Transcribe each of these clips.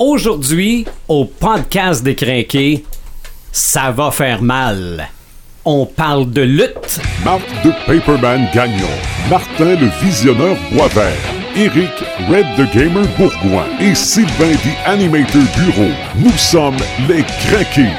Aujourd'hui, au podcast des crinqués, ça va faire mal. On parle de lutte. Marc de Paperman Gagnon, Martin le Visionneur Boisvert, Eric Red the Gamer Bourgoin et Sylvain the Animator Bureau. Nous sommes les craqués.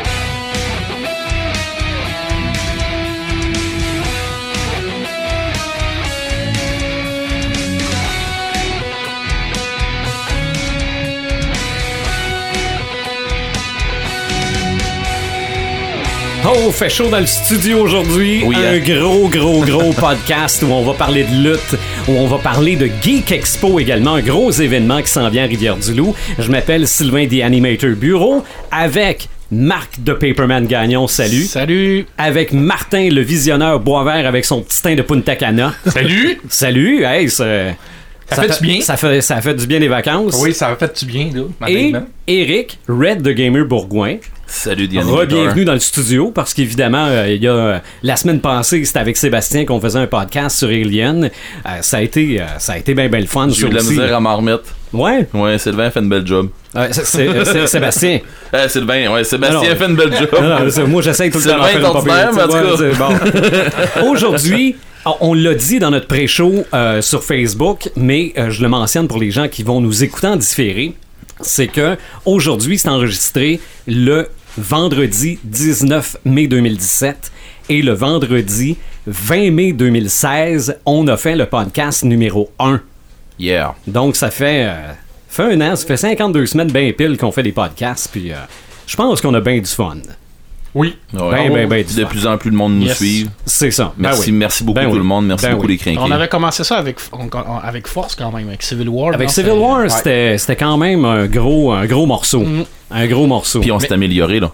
Oh, fait chaud dans le studio aujourd'hui. Oui, un hein? gros, gros, gros podcast où on va parler de lutte, où on va parler de Geek Expo également, un gros événement qui s'en vient à Rivière-du-Loup. Je m'appelle Sylvain The Animator Bureau avec Marc de Paperman Gagnon, salut. Salut! Avec Martin le visionneur Boisvert avec son petit teint de Punta Cana. Salut! Salut, hey, ça, Ça fait du bien. Ça fait, ça fait du bien les vacances. Oui, ça fait du bien, là. Et. Eric, Red the Gamer Bourgoin, Salut Diane. Re-bienvenue dans le studio parce qu'évidemment, euh, il y a euh, la semaine passée, c'était avec Sébastien qu'on faisait un podcast sur Alien. Euh, ça a été, euh, ça a été bien, bien le fun. J'ai eu de la misère à m'en remettre. Ouais? Ouais, Sylvain fait une belle job. C'est- Sébastien. Euh, Sylvain, ouais, Sébastien fait une belle job. Non, non, moi, j'essaye tout le temps Sylvain faire une bon. Aujourd'hui, on- l'a dit dans notre pré-show sur Facebook, mais je le mentionne pour les gens qui vont nous écouter en différé, c'est que aujourd'hui, c'est enregistré le vendredi 19 mai 2017 et le vendredi 20 mai 2016, on a fait le podcast numéro 1. Yeah. Donc, ça fait, euh, fait un an, ça fait 52 semaines bien pile qu'on fait des podcasts, puis euh, je pense qu'on a bien du fun. Oui. Ouais. Ben, ben, ben, de plus en plus de monde nous Yes. suit. C'est ça. Ben Merci, oui. merci beaucoup Ben tout oui. le monde. Merci Ben beaucoup oui. les crinqués. On avait commencé ça avec, on- on- avec force quand même, avec Civil War. Avec non? Civil War, c'était c'était quand même un gros, un gros morceau. Un gros morceau. Puis on s'est amélioré là.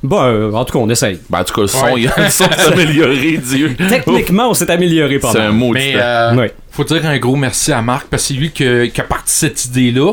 Bah, euh, en tout cas, on essaye. Ben, en tout cas, le son, Ouais. il le son s'est amélioré, Dieu. Techniquement, on s'est amélioré pas C'est un mot Mais de euh, Ouais. faut dire un gros merci à Marc parce que c'est lui qui, qui a parti cette idée-là.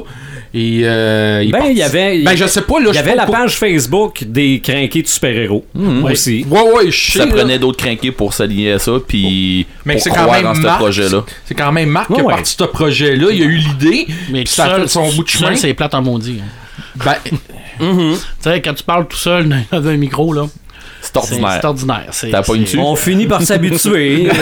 Et euh, il Ben, il y avait- Ben, je sais pas, là. Il y avait la page Facebook des crinqués de super-héros aussi. Ouais, ouais, je sais. Ça prenait d'autres crinqués pour s'allier à ça, puis Mais pour c'est quand même en ce projet-là. C'est quand même Marc qui Ouais, parti ce projet-là. Il a eu l'idée. Mais puis ça a seul, fait son bout de chemin. c'est plate en maudit. hein. Ben, Tu sais, quand tu parles tout seul dans un micro, là, C'est ordinaire. c'est ordinaire. C'est- T'as pas une c'est- dessus? On finit par s'habituer.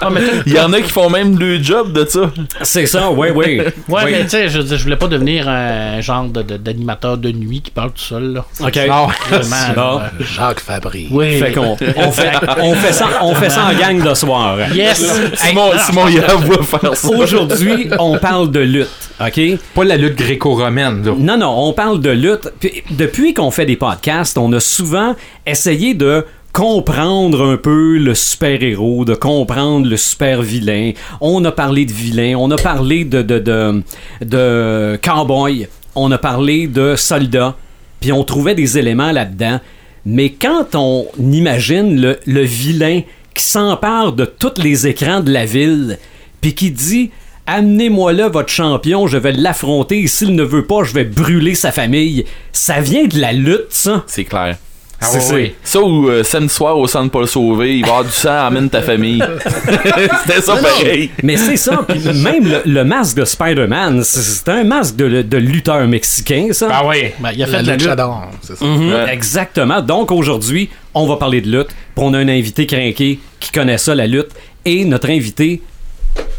Ah, Il y en a qui font même le job de ça. C'est ça, oui, oui. Ouais, mais tu sais, je, voulais pas devenir un genre de- de- d'animateur de, nuit qui parle tout seul, là. OK. non. Vraiment, là. Jacques Fabry. Oui. Fait qu'on on fait, on, fait ça, on fait ça en gang de soir. Yes! Simon, Simon, il a voulu faire ça. Aujourd'hui, on parle de lutte, OK? Pas la lutte gréco-romaine, là. Non, non, on parle de lutte. Puis, depuis qu'on fait des podcasts, on a souvent essayé de comprendre un peu le super-héros, de comprendre le super-vilain. On a parlé de vilain, on a parlé de, de, de, de cowboy, on a parlé de soldats, puis on trouvait des éléments là-dedans. Mais quand on imagine le, le vilain qui s'empare de tous les écrans de la ville, puis qui dit Amenez-moi là votre champion, je vais l'affronter, s'il ne veut pas, je vais brûler sa famille. Ça vient de la lutte, ça. C'est clair. Ah, C'est- ouais. Ça ou euh, samedi soir au centre Paul Sauvé, il va avoir du sang, amène ta famille. C'était ça pareil. Mais c'est ça, puis même le, le masque de Spider-Man, c'est- un masque de, de lutteur mexicain, ça. Ah ouais. Ben, il a La fait de la lutte. c'est ça. Mhm, Ouais. Exactement. Donc aujourd'hui, on va parler de lutte. Puis on a un invité crinqué qui connaît ça, la lutte. Et notre invité,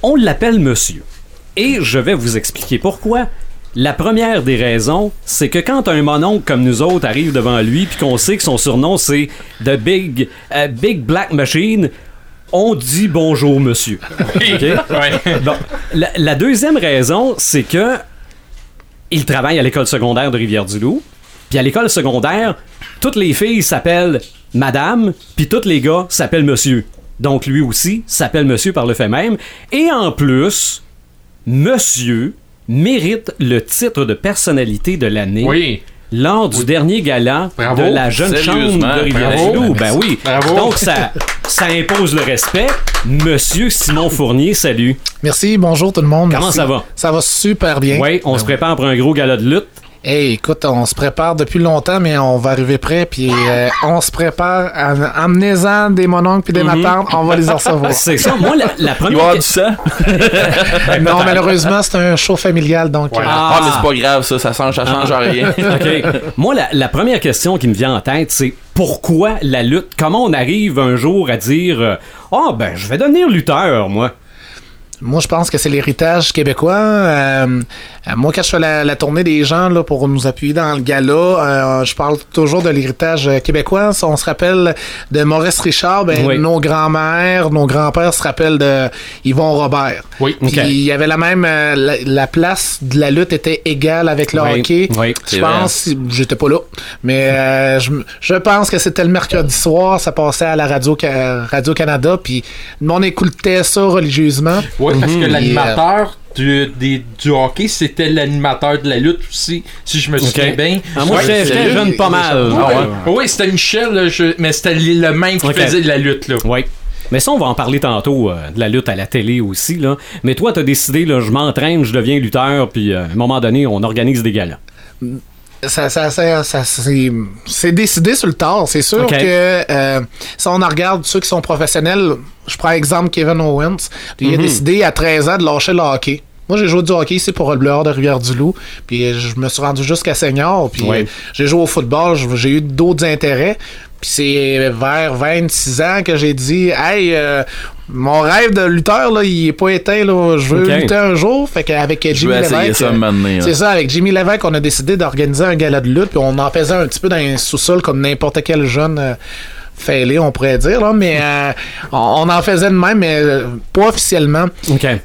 on l'appelle monsieur. Et je vais vous expliquer pourquoi. La première des raisons, c'est que quand un mononcle comme nous autres arrive devant lui, puis qu'on sait que son surnom c'est The Big, euh, Big Black Machine, on dit bonjour monsieur. OK? Ouais. Bon, la, la deuxième raison, c'est que il travaille à l'école secondaire de Rivière-du-Loup. Puis à l'école secondaire, toutes les filles s'appellent Madame, puis tous les gars s'appellent Monsieur. Donc lui aussi s'appelle Monsieur par le fait même. Et en plus, Monsieur mérite le titre de personnalité de l'année Oui. lors du dernier gala Bravo. de la jeune chambre de Rivière-du-Loup. Ben oui. Bravo. Donc ça, ça impose le respect. Monsieur Simon Fournier, salut. Merci, bonjour tout le monde. Comment Merci. ça va? Ça va super bien. Oui, on Ben se prépare pour un gros gala de lutte. Hey, écoute, on se prépare depuis longtemps, mais on va arriver prêt, puis euh, on se prépare. en- Amenez-en des mononcles puis des Mhm. matantes, on va les en recevoir. C'est ça. Moi, la, la Il va y première. avoir du sang. non, malheureusement, c'est un show familial, donc. euh, Ah, mais c'est pas grave, ça, ça change, ça change rien. OK. Moi, la, la première question qui me vient en tête, c'est pourquoi la lutte? Comment on arrive un jour à dire euh, Ah, ben, je vais devenir lutteur, moi? Moi, je pense que c'est l'héritage québécois. Euh, euh, moi, quand je fais la, la tournée des gens là, pour nous appuyer dans le gala, euh, je parle toujours de l'héritage québécois. On se rappelle de Maurice Richard, ben, Oui. nos grands-mères, nos grands-pères se rappellent de Yvon Robert. Oui. Puis il y avait la même... euh, la, la place de la lutte était égale avec le Oui, hockey. oui, je pense... J'étais pas là. Mais euh, je, je pense que c'était le mercredi soir. Ça passait à la Radio, Radio-Canada. Puis le monde écoutait ça religieusement. Oui, parce Mhm. que l'animateur du, des- du hockey, c'était l'animateur de la lutte aussi, si je me souviens bien. Ah, moi, Ouais, j'étais jeune pas mal. Ah Ah ouais. ouais. Oui, c'était Michel, là, je- mais c'était le même qui faisait de la lutte. Là. Oui. Mais ça, on va en parler tantôt euh, de la lutte à la télé aussi. Là. Mais toi, t'as décidé, là, je m'entraîne, je deviens lutteur, puis euh, à un moment donné, on organise des galas. Ça, ça, ça, ça- c'est, décidé sur le tard. C'est sûr que euh, si on en regarde ceux qui sont professionnels, je prends exemple Kevin Owens, il Mhm. a décidé à 13 ans de lâcher le hockey. Moi, j'ai joué du hockey ici pour le Bleueur de Rivière-du-Loup, puis je me suis rendu jusqu'à senior, puis euh, j'ai joué au football, j'ai eu d'autres intérêts, puis c'est vers 26 ans que j'ai dit « Hey, euh, mon rêve de lutteur, là, il est pas éteint, là. je veux lutter un jour. » Fait qu'avec Jimmy Lévesque, euh, c'est ça, avec Jimmy Lévesque, on a décidé d'organiser un gala de lutte, puis on en faisait un petit peu dans un sous-sol comme n'importe quel jeune euh, fêlé, on pourrait dire, là, mais euh, on, on en faisait de même, mais euh, pas officiellement.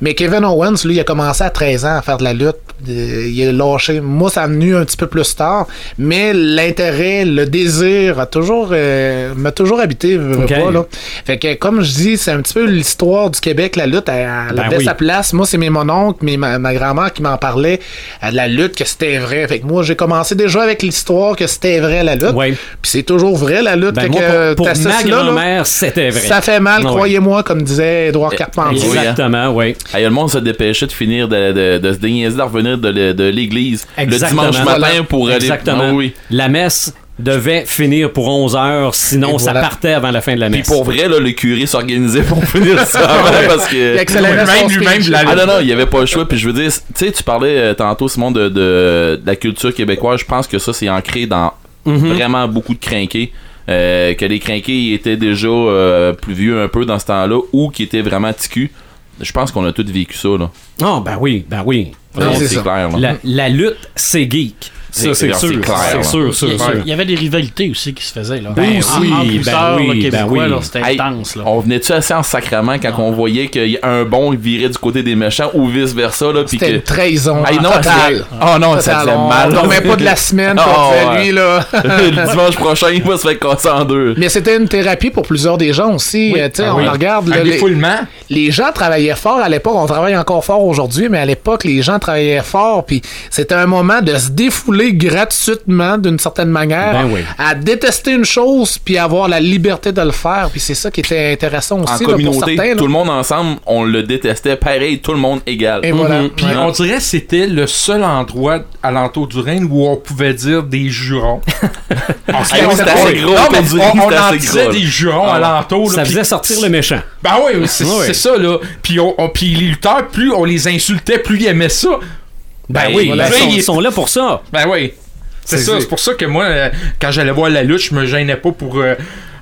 Mais Kevin Owens, lui, il a commencé à 13 ans à faire de la lutte. Euh, il est lâché. Moi, ça a venu un petit peu plus tard. Mais l'intérêt, le désir a toujours, euh, m'a toujours habité. veux, veux Ok. pas, là. Fait que, comme je dis, c'est un petit peu l'histoire du Québec, la lutte. Elle, elle Ben avait oui. sa place. Moi, c'est mes mononcles, mais ma, ma grand-mère qui m'en parlait de la lutte, que c'était vrai. Fait que moi, j'ai commencé déjà avec l'histoire que c'était vrai, la lutte. Ouais. Puis c'est toujours vrai, la lutte. Ben, Fait moi, que, pour, ma grand-mère, c'était vrai. ça fait mal, Ouais. croyez-moi, comme disait Édouard Carpentier. Oui, hein. Exactement, oui. Ah, y le monde se dépêchait de finir de, de, de se déniaiser de revenir de, l'église le Exactement. dimanche matin pour aller. Exactement. Ah oui. La messe devait finir pour 11 heures, sinon ça partait avant la fin de la Puis messe. pour vrai, là, le curé s'organisait pour finir ça avant parce que. Lui-même, lui-même, Ah non, non, il n'y avait pas le choix. Puis je veux dire, tu sais, tu parlais euh, tantôt, Simon, de, de, de la culture québécoise. Je pense que ça, c'est ancré dans Mhm. vraiment beaucoup de crinqués. Euh, que les crinqués étaient déjà euh, plus vieux un peu dans ce temps-là ou qui étaient vraiment ticus. Je pense qu'on a tous vécu ça, là. Ah, ben oui, ben oui. Non, c'est clair, là. La, la lutte, c'est geek. Ça, C'est- sûr. clair, C'est sûr, Il sûr, sûr. il y avait des rivalités aussi qui se faisaient. Là. Ben En- oui, ben lutteurs, oui, là, ben oui. c'était Hey, intense. Là. On venait-tu assez en sacrement quand on voyait qu'un bon virait du côté des méchants ou vice-versa, C'était que... une trahison. Hey, non, totale. Oh non, ça Total. faisait on mal. dormait pas de la semaine, puis Ah, on ouais. lui, là. le dimanche prochain, il va se faire casser en deux. Mais c'était une thérapie pour plusieurs des gens aussi. Euh, tu sais, Ah on oui. regarde. Un là, les, défoulement. les gens travaillaient fort à l'époque. On travaille encore fort aujourd'hui, mais à l'époque, les gens travaillaient fort. Puis c'était un moment de se défouler gratuitement d'une certaine manière, Ben oui. à détester une chose, puis avoir la liberté de le faire. Puis c'est ça qui était intéressant aussi En là, pour communauté, certains. là. tout le monde ensemble, on le détestait. Pareil, tout le monde égal. Et voilà. Mhm. Puis Ouais. on dirait que c'était le seul endroit alentour du Rhin où on pouvait dire des jurons. On se gros, Non, mais on, on en disait gros, des jurons Ah alentour. Ça là, faisait sortir le méchant. Ben oui, c'est Ouais. c'est ça, là. Puis, on, on- puis les lutteurs, plus on les insultait, plus ils aimaient ça. Ben, Ben, oui, voilà. ils, sont, Ils- sont là pour ça. Ben oui. C'est ça, c'est- pour ça que moi, euh, quand j'allais voir la lutte, je me gênais pas pour euh,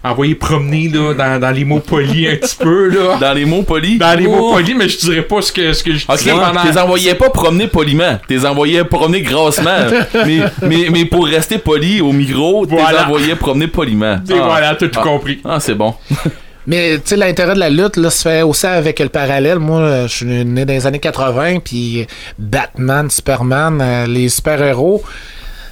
envoyer promener là, dans, dans les mots polis un petit peu. Là. Dans les mots polis? Dans les mots Oh. polis, mais je dirais pas ce que, ce que je Ok, disais pendant... t'es envoyais pas promener poliment, t'es envoyais promener grassement. mais, mais, mais pour rester poli au micro, t'es Voilà. envoyais promener poliment. Et Ah. voilà, t'as tout Ah. compris. Ah, c'est bon. Mais tu sais, l'intérêt de la lutte là, se fait aussi avec le parallèle. Moi, euh, je suis né dans les années 80, puis Batman, Superman, euh, les super-héros,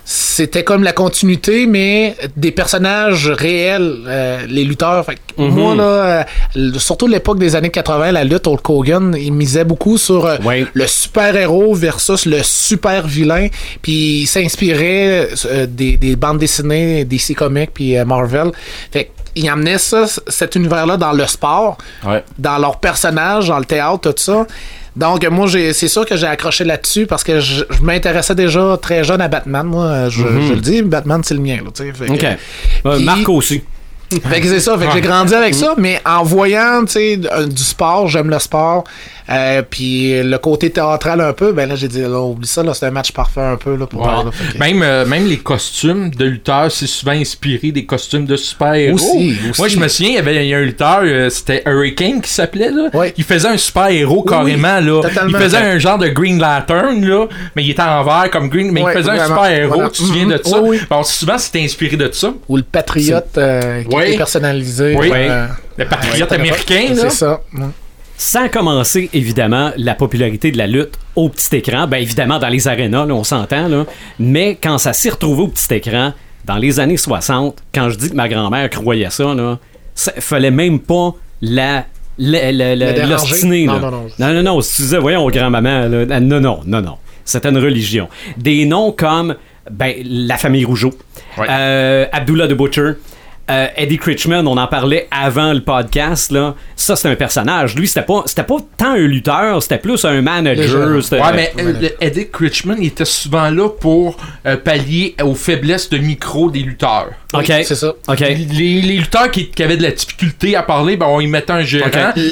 c'était comme la continuité, mais des personnages réels, euh, les lutteurs. Fait que Moi, là, euh, surtout l'époque des années 80, la lutte, Hulk Hogan, il misait beaucoup sur euh, Ouais. le super-héros versus le super-vilain, puis il s'inspirait euh, des, des bandes dessinées, DC Comics, puis euh, Marvel. Fait il amenait ça, cet univers-là dans le sport, Ouais. dans leurs personnages, dans le théâtre, tout ça. Donc, moi, j'ai- c'est sûr que j'ai accroché là-dessus parce que je, je m'intéressais déjà très jeune à Batman. Moi, je, je le dis, Batman, c'est le mien. Là, que- OK. Euh, Puis- Marc aussi. Fait que c'est ça, fait que j'ai grandi avec ça, mais en voyant, tu sais, euh, du sport, j'aime le sport, euh, puis le côté théâtral un peu, ben là, j'ai dit, là, oublie ça, là, c'est un match parfait un peu, là, pour Ouais. moi, là, fait que- Même, euh, même les costumes de lutteurs, c'est souvent inspiré des costumes de super-héros. Aussi, Moi, je me souviens, il y avait il y a un lutteur, euh, c'était Hurricane qui s'appelait, là. Ouais. Il faisait un super-héros Oui, carrément, là. Il faisait un genre de Green Lantern, là, mais il était en vert comme Green, mais Ouais, il faisait un super-héros. Voilà. Tu te souviens de Mhm. ça? Oui, oui. Bon, souvent, c'était inspiré de ça. Ou le patriote euh, qui est personnalisé. Oui. Le patriote américain, là. C'est ça. Sans commencer, évidemment, la popularité de la lutte au petit écran, ben évidemment dans les arénas, là, on s'entend, là, mais quand ça s'est retrouvé au petit écran, dans les années 60, quand je dis que ma grand-mère croyait ça, là, ça fallait même pas la l'ostiner, Non, non, non. non, non, non, si tu disais, voyons, grand-maman, non, non, non, non. C'était une religion. Des noms comme, ben, la famille Rougeau, Ouais. euh, Abdullah the Butcher, euh, Eddie Critchman, on en parlait avant le podcast, là. Ça, c'est un personnage. Lui, c'était pas, c'était pas tant un lutteur, c'était plus un manager. Ouais, mais euh, Eddie Critchman il était souvent là pour euh, pallier aux faiblesses de micro des lutteurs. Ok. Oui, c'est ça. Ok. Les, les lutteurs qui, qui avaient de la difficulté à parler, ben on y mettait un gérant.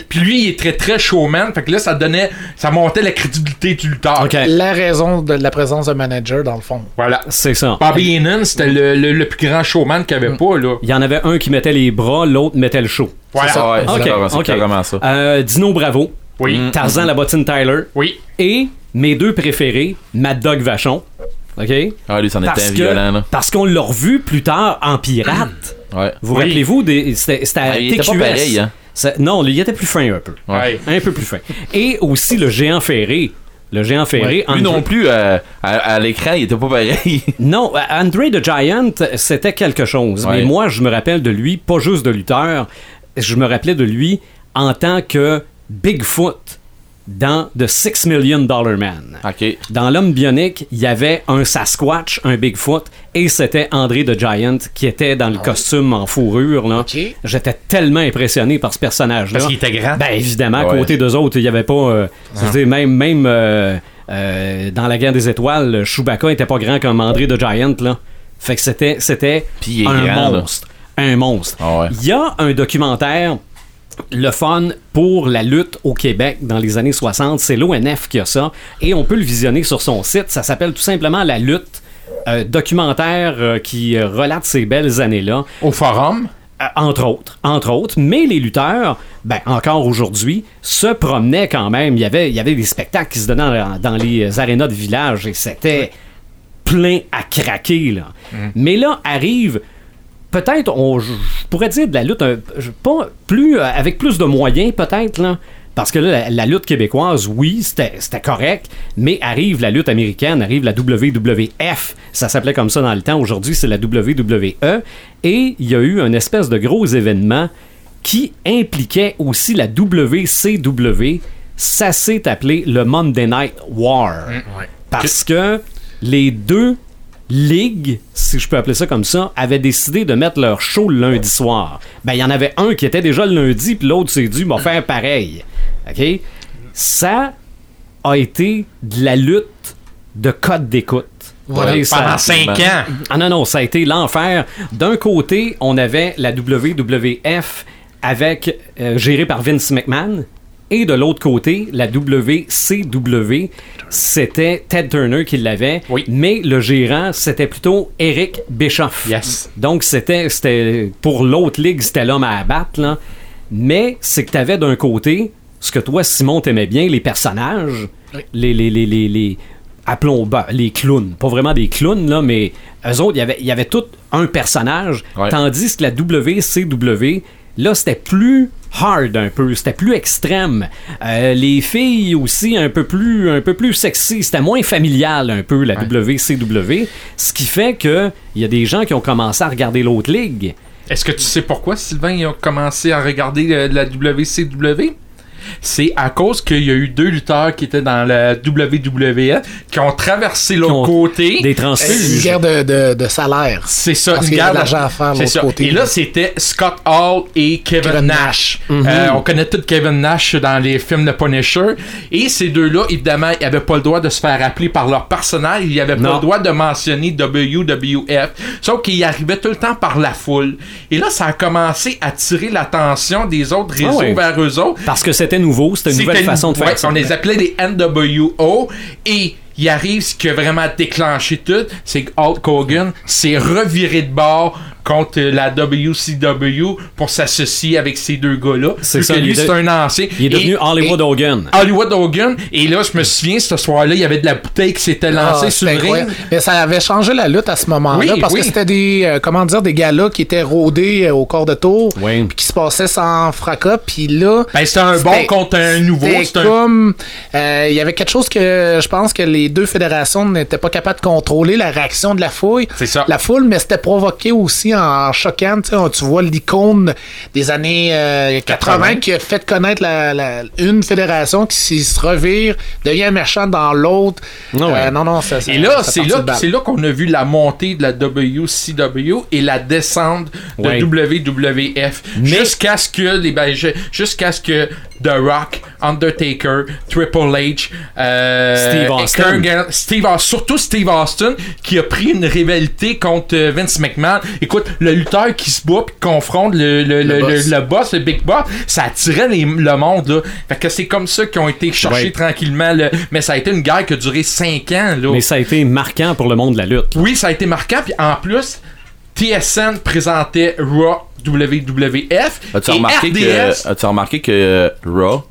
Puis lui, il est très très showman. Fait que là, ça donnait, ça montait la crédibilité du lutteur. Ok. La raison de la présence d'un manager, dans le fond. Voilà. C'est ça. Bobby Heenan, c'était le, le- le plus grand showman qu'il n'y avait pas, là. Il y en avait un qui mettait les bras, l'autre mettait le show. Voilà. Ah ouais, Ok, c'est carrément ça. Euh, Dino Bravo, Oui. Tarzan la bottine Tyler, Oui. et mes deux préférés, Mad Dog Vachon. OK? Ah, lui, c'en était violent, là. Parce qu'on l'a revu plus tard en pirate. Ouais. Vous Oui. rappelez-vous, des- c'était c'était à Ah, il était pas pareil, hein. Ça- non, il était plus fin un peu. Ouais. Un peu plus fin. Et aussi le géant ferré. Le géant ferré. Lui André- non plus, euh, à, à l'écran, il était pas pareil. Non, André the Giant, c'était quelque chose. Ouais. Mais moi, je me rappelle de lui, pas juste de lutteur, je me rappelais de lui en tant que Bigfoot dans The Six Million Dollar Man. Dans l'homme bionique, il y avait un Sasquatch, un Bigfoot, et c'était André the Giant qui était dans le costume en fourrure. Là. J'étais tellement impressionné par ce personnage-là. Parce qu'il était grand. Ben évidemment, à côté d'eux autres, il n'y avait pas. euh, dire, même même euh, euh, dans la guerre des étoiles, Chewbacca était pas grand comme André the Giant. Là. Fait que c'était c'était un grand, là. monstre. Un monstre. Ah ouais. Il y a un documentaire. Le fun pour la lutte au Québec dans les années 60, c'est l'ONF qui a ça. Et on peut le visionner sur son site. Ça s'appelle tout simplement La lutte. euh, documentaire euh, qui euh, relate ces belles années-là. Au forum? Entre autres, entre autres, mais les lutteurs, ben encore aujourd'hui, se promenaient quand même. Il y avait, il y avait des spectacles qui se donnaient dans, dans les arénas de village et c'était plein à craquer là. Mais là arrive peut-être, on, je pourrais dire de la lutte, un- pas plus euh, avec plus de moyens peut-être là. Parce que là, la, la lutte québécoise, oui, c'était c'était correct, mais arrive la lutte américaine, arrive la WWF, ça s'appelait comme ça dans le temps, aujourd'hui c'est la WWE, et il y a eu un espèce de gros événement qui impliquait aussi la WCW, ça s'est appelé le Monday Night War. Parce que les deux ligues, si je peux appeler ça comme ça, avaient décidé de mettre leur show le lundi soir. Ben, il y en avait un qui était déjà le lundi, puis l'autre s'est dit, m'a faire pareil. OK? Ça a été de la lutte de code d'écoute. Voilà, Pendant 5 ans. ah non, non, ça a été l'enfer. D'un côté, on avait la WWF avec euh, gérée par Vince McMahon. Et de l'autre côté, la WCW, c'était Ted Turner qui l'avait. Oui. Mais le gérant, c'était plutôt Eric Bischoff. Yes. Donc, c'était, c'était pour l'autre ligue, c'était l'homme à abattre. Là. Mais c'est que tu avais d'un côté, ce que toi, Simon, t'aimais bien, les personnages, Oui. les, les, les, les, les- appelons bah, les clowns. Pas vraiment des clowns, là, mais eux autres, il y avait- il y avait tout un personnage. Ouais. Tandis que la WCW, là, c'était plus hard un peu, c'était plus extrême. Euh, les filles aussi un peu plus un peu plus sexy, c'était moins familial un peu la WCW, ce qui fait que il y a des gens qui ont commencé à regarder l'autre ligue. Est-ce que tu sais pourquoi Sylvain a commencé à regarder euh, la WCW? C'est à cause qu'il y a eu deux lutteurs qui étaient dans la WWE qui ont traversé l'autre côté. Des C'est une transfuges. guerre de, de, de salaire. C'est ça, Parce une guerre de l'argent à faire l'autre côté. Et là, c'était Scott Hall et Kevin, Kevin Nash. Nash. Euh, on connaît tout Kevin Nash dans les films de Punisher. Et ces deux-là, évidemment, ils n'avaient pas le droit de se faire appeler par leur personnage. Ils n'avaient pas le droit de mentionner WWF. Sauf qu'ils arrivaient tout le temps par la foule. Et là, ça a commencé à tirer l'attention des autres réseaux ouais. vers eux autres. Parce que c'était nouveau, c'était une nouvelle façon de faire ouais, ça. On les appelait les NWO et il arrive ce qui a vraiment déclenché tout, c'est que Hulk Hogan s'est reviré de bord contre la WCW pour s'associer avec ces deux gars-là. C'est ça, que lui, de- c'est un ancien. Il est devenu Et- Hollywood Hogan. Hollywood Hogan. Et là, je me souviens, ce soir-là, il y avait de la bouteille qui s'était lancée Ah, sur le ring. Mais ça avait changé la lutte à ce moment-là Oui, parce oui. que c'était des euh, comment dire des galas qui étaient rodés euh, au corps de tour Oui. puis qui se passaient sans fracas puis là Ben, c'était un bon contre un nouveau. c'était comme euh, il y avait quelque chose que je pense que les deux fédérations n'étaient pas capables de contrôler la réaction de la foule C'est ça. la foule mais c'était provoqué aussi en choquant tu vois l'icône des années euh, 80, 80. qui a fait connaître la, la- une fédération qui s'y se revire devient méchant dans l'autre Ah ouais. Euh, non non ça, ça- Et là, c'est là, là qu'on a vu la montée de la WCW et la descente de Ouais. WWF jusqu'à ce que les ben, jusqu'à ce que The Rock, Undertaker, Triple H, euh, Steve Austin. Steve surtout Steve Austin qui a pris une rivalité contre euh, Vince McMahon. Écoute, le lutteur qui se bat puis qui confronte le, le, le, boss. le- le boss, le Big Boss, ça attirait les- le monde là. Fait que c'est comme ça qu'ils ont été cherchés Ouais. tranquillement. le- mais ça a été une guerre qui a duré 5 ans là. Mais ça a été marquant pour le monde de la lutte. Oui, ça a été marquant. Puis en plus, TSN présentait Raw WWF. As-tu et remarqué, RDS, que, as-tu remarqué que euh, Raw,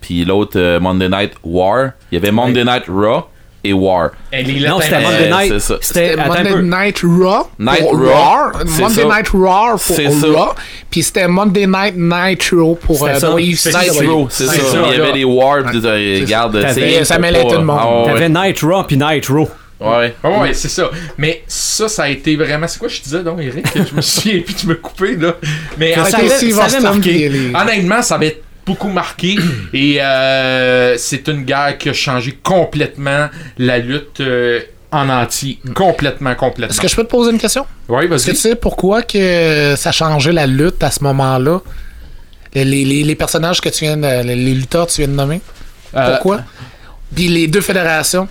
puis l'autre euh, Monday Night War, il y avait Monday Night Raw et War. et les Non, c'était Monday Night. c'est ça. C'était Monday. Night Raw. Night pour Raw, c'est Monday ça. Night Raw pour C'est ça. Raw. Puis c'était Monday Night Nitro pour C'était euh. Nitro, c'est ça. C'est ça, Il y avait des Wars, puis regarde, ça mêlait tout le monde. Ah. T'avais Night Raw puis Night Raw. Ouais. Ah ouais, c'est ça. Mais ça, ça a été vraiment. C'est quoi je disais donc, Eric Je me souviens puis tu me coupé là. Mais Ça avait- ça avait marqué. les- Honnêtement, ça avait beaucoup marqué et euh, c'est une guerre qui a changé complètement la lutte euh, en entier. Complètement, complètement. Est-ce que je peux te poser une question? Ouais, Est-ce que vas-y. tu sais pourquoi que ça changeait la lutte à ce moment-là? Les, les- les- les personnages que tu viens de, les, les lutteurs que tu viens de nommer? Euh, Pourquoi? Puis les deux fédérations?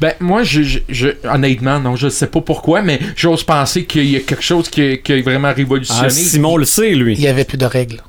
Ben, moi, je, je, je- honnêtement, non, je sais pas pourquoi, mais j'ose penser qu'il y a quelque chose qui, a- qui a vraiment révolutionné. Ah, Simon le sait, lui. Il n'y avait plus de règles.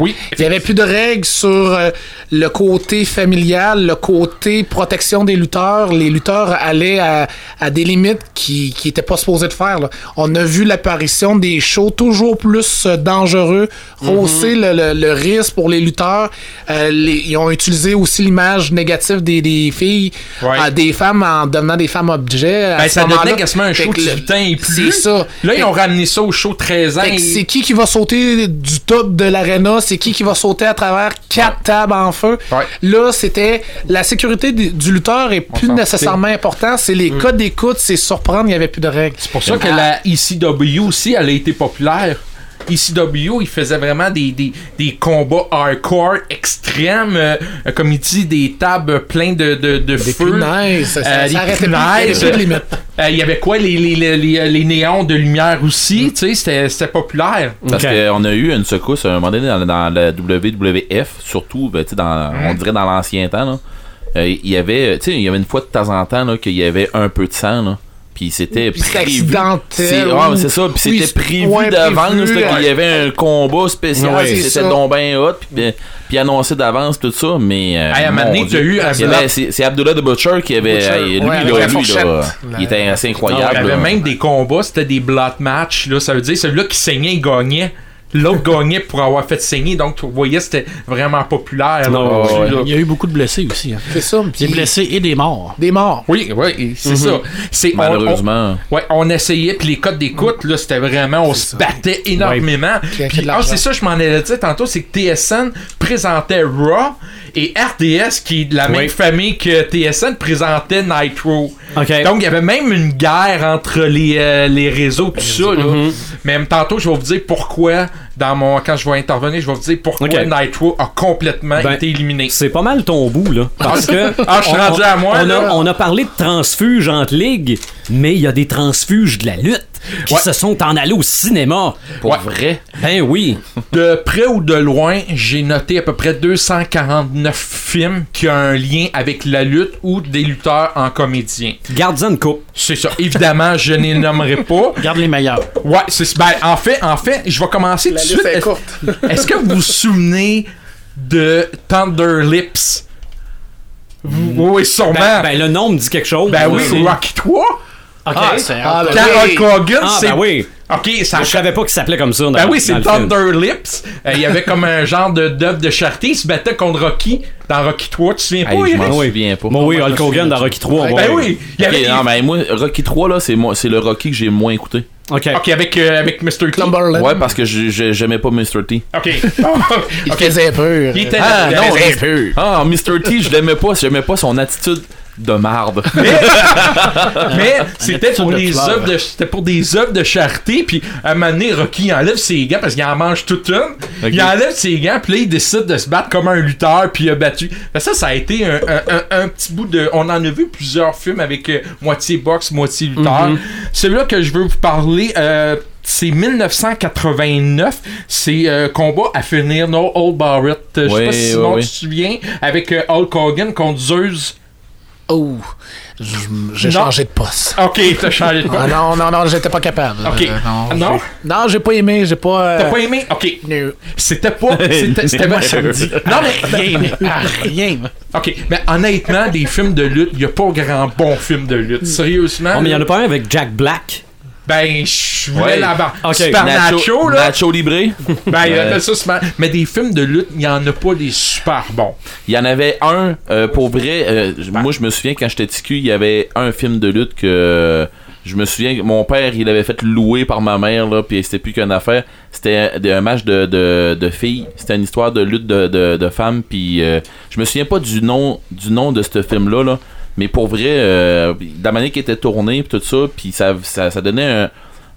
Oui, Il n'y avait plus de règles sur euh, le côté familial, le côté protection des lutteurs. Les lutteurs allaient à, à des limites qui n'étaient pas supposés de faire. là. On a vu l'apparition des shows toujours plus euh, dangereux, hausser le, le- le risque pour les lutteurs. Euh, les- ils ont utilisé aussi l'image négative des, des filles, Ouais. euh, des femmes en devenant des femmes objets. Ben, ça devenait quasiment un show 18 ans et plus. C'est ça. Là, ils ont ramené ça au show 13 ans. et- c'est qui qui va sauter du top de l'aréna, c'est qui qui va sauter à travers quatre tables en feu. Ouais. Là, c'était la sécurité du, du lutteur est plus nécessairement important, c'est les codes d'écoute, c'est surprendre, il n'y avait plus de règles. C'est pour ça que la ECW aussi, elle a été populaire. ECW, il faisait vraiment des, des, des combats hardcore extrêmes, euh, comme il dit, des tables pleines de, de, de Des feu. punaises, ça, Euh, ça il. Euh, Il y avait quoi, les, les, les, les, les néons de lumière aussi, tu sais, c'était- c'était populaire. Parce qu'on a eu une secousse à un moment donné dans, dans la WWF, surtout, ben, tu sais, dans, on dirait dans l'ancien temps. Euh, Il y avait, tu sais, il y avait une fois de temps en temps là, qu'il y avait un peu de sang. Là. Puis c'était Puis c'était prévu. C'est mais c'est ça. Puis c'était prévu moins d'avance. qu'il y ouais. avait un combat spécial. Ouais, c'était donc bien hot. Puis, puis annoncé d'avance tout ça. Mais. euh, Hey, à un moment donné, Dieu. t'as eu un Il y avait- C'est Abdullah the Butcher qui avait. Butcher, hey, lui, ouais, là, lui, là, La- il était assez Il y incroyable. avait là. même des combats, c'était des blood match, là, ça veut dire celui-là qui saignait, il gagnait. L'autre gagnait pour avoir fait saigner, donc vous voyez, c'était vraiment populaire. là, Non, là-dessus, ouais. là. Il y a eu beaucoup de blessés aussi. hein. C'est ça. Des blessés et des morts. Des morts. Oui, oui, c'est ça. C'est on- Malheureusement. on- ouais, on essayait, puis les codes d'écoute, là, c'était vraiment, on se battait énormément. Puis, ah, c'est ça, je m'en allais dire tantôt, c'est que TSN présentait Raw et RDS, qui est de la même famille que TSN, présentait Nitro. OK. Donc, il y avait même une guerre entre les, euh, les réseaux, tout ça. Là. Mhm. Mais tantôt, je vais vous dire pourquoi, dans mon, quand je vais intervenir, je vais vous dire pourquoi Ok. Nitro a complètement Ben, été éliminé. C'est pas mal ton bout, là. Parce que. Ah, je suis on- rendu à moi, On là. a, on a parlé de transfuges entre ligues, mais il y a des transfuges de la lutte qui Ouais. se sont en allés au cinéma. Pour Ouais. vrai? Ben oui. De près ou de loin, j'ai noté à peu près 249 films qui ont un lien avec la lutte ou des lutteurs en comédien. Garde-en une coupe. C'est ça. Évidemment, je ne les nommerai pas. Garde les meilleurs. Ouais, c'est ben, en fait, en fait, je vais commencer tout de La suite. est Est-ce courte. est-ce que vous vous souvenez de Thunder Lips? Vous- Oui, sûrement. Ben, ben, le nom me dit quelque chose. Ben oui, Rocky 3. OK. Ah, c'est Ah, ben Quand oui. Hulk Hogan, Ah, c'est. ben oui. Ok, ça Je savais pas qu'il s'appelait comme ça. dans- Ben oui, c'est. Thunder Lips. Euh, Il y avait comme un genre de d'œuvre de charité. Il se battait contre Rocky dans Rocky 3. Tu te souviens Hey, pas, je Eric? m'en oui. souviens pas. Bon, oui, moi, je Hulk Hogan dans Rocky 3. Ben oui. Il avait, non, mais moi, Rocky 3, là, c'est moi- c'est le Rocky que j'ai moins écouté. OK. Ok, avec, euh, avec Mr. T. Cumberland. Ouais, parce que je- je- j'aimais pas Mr. T. Ok. Il Ok. faisait peur. Il était Ah, non, peur. Ah, Mr. T, je l'aimais pas. J'aimais pas son attitude de marde. Mais c'était pour les œuvres de c'était pour des œuvres de charité puis à un moment donné Rocky enlève ses gants parce qu'il en mange toute une. Ok. Il enlève ses gants puis là il décide de se battre comme un lutteur puis il a battu. Fait ça ça a été un, un- un- un petit bout de on en a vu plusieurs films avec euh, moitié boxe, moitié lutteur. Celui-là que je veux vous parler euh, c'est 1989, c'est euh, combat à finir No Old Barrett. Euh, Je sais pas si oui, Simon oui. tu te souviens avec euh, Hulk Hogan contre Zeus. Oh, j'ai Non. changé de poste. Ok, t'as changé de Ah non, non, non, j'étais pas capable. Ok. Euh, non, Non? j'ai- Non, j'ai pas aimé, j'ai pas. euh, T'as pas aimé? Ok. no. C'était pas. C'était pas ça me dit Non, mais. rien, ah, rien. Ok, mais honnêtement, des films de lutte, y a pas grand bon film de lutte. Sérieusement. Oh, mais il y en a pas un avec Jack Black? Ben, je voulais Ouais. là-bas. Ok. Super Nacho, là. Nacho Libre. Ben, il y Ouais. a ça, Super- Mais des films de lutte, il y en a pas des super bons. Il y en avait un, euh, pour vrai, euh, moi je me souviens quand j'étais petit cul, il y avait un film de lutte que euh, je me souviens que mon père il avait fait louer par ma mère, là, puis c'était plus qu'une affaire. C'était un match de, de, de filles, c'était une histoire de lutte de, de, de femmes, puis euh, je me souviens pas du nom, du nom de ce film-là, là, mais pour vrai, euh, la manière qu'il était tourné, puis tout ça, puis ça, ça, ça donnait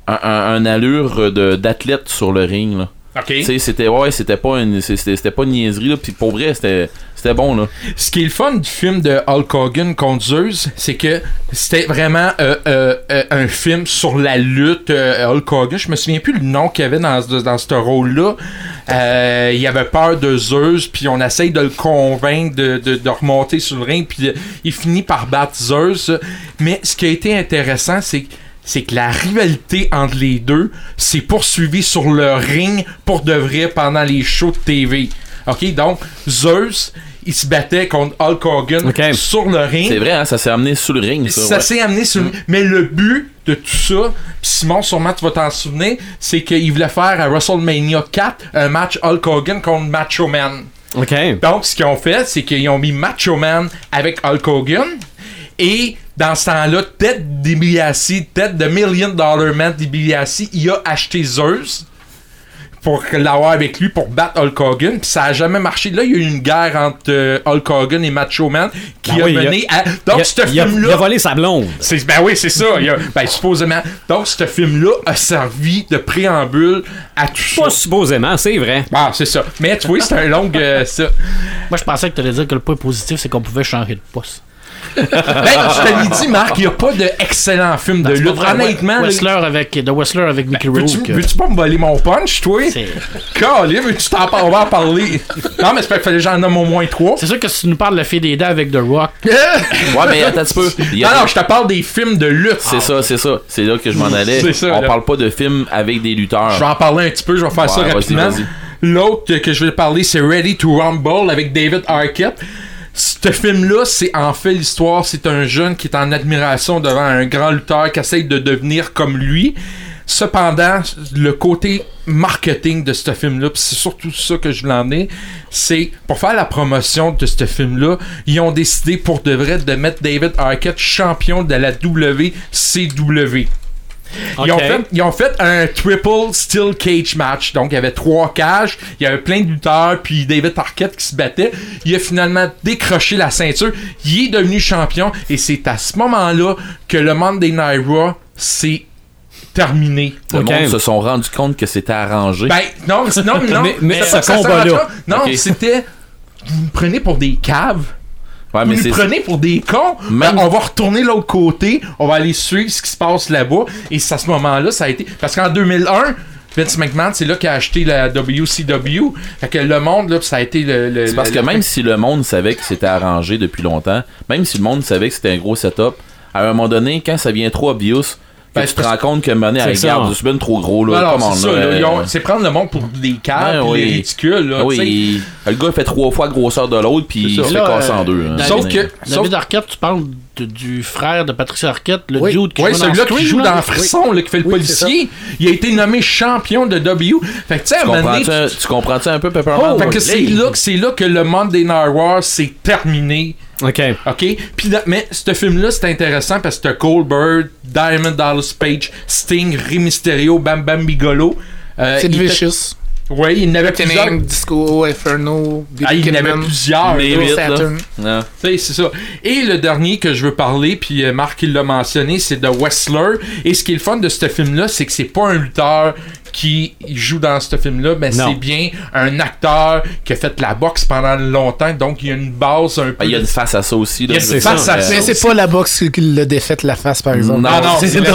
un, un, allure de- d'athlète sur le ring, là. Ok. Tu sais, c'était ouais, c'était pas une c'était c'était pas une niaiserie là, puis pour vrai, c'était c'était bon là. Ce qui est le fun du film de Hulk Hogan contre Zeus, c'est que c'était vraiment euh, euh, euh, un film sur la lutte. Hulk Hogan, je me souviens plus le nom qu'il y avait dans, dans ce rôle-là. Il avait peur de Zeus, puis on essaye de le convaincre de, de- remonter sur le ring, puis il finit par battre Zeus. Mais ce qui a été intéressant, c'est que c'est que la rivalité entre les deux s'est poursuivie sur le ring pour de vrai pendant les shows de TV. OK, donc Zeus, il se battait contre Hulk Hogan sur le ring. C'est vrai hein, ça s'est amené sous le ring ça. Ça ouais. s'est amené sur. Mais le but de tout ça, pis Simon, sûrement tu vas t'en souvenir, c'est qu'il voulait faire à WrestleMania 4 un match Hulk Hogan contre Macho Man. Donc, ce qu'ils ont fait, c'est qu'ils ont mis Macho Man avec Hulk Hogan. Et dans ce temps-là, Ted DiBiase, Ted de Million Dollar Man DiBiase, il a acheté Zeus pour l'avoir avec lui pour battre Hulk Hogan. Puis ça a jamais marché. Là, il y a eu une guerre entre euh, Hulk Hogan et Macho Man qui Ben a oui, il a- mené à. Donc, ce film-là. il a volé sa blonde. C'est- ben oui, c'est ça. Il a- ben, supposément. Donc, ce film-là a servi de préambule à tout ça. Pas supposément, c'est vrai. Ah, c'est ça. Mais tu vois, c'est un long. euh, ça. Moi, je pensais que tu allais dire que le point positif, c'est qu'on pouvait changer de poste. Ben, je te l'ai dit, Marc, il n'y a pas d'excellents films de lutte. vrai, Honnêtement, Wrestler avec, The Wrestler avec Mickey veux-tu Rourke. veux-tu pas me voler mon punch, toi? C'est Calé, veux-tu t'en on va en parler? Non, mais c'est pas qu'il fallait que j'en nomme au moins trois. c'est sûr que si tu nous parles de la fille des dents avec The Rock, Ouais, mais attends un petit peu. Non, non, je te parle des films de lutte. C'est ça, c'est ça. C'est là que je m'en allais. C'est ça, On là. parle pas de films avec des lutteurs. Je vais en parler un petit peu, je vais faire ça Ouais, rapidement. vas-y. L'autre que je vais parler, c'est Ready to Rumble avec David Arquette. Ce film-là, c'est en fait l'histoire, c'est un jeune qui est en admiration devant un grand lutteur qui essaye de devenir comme lui. Cependant, le côté marketing de ce film-là, c'est surtout ça que je voulais emmener, c'est pour faire la promotion de ce film-là, ils ont décidé pour de vrai de mettre David Arquette champion de la WCW. Ils, ont fait, ils ont fait un triple steel cage match. Donc, il y avait trois cages, il y avait plein de lutteurs, puis David Arquette qui se battait. Il a finalement décroché la ceinture. Il est devenu champion, et c'est à ce moment-là que le Monday Night Raw s'est terminé. Le Ok. monde se sont rendu compte que c'était arrangé. Ben, non, mais- non, non. Mais- mais ça- ce ça pas. Non, c'était. Vous me prenez pour des caves? Ouais, Vous nous prenez pour des cons. Même- Ben, on va retourner l'autre côté. On va aller suivre ce qui se passe là-bas. Et c'est à ce moment-là, ça a été. Parce qu'en 2001, Vince McMahon, c'est là qu'il a acheté la WCW. Fait que le monde, là, ça a été le. le- C'est parce le- que même si le monde savait que c'était arrangé depuis longtemps, même si le monde savait que c'était un gros setup, à un moment donné, quand ça vient trop obvious, Ben, tu te rends compte que C'est à regarde, c'est bien trop gros là. C'est prendre le monde pour des Ouais, pis les ridicules. Là, oui, le gars fait trois fois la grosseur de l'autre, puis il se ça. fait casser en euh, deux. hein. Sauf que. sauf- David Arquette, tu parles du frère de Patricia Arquette, le Oui. dude qui Ouais, joue dans celui-là qui joue dans Frisson, là, qui fait le Oui, policier, il a été nommé champion de W. Fait que tu sais, à Tu un moment donné, comprends-tu tu comprends-tu un peu Pepperman? Oh, Fait que c'est là, que- c'est là que le Monday Night War s'est terminé. OK. OK? Puis mais ce film-là, c'est intéressant parce que t'as Goldberg, Diamond Dallas Page, Sting, Rey Mysterio, Bam Bam Bigolo. Euh, C'est Vicious. Ouais, il y en avait plusieurs. Tening, Disco, Inferno, Ah, il y en avait plusieurs. C'est ça. Et le dernier que je veux parler, puis euh, Marc il l'a mentionné, c'est The Wrestler. Et ce qui est le fun de ce film-là, c'est que c'est pas un lutteur qui joue dans ce film-là, mais Non. c'est bien un acteur qui a fait la boxe pendant longtemps, donc il y a une base un peu. Ah, Il y a une face à ça aussi. Là, Il y a je une veux face dire, à ça. Mais c'est pas la boxe qui l'a défaite la face, par exemple. Non, Ah non, c'est c'est la.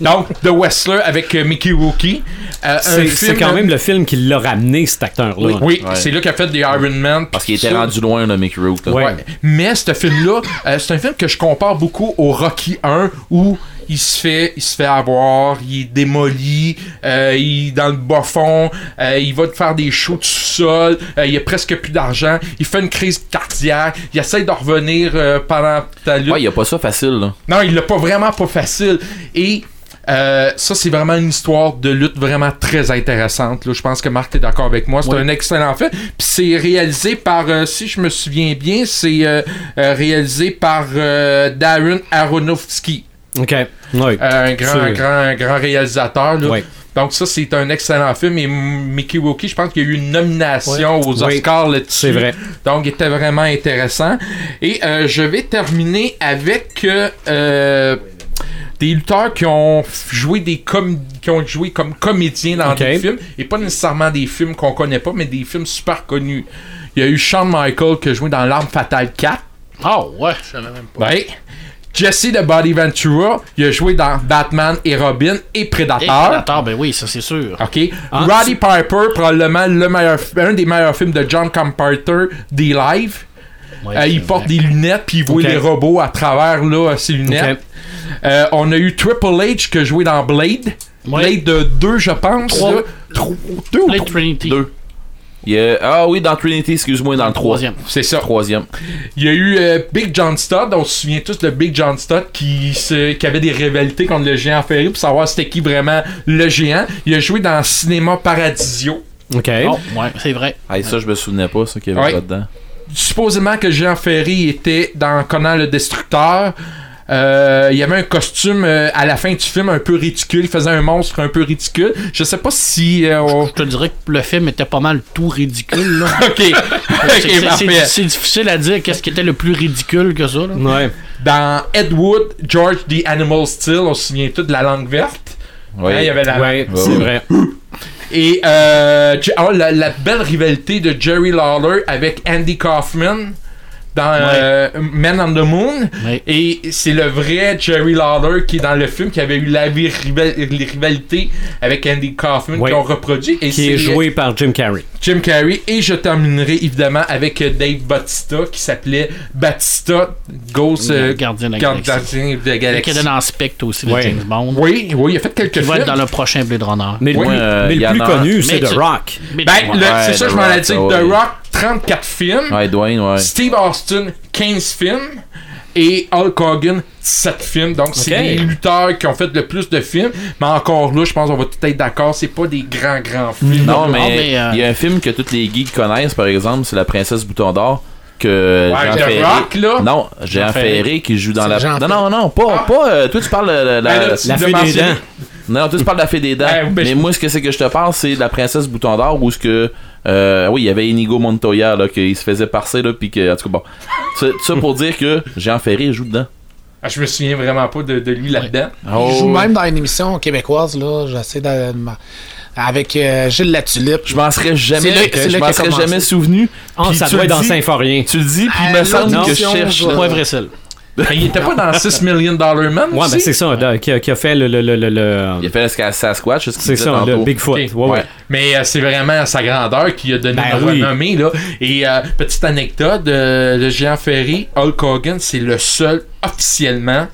Donc, The Wrestler avec euh, Mickey Rookie. Euh, C'est quand même le film qui l'a ramené, cet acteur-là. Oui, oui, Ouais. c'est là qu'il a fait des Iron Man. Parce qu'il était ça. rendu loin, le Mickey Rourke. là. Ouais. Ouais. Mais ce film-là, euh, c'est un film que je compare beaucoup au Rocky 1 où il se fait, il se fait avoir, il est démoli, euh, il est dans le bas fond, euh, il va te faire des shows de sous-sol, euh, il a presque plus d'argent, il fait une crise cardiaque, il essaie de revenir pendant ta lutte. Ouais, il a pas ça facile. Là. Non, il l'a pas vraiment pas facile. Et euh, ça, c'est vraiment une histoire de lutte vraiment très intéressante. Là. Je pense que Marc est d'accord avec moi. C'est un excellent film. Puis c'est réalisé par, euh, si je me souviens bien, c'est euh, réalisé par Darren Aronofsky, OK. Euh, un grand, un grand, un grand réalisateur. Là. Ouais. Donc ça, c'est un excellent film. Et Mickey Rourke, je pense qu'il y a eu une nomination aux Oui. Oscars là-dessus. C'est vrai. Donc, il était vraiment intéressant. Et euh, je vais terminer avec euh, des lutteurs qui ont joué des com qui ont joué comme comédiens dans des films et pas nécessairement des films qu'on connaît pas, mais des films super connus. Il y a eu Shawn Michael qui a joué dans L'Arme Fatale 4. Ah ouais, je savais même pas. Ouais. Jesse de Body Ventura, il a joué dans Batman et Robin et Et Predator. Predator, ben oui, ça c'est sûr. OK. Ah, Roddy Piper, probablement le meilleur, un des meilleurs films de John Carpenter, des live. Ouais, Euh, il porte des lunettes puis il voit Ok. les robots à travers là, ses lunettes. Euh, on a eu Triple H qui a joué dans Blade. Ouais. Blade 2, je pense. Trois. là. Tro- deux ou Blade trois? Trinity. Deux. Il y a- Ah oui, dans Trinity, excuse-moi, dans le Troisième. C'est ça. Troisième. Il y a eu euh, Big John Studd. On se souvient tous de Big John Studd qui, se, qui avait des rivalités contre le géant ferry pour savoir c'était qui vraiment le géant. Il a joué dans Cinéma Paradisio. OK. Oh, ouais, c'est vrai. Ah, ça, je me souvenais pas, ça, qu'il y avait Ouais. pas dedans. supposément que Jean Ferry était dans Conan le Destructeur. Euh, il y avait un costume euh, à la fin du film un peu ridicule. Il faisait un monstre un peu ridicule. Je sais pas si. euh, on- Je te dirais que le film était pas mal tout ridicule. Là. ok. C'est- difficile à dire qu'est-ce qui était le plus ridicule que ça. Là. Ouais. Dans Ed Wood, George the Animal Steel, on se souvient tout de la langue verte. Ouais. Hein, il y avait la Ouais, c'est ouais. vrai. Et euh, ah, la, la belle rivalité de Jerry Lawler avec Andy Kaufman dans euh, Men on the Moon. Ouais. Et c'est le vrai Jerry Lawler qui est dans le film, qui avait eu la rival- les rivalités avec Andy Kaufman Ouais. qui ont reproduit. Et Qui est joué par Jim Carrey. Jim Carrey. Et je terminerai évidemment avec euh, Dave Bautista qui s'appelait Batista Ghost euh, Gardien de la Gardien Galaxie. de la Qui Galaxie. était dans Spectre aussi de. James Bond. Oui, oui, il a fait quelques Qui va films. être dans le prochain Blade Runner. Mais le, Oui, plus- euh, mais le connu, c'est The Rock. Ben, c'est ça, The je m'en dire. ouais. The Rock, 34 films. Ouais, Dwayne, ouais. Steve Austin, 15 films. Et Hulk Hogan, 7 films. Donc, c'est les lutteurs qui ont fait le plus de films. Mais encore là, je pense qu'on va tout être d'accord, c'est pas des grands, grands films. Non, mais mais, euh, il y a un film que tous les geeks connaissent, par exemple, c'est La Princesse Bouton d'Or. Que Ouais, Jean The Ferré. Rock, là. Non, Jean Ferré qui joue dans la. Jean Non, non, non, pas. pas euh, toi, tu parles de la. Ben là, la- fée des dents. Non, toi, tu parles de la fée des dents. Ouais, ben, mais je- moi, ce que c'est que je te parle, c'est de la princesse Bouton d'Or où ce que. euh, oui, il y avait Inigo Montoya, là, qui se faisait parser, là, puis que. En tout cas, bon. Ça, ça pour dire que Jean Ferré joue dedans. Ah, je me souviens vraiment pas de, de lui là-dedans. Il joue Oh, même dans une émission québécoise, là. J'essaie de. Avec euh, Gilles Latulippe. Je m'en serais jamais, là- je m'en serais commencé. jamais souvenu. Ah, Puis ça tu doit le être dans Symphorien. Tu le dis, puis il Ah, me semble l'autre que je cherche. seul. Il était pas dans 6 Million Dollar Man Ouais, ben c'est ça, qui, a, qui a fait le. le, le, le- le- Il a fait le Sasquatch, c'est ce ça, le. Bigfoot. Ok. Ouais, ouais. Ouais. Mais euh, c'est vraiment sa grandeur qui a donné Ben une oui. renommée. Là. Et euh, petite anecdote, euh, le géant Ferry, Hulk Hogan, c'est le seul officiellement,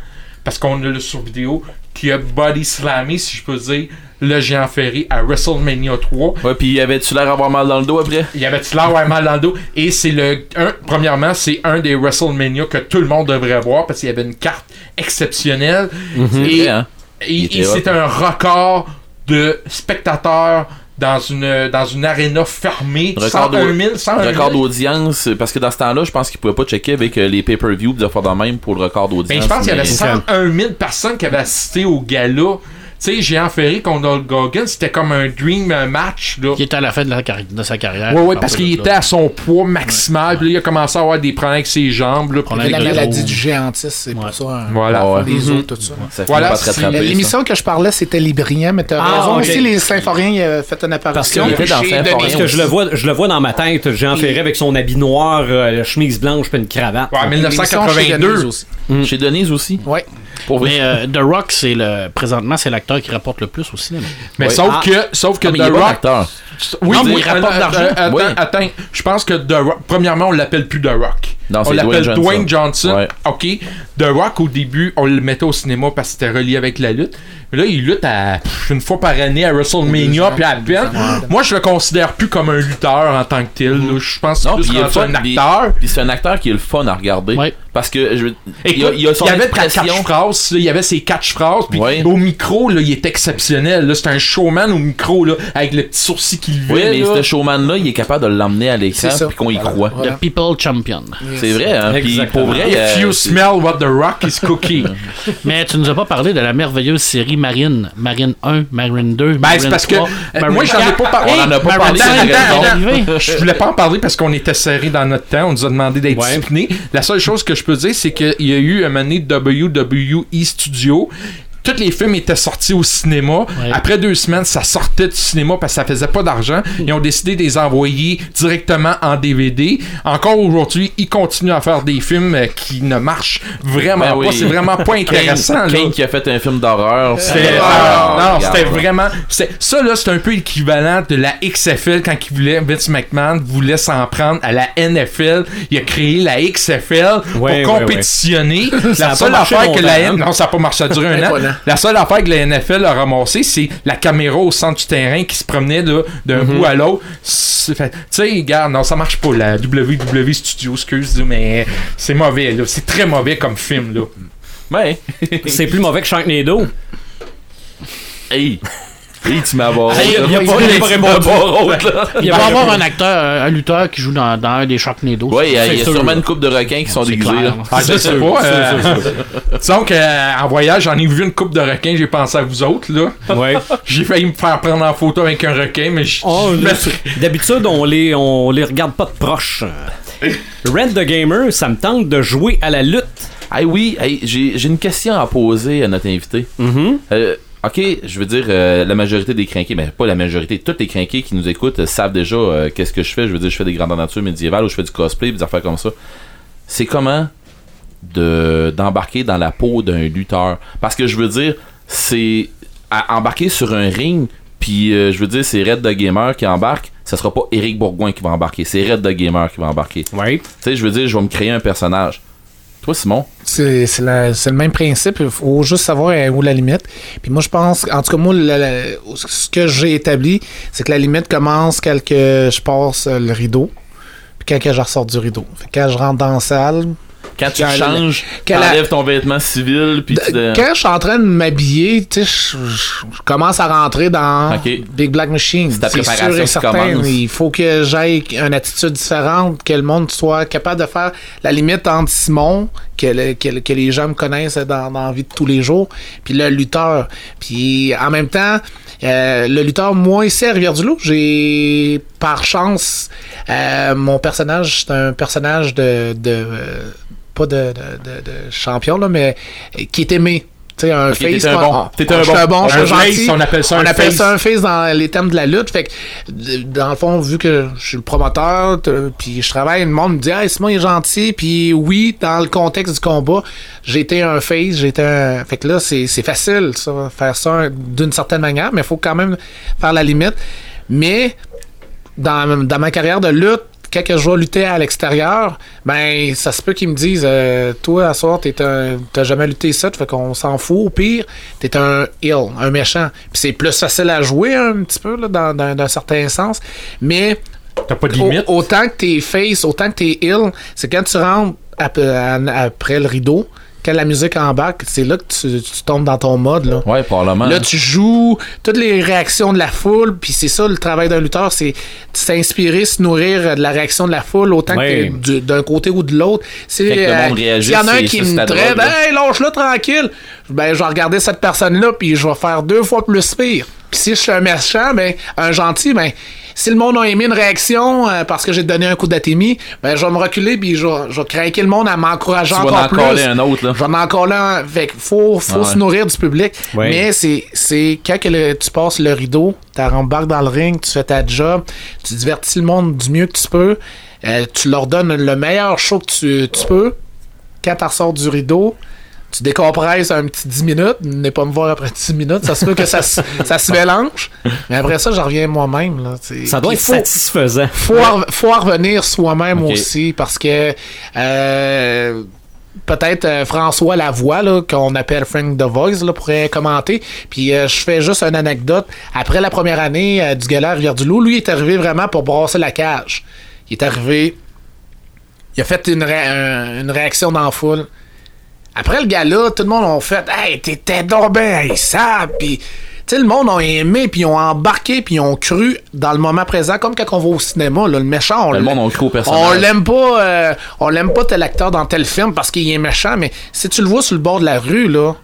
parce qu'on a le sur vidéo, qui a body slammé, si je peux dire, le géant Ferry à WrestleMania 3. Ouais, puis avait-tu l'air d'avoir mal dans le dos après? Il y avait-tu l'air d'avoir mal dans le dos? Et c'est le. Un, premièrement, c'est un des WrestleMania que tout le monde devrait voir parce qu'il y avait une carte exceptionnelle. C'est Et vrai, hein? et, Il et c'est un record de spectateurs dans une dans une arena fermée. Record 101 d'au- 000, 101 000. Record d'audience, parce que dans ce temps-là, je pense qu'ils pouvaient pas checker avec euh, les pay-per-view de faire de même pour le record d'audience. Ben, je pense qu'il y avait mais- 101 000 personnes qui avaient assisté au gala. Tu sais, Géant Ferry contre Hulk Hogan, c'était comme un dream euh, match. Là. Qui était à la fin de, la carri- de sa carrière. Ouais, ouais, À parce qu'il était là. à son poids maximal. Puis là, il a commencé à avoir des problèmes avec ses jambes. Là, la maladie du géantisme, c'est Ouais. pour ça. hein. Voilà. Ah ouais. Les Mhm. os, tout ça. Ça Voilà, pas ça. L'émission que je parlais, c'était Les Brillants, mais t'as Ah, raison aussi, les Symphoriens euh, fait une apparition. qu'il était dans Denis Parce que je le vois, je le vois dans ma tête, Jean Et- Ferré avec son habit noir, euh, la chemise blanche, puis une cravate. Chez 1982. Denise aussi. Chez Denise aussi? Ouais. Pour. Mais euh, The Rock, c'est le présentement, c'est l'acteur qui rapporte le plus au cinéma. Mais sauf Ah. que, sauf que Ah, mais il The Rock, acteur. Oui, Non, mais il rapporte euh, de l'argent. euh, attends, Oui. attends. Je pense que The Rock, premièrement, on l'appelle plus The Rock. Non, on l'appelle Dwayne Dwayne Johnson. Ouais. OK. The Rock, au début, on le mettait au cinéma parce que c'était relié avec la lutte. Mais là, il lutte à, une fois par année à WrestleMania, puis à peine. Moi, je le considère plus comme un lutteur en tant que tel. Je pense que c'est un acteur. Puis c'est un acteur qui est le fun à regarder. Ouais. Parce que je veux- il, Écoute, y a, il y a son il y avait là, il y avait ses catchphrases, puis Ouais. au micro, là, il est exceptionnel. là. C'est un showman au micro, là, avec le petit sourcil qui levait. Oui, mais là. ce showman-là, il est capable de l'emmener à l'écran puis qu'on y croit. Voilà. The People Champion. C'est vrai, hein? Puis Exactement. pour vrai, If euh, you smell what the rock is cooking. Mais tu nous as pas parlé de la merveilleuse série Marine. Marine 1, Marine 2, Ben, Marine c'est parce que 3, euh, Marine moi, j'en ai 4. pas parlé. On en a pas parlé. Je voulais pas en parler parce qu'on était serré dans notre temps. On nous a demandé d'être Ouais. discipliné. La seule chose que je peux dire, c'est qu'il y a eu un moment donné WWE Studio. Tous les films étaient sortis au cinéma. Après deux semaines, ça sortait du cinéma parce que ça faisait pas d'argent. Ils ont décidé de les envoyer directement en DVD. Encore aujourd'hui, ils continuent à faire des films euh, qui ne marchent vraiment Ben oui. pas. C'est vraiment pas intéressant. Kane, là. Kane qui a fait un film d'horreur. C'était- Ah, non, c'était vraiment. c'est- Ça, là, c'est un peu l'équivalent de la XFL quand il voulait, Vince McMahon voulait s'en prendre à la NFL. Il a créé la XFL pour Ouais, compétitionner. La pas seule marché affaire que la longtemps, N... Non, ça n'a pas marché, ça a duré un an. Voilà. La seule affaire que la NFL a ramassé, c'est la caméra au centre du terrain qui se promenait d'un Mhm. bout à l'autre. C'est fait- Tu sais, regarde, non, ça marche pas, la WWE Studio, excuse, mais c'est mauvais, là. C'est très mauvais comme film, là. Ouais. C'est plus mauvais que Sharknado. Hey. Hey, tu m'as il va y avoir un acteur, euh, un lutteur qui joue dans, dans un des Sharknado. Ouais, il y a, C'est il y a sûr, sûrement là. une coupe de requins qui sont déguisés. Ah, je sais pas. euh, disons qu'en voyage, j'en ai vu une coupe de requins, j'ai pensé à vous autres, là. Ouais. J'ai failli me faire prendre en photo avec un requin, mais je. Oh, D'habitude, on les, on les regarde pas de proche. Red the Gamer, ça me tente de jouer à la lutte. Hey, oui, hey, j'ai j'ai une question à poser à notre invité. Mhm. Euh, ok, je veux dire, euh, la majorité des crinqués, mais pas la majorité, tous les crinqués qui nous écoutent euh, savent déjà euh, qu'est-ce que je fais. Je veux dire, je fais des grandes natures médiévales ou je fais du cosplay, des affaires comme ça. C'est comment de d'embarquer dans la peau d'un lutteur? Parce que je veux dire, c'est à embarquer sur un ring, puis je veux dire, c'est Red the Gamer qui embarque. Ça sera pas Eric Bourgoin qui va embarquer, c'est Red the Gamer qui va embarquer. Tu Ouais. sais, je veux dire, je vais me créer un personnage. Toi, Simon, C'est le même principe. Il faut juste savoir euh, où la limite. Puis moi, je pense, en tout cas, moi, ce que j'ai établi, c'est que la limite commence quand je passe le rideau, puis quand je ressors du rideau. Fait quand je rentre dans la salle, Quand tu changes, que la- t'enlèves ton vêtement civil, puis tu... De- Quand je suis en train de m'habiller, tu sais, je, je- commence à rentrer dans. Big Black Machine. C'est sûr et certain. commence. Il faut que j'aille une attitude différente, que le monde soit capable de faire la limite entre Simon, que, le- que, le- que les gens me connaissent dans, dans la vie de tous les jours, puis le lutteur. Puis en même temps, euh, le lutteur, moi ici à Rivière-du-Loup, j'ai par chance, euh, mon personnage, c'est un personnage de. de euh, pas de, de, de- de champion, là, mais qui est aimé. Tu sais, un Ok, face. t'étais un bon. on- T'étais un bon. un bon, Un gentil. face, on appelle ça un appelle face. ça un face dans les termes de la lutte. Fait que, dans le fond, vu que je suis le promoteur, puis je travaille, le monde me dit, hey, Simon est gentil. Puis oui, dans le contexte du combat, j'ai été un face, été un. Fait que là, c'est c'est facile, ça, faire ça d'une certaine manière, mais il faut quand même faire la limite. Mais dans, dans ma carrière de lutte, quand je vais lutter à l'extérieur, ben ça se peut qu'ils me disent euh, toi à soir t'es un t'as jamais lutté ça, fait qu'on s'en fout. Au pire, t'es un ill, un méchant. Puis c'est plus facile à jouer un petit peu là, dans, dans- d'un certain sens. Mais T'as pas de limite? autant que t'es face, autant que t'es ill, c'est quand tu rentres après le rideau, quand la musique embarque, c'est là que tu, tu tombes dans ton mode là. Ouais, probablement. Là, tu joues toutes les réactions de la foule, puis c'est ça le travail d'un lutteur, c'est s'inspirer, se nourrir de la réaction de la foule, autant que du- d'un côté ou de l'autre. C'est, euh, y en a un qui me traite, hey, lâche-le tranquille, ben, je vais regarder cette personne-là, puis je vais faire deux fois plus pire. Puis si je suis un méchant, ben, un gentil, ben, si le monde a aimé une réaction euh, parce que j'ai donné un coup d'atémie, ben, je vais me reculer, puis je vais, je vais craquer le monde à m'encourager Tu vas encore en plus. coller un autre, là. J'en ai encore là. Fait qu'il faut, faut Ouais. se nourrir du public. Mais c'est, c'est quand que le- tu passes le rideau, tu rembarques dans le ring, tu fais ta job, tu divertis le monde du mieux que tu peux, euh, tu leur donnes le meilleur show que tu, tu peux. Quand tu ressors du rideau, tu décompresses un petit 10 minutes, n'est pas me voir après 10 minutes, ça se peut que ça, se- ça se mélange. Mais après ça, j'en reviens moi-même. Là. Ça doit Puis être faut- satisfaisant. faut, en- faut en revenir soi-même aussi parce que euh, peut-être euh, François Lavoie, là, qu'on appelle Frank The Voice, là, pourrait commenter. Puis euh, je fais juste une anecdote. Après la première année euh, du gala Rivière-du-Loup, lui il est arrivé vraiment pour brasser la cage. Il est arrivé. Il a fait une, ré- un- une réaction dans la foule. Après le gala, tout le monde a fait Hey, t'étais donc ben ça! Puis, tu sais, le monde a aimé, puis ils ont embarqué, puis ils ont cru dans le moment présent, comme quand on va au cinéma. Là, le méchant, on Le monde a cru au on personnage. l'aime pas, euh, on l'aime pas tel acteur dans tel film parce qu'il est méchant, mais si tu le vois sur le bord de la rue, là,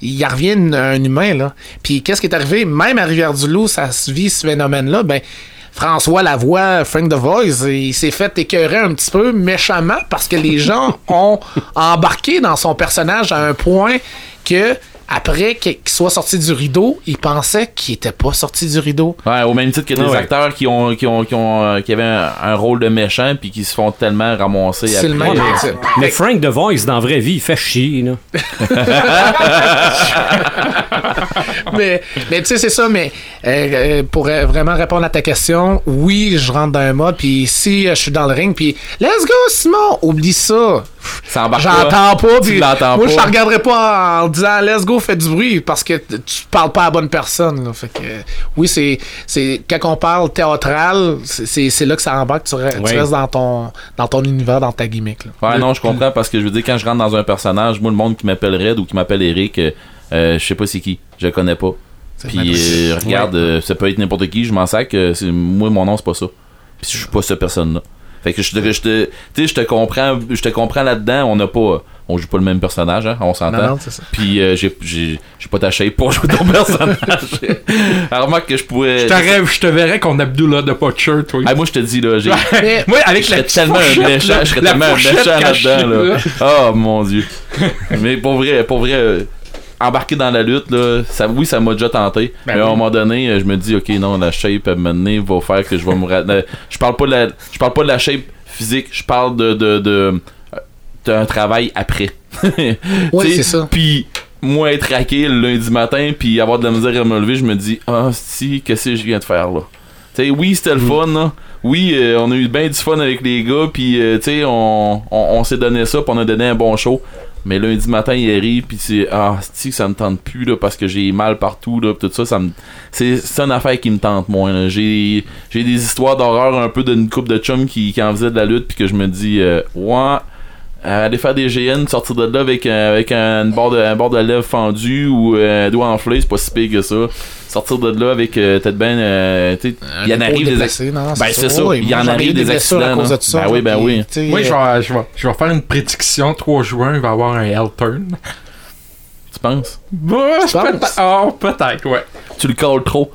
il revient un, un humain, là. Puis qu'est-ce qui est arrivé? Même à Rivière-du-Loup, ça se vit ce phénomène-là, ben. François Lavoie, Frank The Voice, il s'est fait écœurer un petit peu méchamment parce que les gens ont embarqué dans son personnage à un point que après qu'il soit sorti du rideau, ils pensaient qu'il était pas sorti du rideau. Ouais, au même titre que des ouais. acteurs qui ont qui ont qui ont euh, qui avaient un, un rôle de méchant puis qui se font tellement ramasser C'est le même mais- principe. Mais Frank The Voice, dans la vraie vie, il fait chier. Là. mais mais tu sais, c'est ça, mais euh, euh, pour vraiment répondre à ta question, oui, je rentre dans un mode, puis si je suis dans le ring, puis let's go, Simon, oublie ça. Ça embarque J'entends pas, puis moi, je te regarderai pas en disant let's go, fais du bruit, parce que tu parles pas à la bonne personne. là. Fait que, oui, c'est, c'est quand on parle théâtral, c'est, là que ça embarque, tu, re- tu restes dans ton, dans ton univers, dans ta gimmick. là. Ouais, non, je comprends parce que je veux dire, quand je rentre dans un personnage, moi, le monde qui m'appelle Red ou qui m'appelle Eric, euh, euh, je sais pas c'est qui, je connais pas. Puis, euh, regarde, euh, ça peut être n'importe qui, je m'en sac, moi, mon nom, c'est pas ça. Puis, je suis pas cette personne-là. Fait que je te, je te, tu sais, je te comprends, je te comprends là-dedans, on n'a pas, on joue pas le même personnage, hein, on s'entend. Puis, euh, j'ai, j'ai, j'ai pas ta shape pour jouer ton personnage. Alors, remarque que je pourrais. Je te rêve, je te verrais qu'on Abdullah de pas de shirt, toi. Ah, moi, je te dis, là, j'ai. Moi, avec Je la tellement un méchant, je serais tellement un méchant là-dedans, là. là. Oh mon dieu. Mais pour vrai, pour vrai, euh, embarquer dans la lutte, là, ça, oui, ça m'a déjà tenté. Ben mais à un oui. moment donné, euh, je me dis, ok, non, la shape à mener va faire que je vais me. euh, Je parle pas de la, je parle pas de la shape physique, je parle de, de, de, d'un travail après. Sais, c'est ça. Puis moi être raqué le lundi matin puis avoir de la misère à me lever, je me dis ah si qu'est-ce que je viens de faire là? Tu sais oui, c'était le fun là. Oui, euh, on a eu bien du fun avec les gars puis euh, tu sais on, on, on s'est donné ça, puis on a donné un bon show. Mais lundi matin, il arrive puis c'est ah, si ça me tente plus là parce que j'ai mal partout là, pis tout ça, ça me c'est une affaire qui me tente moins. J'ai j'ai des histoires d'horreur un peu d'une coupe de chum qui qui en faisait de la lutte puis que je me dis euh, ouais aller faire des GN, sortir de là avec, un- avec un, barre de, un bord de lèvres fendu ou euh, un doigt enflé, c'est pas si pire que ça. Sortir de là avec euh, peut-être ben, euh, tu sais, il y en arrive des non, Ben, c'est ça, il y en arrive des accidents. Ben oui, ben oui. Moi, je euh, vais, je, vais, je vais faire une prédiction. 3 juin, il va y avoir un Hell Turn. Tu penses? Bah, peut-être, oh, peut-être, ouais. Tu le calls trop.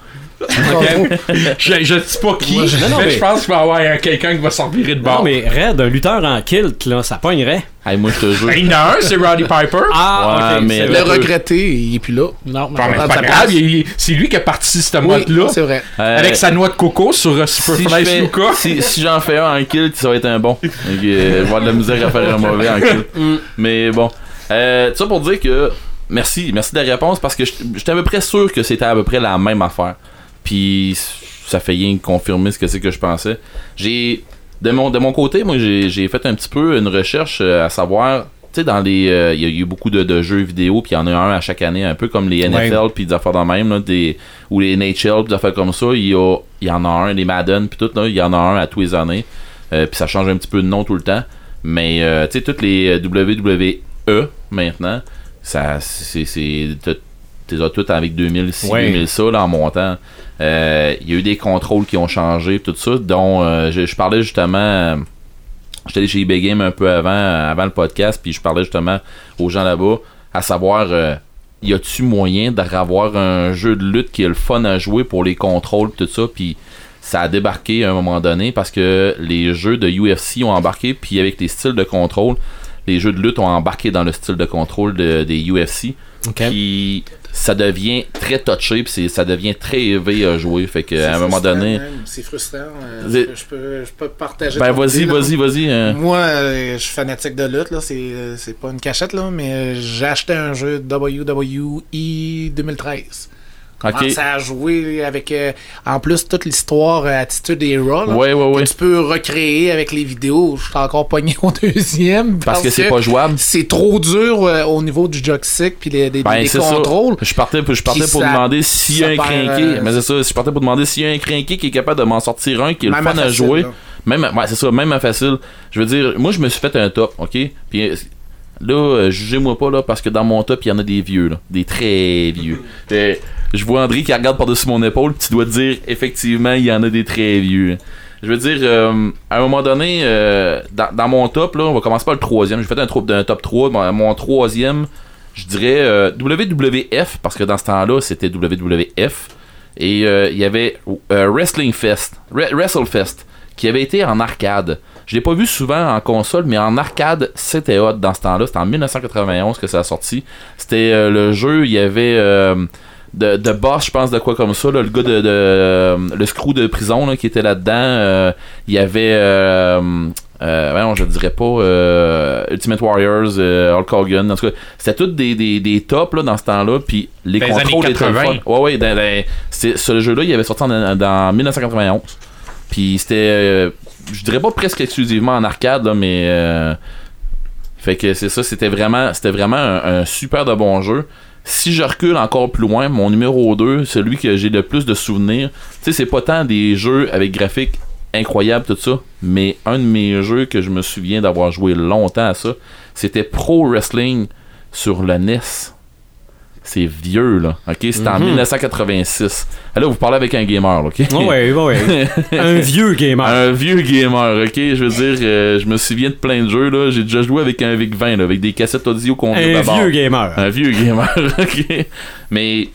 Je, je dis pas qui, Moi, je- mais, Non, non, mais- je pense qu'il va y avoir un- quelqu'un qui va s'en virer de bord. Non, mais Red, un lutteur en kilt, là, ça pognerait. Hey, moi, je te jure. Il y en a un, c'est Roddy Piper. Ah, Ouais, ok, mais le regretter, il est plus là. Non, prendre pas grave, c'est lui qui a parti ce Oui, mode-là. c'est vrai. Euh, Avec sa noix de coco sur euh, si, je Superfly Luca. si, si j'en fais un en kill, ça va être un bon. Donc, euh, je vais avoir de la misère à faire un mauvais en kill. Mais bon. Euh, tout ça pour dire que merci, merci de la réponse parce que j'étais à peu près sûr que c'était à peu près la même affaire. Puis ça fait rien confirmer ce que c'est que je pensais. J'ai de mon de mon côté, moi j'ai j'ai fait un petit peu une recherche euh, à savoir tu sais dans les euh, il y a eu beaucoup de, de jeux vidéo puis il y en a un à chaque année un peu comme les NFL puis des affaires dans même là, des ou les NHL puis des affaires comme ça, il y a y en a un les Madden puis tout là, il y en a un à tous les années. Euh, puis ça change un petit peu de nom tout le temps. Mais euh, tu sais, toutes les WWE maintenant, ça c'est. T'es as toutes avec 2006, Ouais. 2000 ça là, en montant. Euh, Il y a eu des contrôles qui ont changé, tout ça, dont euh, je, je parlais justement. euh, J'étais allé chez eBay Game un peu avant, euh, avant le podcast, puis je parlais justement aux gens là-bas, à savoir, euh, y a-tu moyen d'avoir un jeu de lutte qui est le fun à jouer pour les contrôles, tout ça, puis ça a débarqué à un moment donné parce que les jeux de UFC ont embarqué, puis avec les styles de contrôle, les jeux de lutte ont embarqué dans le style de contrôle de- des UFC, Ok. puis ça devient très touché, puis ça devient très élevé à jouer, fait C'est qu'à un moment donné, C'est frustrant. euh, Je peux, je peux partager. ben vas-y, vas-y, vas-y. hein. Moi, euh, je suis fanatique de lutte, là. C'est, euh, c'est pas une cachette, là, mais j'ai acheté un jeu WWE 2013. Commencé à jouer avec, euh, en plus, toute l'histoire euh, Attitude Era. là, Ouais, ouais, que ouais. Tu peux recréer avec les vidéos. Je suis encore pogné au deuxième. Parce que c'est pas jouable. C'est trop dur euh, au niveau du joystick puis les, des, Ben, des c'est ça. contrôles. Je partais, je partais pour ça- demander s'il y a ça un crinqué. Mais c'est ça, je partais pour demander s'il y a un crinqué qui est capable de m'en sortir un, qui est le fun à facile, jouer. là. Même, ouais, c'est ça, même à facile. Je veux dire, moi, je me suis fait un top, ok? Puis là, euh, jugez-moi pas, là, parce que dans mon top, il y en a des vieux, là. Des très vieux. Euh, je vois André qui regarde par-dessus mon épaule, puis tu dois te dire, effectivement, il y en a des très vieux. Je veux dire, euh, à un moment donné, euh, dans, dans mon top, là, on va commencer par le troisième. J'ai fait un, trop- un top 3. Mon, mon troisième, je dirais euh, WWF, parce que dans ce temps-là, c'était WWF. Et il y avait Wrestling Fest, Re- WrestleFest, qui avait été en arcade. Je l'ai pas vu souvent en console, mais en arcade, c'était hot dans ce temps-là. C'était en 1991 que ça a sorti. C'était euh, le jeu, il y avait euh, de, de boss, je pense, de quoi comme ça. là, le gars de, de- euh, le screw de prison là, qui était là-dedans. euh, il y avait euh, non, je dirais pas Ultimate Warriors, Hulk Hogan. En tout cas, c'était tous des, des, des tops là, dans ce temps-là. Puis les les contrôles étaient le 80. fun. Ouais, ouais, dans, dans- ce jeu-là, il avait sorti en, dans 1991. Puis c'était, je dirais pas presque exclusivement en arcade, mais. euh, fait que c'est ça, c'était vraiment, un, super de bon jeu. Si je recule encore plus loin, mon numéro 2, celui que j'ai le plus de souvenirs, tu sais, c'est pas tant des jeux avec graphiques incroyables, tout ça, mais un de mes jeux que je me souviens d'avoir joué longtemps à ça, c'était Pro Wrestling sur le NES. C'est vieux, là. OK? C'était en 1986. Ah, Là, vous parlez avec un gamer, là, OK? Oh, ouais, ouais, ouais. un vieux gamer. Un vieux gamer, ok? Je veux dire, euh, je me souviens de plein de jeux, là. J'ai déjà joué avec un VIC-20, là, avec des cassettes audio qu'on Un vieux gamer. Un vieux gamer, ok? Mais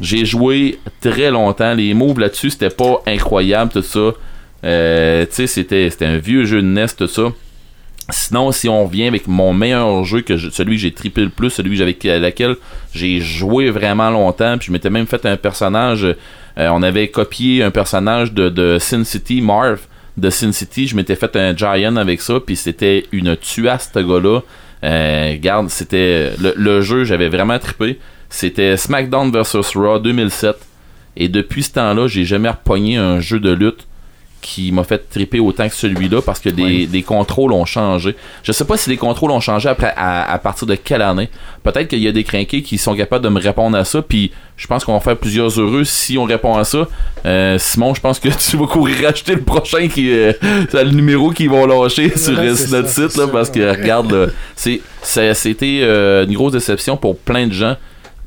j'ai joué très longtemps. Les moves là-dessus, c'était pas incroyable, tout ça. Euh, tu sais, c'était c'était un vieux jeu de NES, tout ça. Sinon, si on revient avec mon meilleur jeu, que celui que j'ai trippé le plus, celui à laquelle j'ai joué vraiment longtemps, puis je m'étais même fait un personnage. euh, on avait copié un personnage de, Sin City, Marv, de Sin City. Je m'étais fait un Giant avec ça, puis c'était une tuasse, ce gars-là. Euh, regarde, c'était le, le jeu, j'avais vraiment trippé. C'était SmackDown vs Raw 2007. Et depuis ce temps-là, j'ai jamais repogné un jeu de lutte qui m'a fait triper autant que celui-là parce que des, des contrôles ont changé. Je sais pas si les contrôles ont changé après à, à partir de quelle année. Peut-être qu'il y a des crinqués qui sont capables de me répondre à ça, puis je pense qu'on va faire plusieurs heureux si on répond à ça. Euh, Simon, je pense que tu vas courir acheter le prochain qui euh, c'est le numéro qu'ils vont lâcher sur, Ouais, euh, sur notre ça, site là, ça, parce que ouais. regarde, c'est c'était euh, une grosse déception pour plein de gens.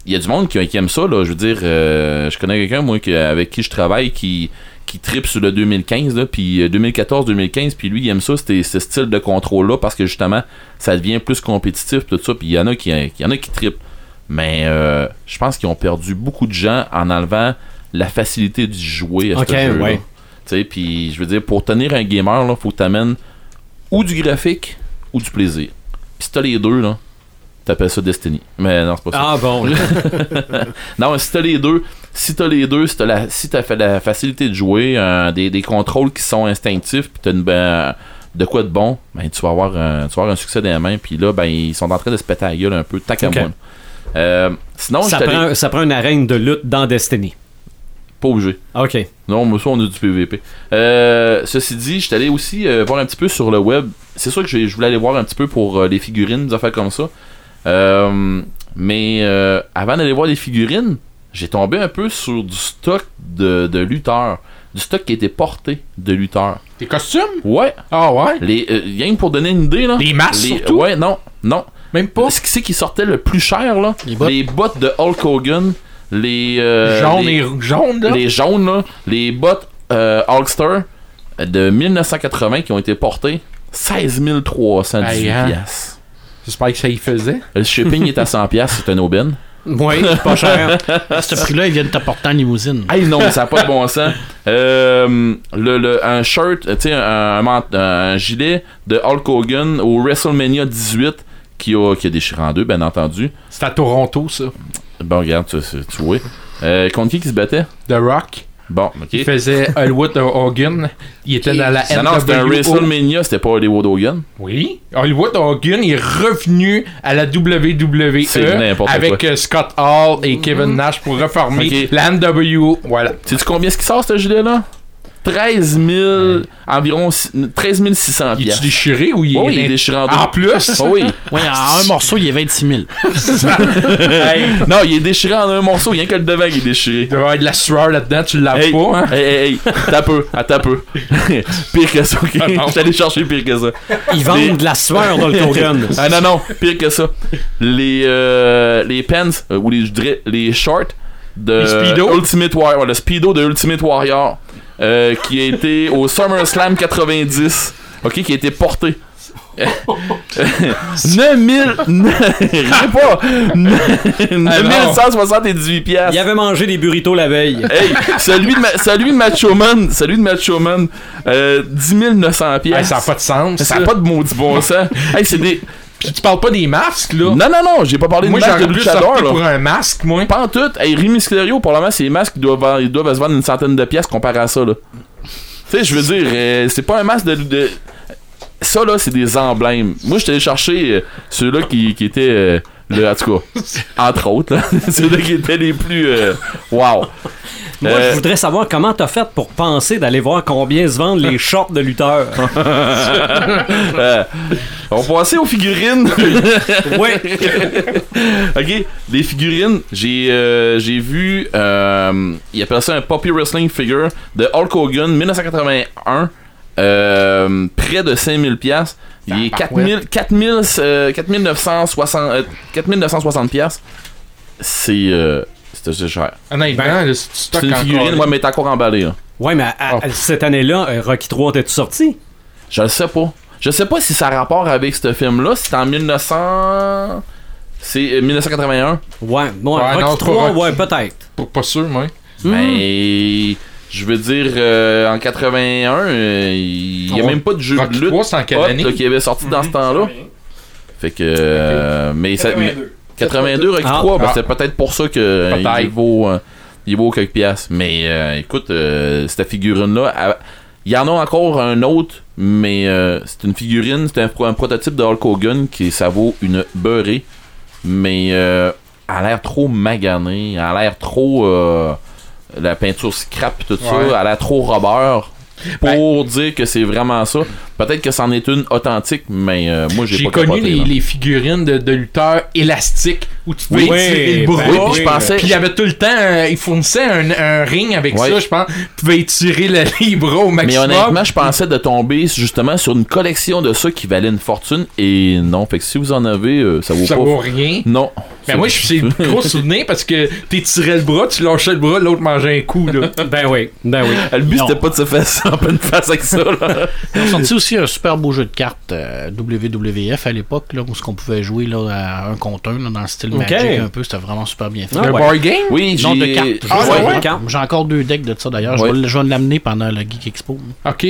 Il y a du monde qui, qui aime ça là. Je veux dire, euh, je connais quelqu'un moi qui, avec qui je travaille qui qui tripe sur le 2015 là, puis euh, 2014-2015, puis lui il aime ça, c'était ce style de contrôle là parce que justement ça devient plus compétitif tout ça, puis il y en a qui y en a qui tripent. Mais euh, je pense qu'ils ont perdu beaucoup de gens en enlevant la facilité du jouer à ce jeu ouais. Tu sais, puis je veux dire pour tenir un gamer là, faut que t'amènes ou du graphique ou du plaisir. Puis si t'as les deux là, t'appelles ça Destiny. Mais non, c'est pas ça. Ah bon. Non, si t'as les deux, si t'as les deux, si t'as la, si t'as fait la facilité de jouer, euh, des, des contrôles qui sont instinctifs, puis t'as une, ben, de quoi de bon, ben tu vas avoir un, tu vas avoir un succès dans les mains, puis là, ben ils sont en train de se péter la gueule un peu, tac à Ok. moi. Euh, sinon, ça, prend, ça prend une arène de lutte dans Destiny. pas obligé. OK. Non, mais ça, on a du PVP. Euh, ceci dit, j'étais allé aussi euh, voir un petit peu sur le web. C'est sûr que je voulais aller voir un petit peu pour euh, les figurines, des affaires comme ça. Mais euh, avant d'aller voir les figurines, j'ai tombé un peu sur du stock de, de lutteurs. Du stock qui était porté de lutteurs. Tes costumes? Ouais, Ah ouais? les, euh, rien que pour donner une idée, là. Les masques, Les- surtout? Ouais, non, non. Même pas? Ce qui c'est qui sortait le plus cher, là? Les bottes? Les bottes de Hulk Hogan. Les. euh, Jaune les- et jaune, là? les jaunes, là, les bottes euh, Hulkster de 1980 qui ont été portées, 16 318 Aïe, hein? piastres. J'espère que ça y faisait. Le shipping est à 100 piastres, c'est un aubaine. Oui, pas cher. À ce prix-là, ils viennent t'apporter en limousine. Hey non, mais ça n'a pas de bon sens. Euh, le, le- un shirt, tu sais, un, un, gilet de Hulk Hogan au WrestleMania 18 qui a, qui a déchiré en deux, bien entendu. C'est à Toronto, ça. Bon, regarde, tu vois. Euh, contre qui qui se battait? The Rock. Bon, ok. Il faisait Hollywood Hogan. Il était dans la Non, non, c'était un NWO. WrestleMania, c'était pas Hollywood Hogan. Oui. Hollywood Hogan est revenu à la C'est WWE n'importe avec quoi. euh, Scott Hall et Kevin Nash pour reformer la NWO. Voilà. Sais-tu combien est-ce qui sort ce gilet-là? 13 000, environ si- 13 600 Il est déchiré ou il Oh est. il déchiré en deux. En plus? Oh oui. En un morceau, il est 26 000. Hey, Non, il est déchiré en un morceau, rien que le devant qui est déchiré. il doit y avoir de la sueur là-dedans, tu l'as Hey, pas, hein? hey, hey, hey, t'as peu, attends peu. pire que ça, ok? Ah allé chercher pire que ça. Ils vendent Les- de la sueur dans le Hogan. Ah non, non, pire que ça. Les, euh, les pants, euh, ou les, je dirais, les shorts de Les Speedo? Ultimate Warrior, ouais, le Speedo de Ultimate Warrior, euh, qui a été au SummerSlam 90, ok, qui a été porté. 9000 rien pas 9178 piastres Il avait mangé des burritos la veille. Hey, celui de, ma- celui de Macho Man, celui de Macho Man, euh, 10 900 Hey, piastres. ça n'a pas de sens. ça n'a pas de maudit bon sens. Hey, c'est des... Puis tu parles pas des masques, là. Non, non, non, j'ai pas parlé de moi, masque j'aurais de luchador, là. pour un masque, moi. Pas en tout. Hey, Rey Mysterio, pour le moment, ces masques, ils doivent, ils doivent se vendre une centaine de pièces comparé à ça, là. Tu sais, je veux dire, euh, c'est pas un masque de... de- Ça, là, c'est des emblèmes. Moi, j'étais allé chercher euh, ceux-là qui, qui étaient... euh, le, en tout cas, entre autres, là, ceux-là qui étaient les plus... wow. Moi, Euh, je voudrais savoir comment t'as fait pour penser d'aller voir combien se vendent les shorts de lutteurs. Euh, on va passer aux figurines. oui. ok, les figurines, j'ai euh, j'ai vu, euh, il appelle ça un Poppy Wrestling Figure de Hulk Hogan 1981, euh, près de 5000 pièces. Il est 4000, 4000, euh, 4960, euh, 4960 pièces. C'est euh, c'est assez cher. Honnêtement, tu C'est une encore- figurine, ouais, mais t'es encore emballé. Là. Ouais, mais à- à- cette année-là, euh, Rocky 3 était sorti? Je le sais pas. Je sais pas si ça a rapport avec ce film-là. C'est en 1900. C'est euh, 1981. Ouais, bon, Ouais, Rocky non, 3, Rocky. ouais, peut-être. Pas, pas sûr, moi. Mais je veux dire, euh, en 81, euh, il n'y a Ouais. même pas de jeu Rocky de lutte 3, c'est en quelle hot, année? là, qui avait sorti dans ce temps-là. Fait que. euh, mais ça, mais 82 Rocky Ah. 3, ben, Ah. c'est peut-être pour ça que euh, Peut-être. il vaut, euh, il vaut quelques piastres. Mais euh, écoute, euh, cette figurine-là, il y en a encore un autre, mais euh, c'est une figurine, c'est un, pro- un prototype de Hulk Hogan qui ça vaut une beurrée. Mais euh, elle a l'air trop maganée, elle a l'air trop. euh, la peinture scrap tout Ouais. ça, elle a l'air trop rubber. pour dire que c'est vraiment ça. Peut-être que c'en est une authentique, mais euh, moi j'ai J'ai pas connu capoté, les, les figurines de, de lutteurs élastiques où tu pouvais Oui, étirer oui, le bras. oui, puis je pensais- Puis il y avait tout le temps, euh, ils fournissaient un, un ring avec ça, je pense. Tu pouvais étirer le, les bras au Mais maximum. honnêtement, je pensais de tomber justement sur une collection de ça qui valait une fortune et non. Fait que si vous en avez, euh, ça vaut ça pas. vaut rien. Non. Mais moi, c'est le gros souvenir parce que t'étirais le bras, tu lâchais le bras, l'autre mangeait un coup. Là. Ben oui, ben oui. Le but c'était pas de se faire ça en pleine face avec ça. Là. Ils ont sorti aussi un super beau jeu de cartes euh, WWF à l'époque, là, où ce qu'on pouvait jouer là, à un contre un, là, dans le style Ok. Magic un peu. C'était vraiment super bien fait. Un ouais. board game? Oui, Non, de j'ai. cartes. Ah, J'ai- ouais, ouais. cartes. J'ai encore deux decks de ça d'ailleurs. Ouais. Je vais, je vais l'amener pendant le Geek Expo. Ok.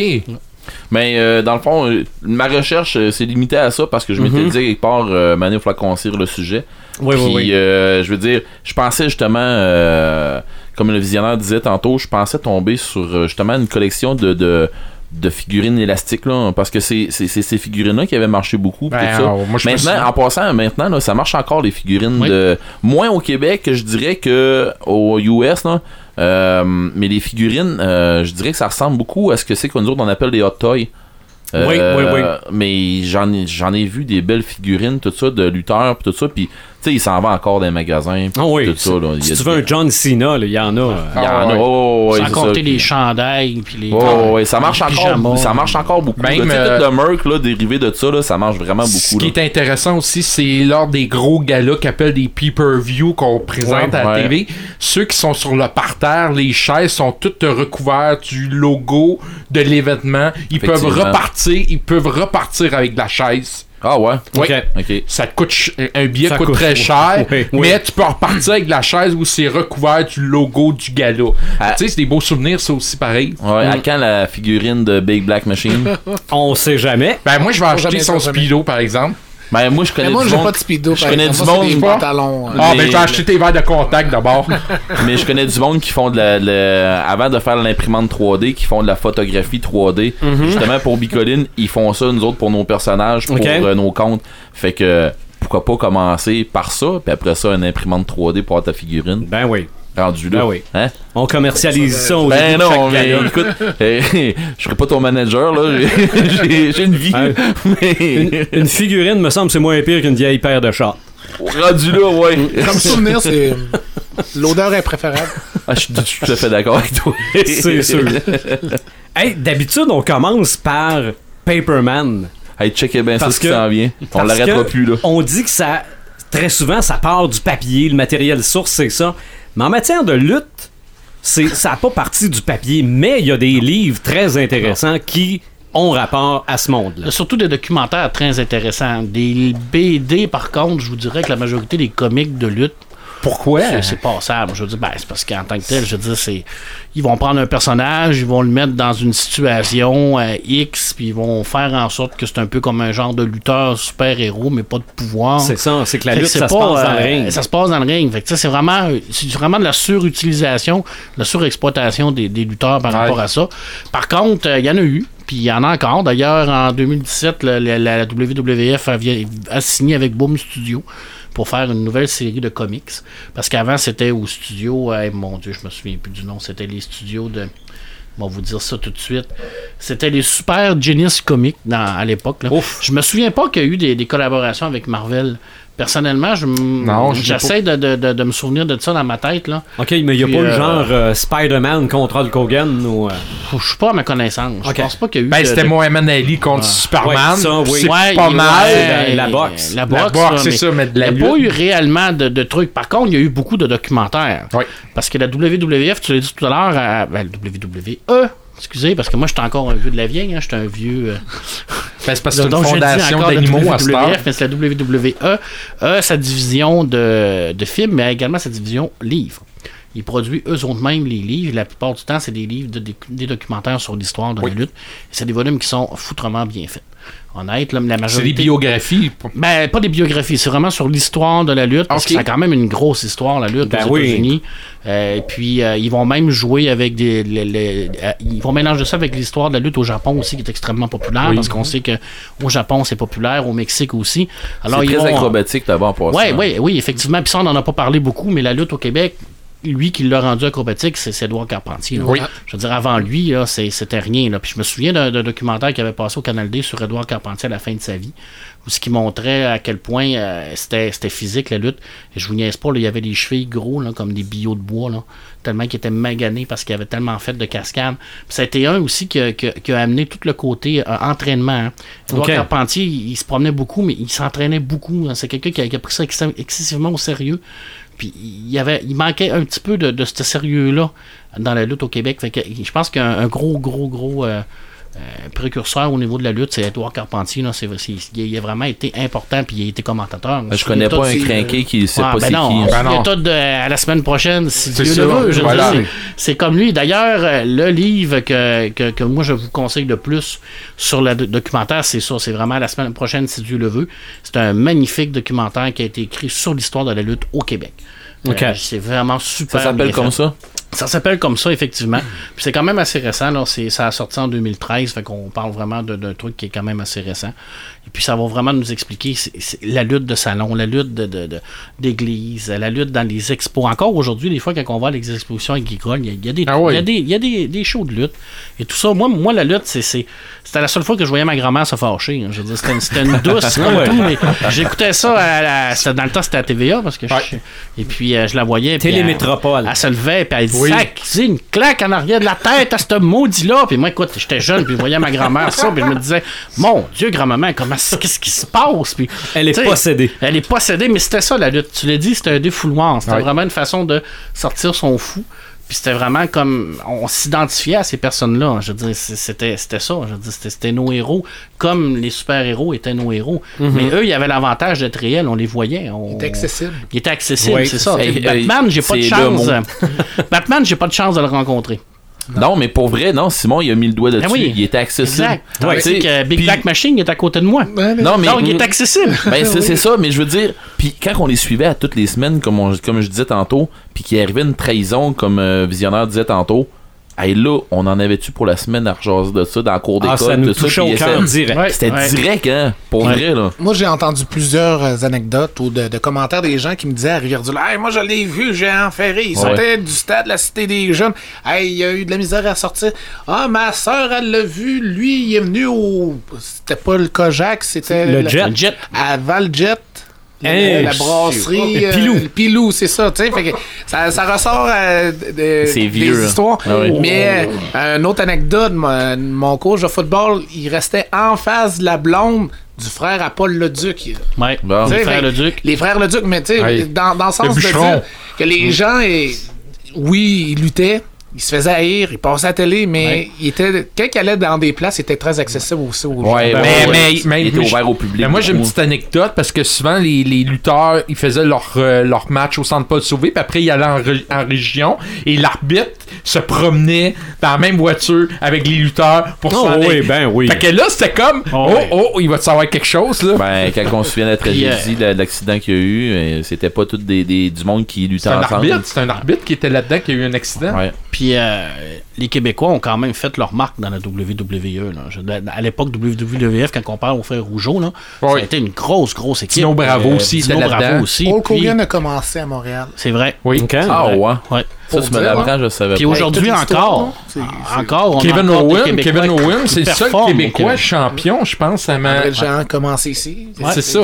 Mais euh, dans le fond, euh, ma recherche euh, s'est limitée à ça parce que je m'étais Mhm. dit quelque part, euh, Manu, il faut concire le sujet. Oui, Puis, oui, oui. euh, je veux dire, je pensais justement, euh, comme le visionnaire disait tantôt, je pensais tomber sur justement une collection de, de, de figurines élastiques, là, parce que c'est ces figurines-là qui avaient marché beaucoup. puis Ben, tout ça. euh, moi, je me Maintenant, en passant, maintenant, là, ça marche encore les figurines Oui. de moins au Québec, je dirais que aux US, là. Euh, mais les figurines, euh, je dirais que ça ressemble beaucoup à ce que c'est que nous autres on appelle des hot toys. Euh, Oui, oui, oui. Mais j'en ai, j'en ai vu des belles figurines, tout ça, de lutteurs, pis tout ça, puis sais, il s'en va encore dans les magasins, Ah oui. tout ça. Là. Il y Si a tu veux un John Cena, il y en a. il y en Ah a, oh, Sans compter les chandails. Puis les, Oh, ouais, ça marche encore, pyjamas. ça marche encore beaucoup. Même, euh, le Merc, là, dérivé de ça, là, ça marche vraiment Ce beaucoup. qui là. est intéressant aussi, c'est lors des gros galas qu'on appelle des pay-per-view qu'on présente à la télé. Ceux qui sont sur le parterre, les chaises sont toutes recouvertes du logo de l'événement. Ils peuvent repartir, ils peuvent repartir avec la chaise. Ah ouais? Oui. Ok. Ok. Ça te coûte ch- un billet Ça coûte, coûte- très cher, Oui, oui. mais tu peux repartir avec la chaise où c'est recouvert du logo du gala. Ah. Tu sais, c'est des beaux souvenirs, ça aussi pareil. Ouais, à quand la figurine de Big Black Machine? On sait jamais. Ben moi je vais acheter son speedo par exemple. Ben, moi, je connais Mais moi, du j'ai monde. pas de speedo. je par connais exemple. du Moi, c'est monde, des pas. pantalons. euh, Ah Mais- ben je vais acheter tes verres de contact d'abord. mais je connais du monde qui font de la, la- avant de faire l'imprimante 3D, qui font de la photographie 3D. Justement pour Bicoline, ils font ça nous autres pour nos personnages, pour Ok. euh, nos comptes. Fait que pourquoi pas commencer par ça, puis après ça une imprimante 3D pour avoir ta figurine. Ben oui. Rendu là. Ben oui. Hein? On commercialise ça au Ben de non, chaque mais gala. écoute, euh, je serais pas ton manager là, j'ai- une vie. Hein? Mais Une, une figurine, me semble, c'est moins pire qu'une vieille paire de chats. rendu là, ouais. Comme souvenir, c'est. L'odeur est préférable. Ah, je suis je suis tout à fait d'accord avec toi. C'est sûr. Hey, d'habitude, on commence par Paperman. Hey, checkez bien ça qui s'en vient. On l'arrêtera plus là. On dit que ça. Très souvent, ça part du papier, le matériel source, c'est ça. Mais en matière de lutte, ça n'a pas parti du papier, mais il y a des livres très intéressants qui ont rapport à ce monde-là. Surtout des documentaires très intéressants. Des BD, par contre, je vous dirais que la majorité des comics de lutte, Pourquoi? c'est- c'est passable. Je veux dire, ben, c'est parce qu'en tant que tel, je veux dire, c'est. Ils vont prendre un personnage, ils vont le mettre dans une situation euh, X, puis ils vont faire en sorte que c'est un peu comme un genre de lutteur super-héros, mais pas de pouvoir. C'est ça, c'est que la Fait lutte, ça se pas, passe dans le euh, ring. Ça se passe dans le ring. Fait que, c'est vraiment, c'est vraiment de la surutilisation, de la surexploitation des, des lutteurs par Ouais. rapport à ça. Par contre, euh, il y en a eu. Puis il y en a encore. D'ailleurs, en 2017, le- la, la WWF a, a signé avec Boom Studio pour faire une nouvelle série de comics. Parce qu'avant, c'était au studio. mon Dieu, je me souviens plus du nom. C'était les studios de. On va vous dire ça tout de suite. C'était les Super Genius Comics dans, à l'époque. Je me souviens pas qu'il y a eu des, des collaborations avec Marvel. Personnellement, je Non, j'essaie de, de- de- de me souvenir de ça dans ma tête. Là. Ok, mais il n'y a Puis, pas le euh, genre euh, Spider-Man contre Hulk Hogan ou. euh, Je suis pas à ma connaissance. Ok. Je pense pas qu'il y a eu. Ben, de- c'était Mohamed Ali contre Superman. Ouais, ça, oui. C'est Ouais, pas mal. ouais, la boxe. La boxe, c'est mais ça, mais de la Il n'y a pas eu réellement de, de trucs. Par contre, il y a eu beaucoup de documentaires. Oui. Parce que la WWF, tu l'as dit tout à l'heure, à- ben, la WWE, excusez, parce que moi, je suis encore un vieux de la vieille. Hein, je suis un vieux. euh, Ben, c'est parce que c'est une fondation d'animaux à. WWF, mais c'est la WWE a sa division de, de films, mais également sa division livres. Ils produisent eux-mêmes les livres. La plupart du temps, c'est des livres, de- des, des documentaires sur l'histoire de la lutte. C'est des volumes qui sont foutrement bien faits. Honnête, là, la C'est majorité... des biographies. Ben, pas des biographies, c'est vraiment sur l'histoire de la lutte, parce que ça a quand même une grosse histoire, la lutte, Ben aux oui. États-Unis. Euh, et puis, euh, ils vont même jouer avec des. les- les- euh, ils vont mélanger ça avec l'histoire de la lutte au Japon aussi, qui est extrêmement populaire, parce qu'on sait que au Japon, c'est populaire, au Mexique aussi. Alors, C'est très vont. acrobatique d'abord en passant. Ouais, ouais, oui, effectivement. Puis ça, on n'en a pas parlé beaucoup, mais la lutte au Québec, lui qui l'a rendu acrobatique, c'est Edouard Carpentier. Oui. Je veux dire, avant lui, c'était rien. Là. Puis je me souviens d'un documentaire qui avait passé au Canal D sur Edouard Carpentier à la fin de sa vie, où ce qui montrait à quel point euh, c'était physique la lutte. Et je vous niaise pas, là, il y avait des chevilles gros, là, comme des billots de bois, là, tellement qu'il était magané parce qu'il avait tellement fait de cascades. Puis ça a été un aussi qui a, qui a- qui a amené tout le côté euh, entraînement. hein. Edouard. Carpentier, il, il se promenait beaucoup, mais il s'entraînait beaucoup. hein. C'est quelqu'un qui a, qui a pris ça ex- excessivement au sérieux. Puis il, y avait, il manquait un petit peu de, de ce sérieux-là dans la lutte au Québec. Je pense qu'un un gros, gros, gros euh, euh, précurseur au niveau de la lutte, c'est Edouard Carpentier. Là. C'est, c'est- il a vraiment été important, puis il a été commentateur. Je connais pas un crinqué qui sait Ah, pas ben c'est non, qui. on Ben non. de- à la semaine prochaine, si C'est Dieu le veut. Je veux voilà. dire, c'est- c'est comme lui. D'ailleurs, euh, le livre que, que, que moi je vous conseille le plus sur le do- documentaire, c'est ça. C'est vraiment la semaine prochaine, si Dieu le veut. C'est un magnifique documentaire qui a été écrit sur l'histoire de la lutte au Québec. Ok. Euh, c'est vraiment super. Ça s'appelle comme ça? Ça s'appelle comme ça, effectivement. Puis c'est quand même assez récent. Là. Ça a sorti en 2013. Fait qu'on parle vraiment d'un truc qui est quand même assez récent. Et puis ça va vraiment nous expliquer la lutte de salon, la lutte de, de- de- d'église, la lutte dans les expos. Encore aujourd'hui, des fois, quand on va à les expositions agricoles, il y a, il y a des, Ah oui. y a des, y a des, des shows de lutte. Et tout ça, moi, moi la lutte, c'est, c'est- c'était la seule fois que je voyais ma grand-mère se fâcher. hein. Je veux dire, c'était, une- c'était une douce comme tout, mais j'écoutais ça à la- dans le temps, c'était à TVA parce que je- et puis euh, je la voyais. elle- Télémétropole. Elle, se levait, puis elle Oui. disait c'est une claque en arrière de la tête à ce maudit-là. Puis moi, écoute, j'étais jeune, puis je voyais ma grand-mère ça, puis je me disais, mon Dieu, grand-maman, comment, qu'est-ce qui se passe? Puis, Elle est possédée. Elle est possédée, mais c'était ça la lutte. Tu l'as dit, c'était un défouloir. C'était Ouais. vraiment une façon de sortir son fou. Puis c'était vraiment comme. On s'identifiait à ces personnes-là. Je veux dire, c'était, c'était ça. Je veux dire, c'était, c'était nos héros, comme les super-héros étaient nos héros. Mais eux, ils avaient l'avantage d'être réels. On les voyait. On... Il est accessible. Il était accessible, Oui, c'est c'est ça. Batman, j'ai pas de chance. Batman, j'ai pas de chance de le rencontrer. Non, mais pour vrai, non, Simon, il a mis le doigt dessus. Ah oui. Il était accessible. Exact. Ouais, que Big Black Machine il est à côté de moi. Non, mais. Donc, il est accessible. Ben, c'est c'est ça, mais je veux dire, puis quand on les suivait à toutes les semaines, comme, on- comme je disais tantôt, puis qu'il arrivait une trahison, comme euh, Visionnaire disait tantôt, hey, là, on en avait-tu pour la semaine à rejaser de ça, dans le cours d'école, Ah, ça nous tout ça, touchait au puis cœur c'était- direct. Ouais. C'était Ouais. direct, hein, pour Ouais. vrai, là. Moi, j'ai entendu plusieurs euh, anecdotes ou de, de commentaires des gens qui me disaient à Rivière-du-Loup Hey, moi, je l'ai vu, j'ai enferré. Il Ouais. sortait du stade de la Cité des Jeunes. Hey, il a eu de la misère à sortir. Ah, ma soeur, elle l'a vu. Lui, il est venu au. C'était pas le Kojak, c'était. Le la- jet. Le jet. La, Hey, la brasserie. le euh, Pilou. le Pilou, c'est ça, tu sais. fait que ça, ça ressort euh, de- des vieux, hein. histoires. Ah. Mais euh, une autre anecdote, mon, mon coach de football, il restait en face de la blonde du frère à Paul Leduc. Ouais. Bon. Les frères fait- le Duc. Les frères Leduc, mais tu sais, dans, dans le sens de dire que les gens, eh, oui, ils luttaient, ils se faisaient haïr, ils passaient à la télé, mais Ouais. il était, quand ils allaient dans des places, il était très accessible aussi aux Ouais, gens. ben, Mais- ouais. mais- mais- il était ouvert au public. Mais moi, j'ai une petite anecdote parce que souvent, les, les lutteurs, ils faisaient leur, euh, leur match au centre Paul Sauvé, puis après, ils allaient en, ré- en région, et l'arbitre se promenait dans la même voiture avec les lutteurs pour Oh, oui, ben oui. Fait que là, c'était comme, Oh, oh, oh, il va te savoir quelque chose, là. Ben, quand on se souvient de la Puis, tragédie, de l'accident qu'il y a eu, euh, c'était pas tout des, des- du monde qui luttait c'est un ensemble. arbitre, c'est un arbitre qui était là-dedans, qui a eu un accident. Ouais. Puis euh, les Québécois ont quand même fait leur marque dans la WWE. Là. Je- à l'époque WWF, quand on parle aux frères Rougeau, là, ça Oui. a été une grosse, grosse équipe. Tino Bravo aussi Dino était Bravo aussi. Hulk Hogan a commencé à Montréal. C'est vrai. Oui. Ok. Ah ouais. Ouais. Ça, me l'apprends, je savais Puis aujourd'hui encore, encore, on a Kevin encore des Owen, Québécois Kevin qui- Owen, qui c'est le seul Québécois champion, je pense, à ma... André Jean a commencé ici. C'est ça.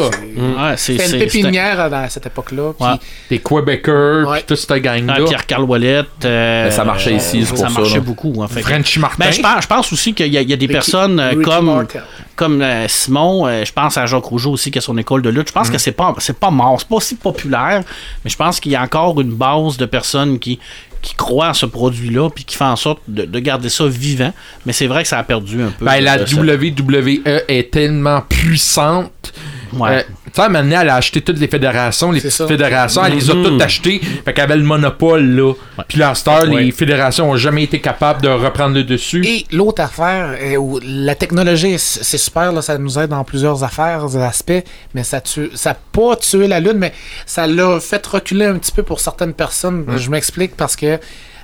C'est C'était une pépinière à cette époque-là. puis Ouais. Des Québécois, Ouais. puis toute cette Ah, gang-là. Pierre-Carl Ouellet. euh, ça marchait ici, c'est ça pour ça, beaucoup. En fait. Frenchy Martin. Ben, je, pense, je pense aussi qu'il y, a- il y a des Ricky- personnes euh, Ricky comme, comme euh, Simon, euh, je pense à Jacques Rougeau aussi qui a son école de lutte. Je pense Mm. que c'est pas c'est pas mort, c'est pas aussi populaire, mais je pense qu'il y a encore une base de personnes qui qui croient à ce produit-là puis qui font en sorte de, de garder ça vivant. Mais c'est vrai que ça a perdu un peu. Ben, la ça. WWE est tellement puissante. Ouais. Euh, tu sais, maintenant, elle a acheté toutes les fédérations, les petites ça. fédérations, elle les a Mhm. toutes achetées. Fait qu'elle avait le monopole, là. Puis là, à les fédérations ont jamais été capables de reprendre le dessus. Et l'autre affaire, euh, où la technologie, c'est super, là, ça nous aide dans plusieurs affaires, aspects, mais ça tue, ça a pas tué la Lune, mais ça l'a fait reculer un petit peu pour certaines personnes. Je m'explique parce que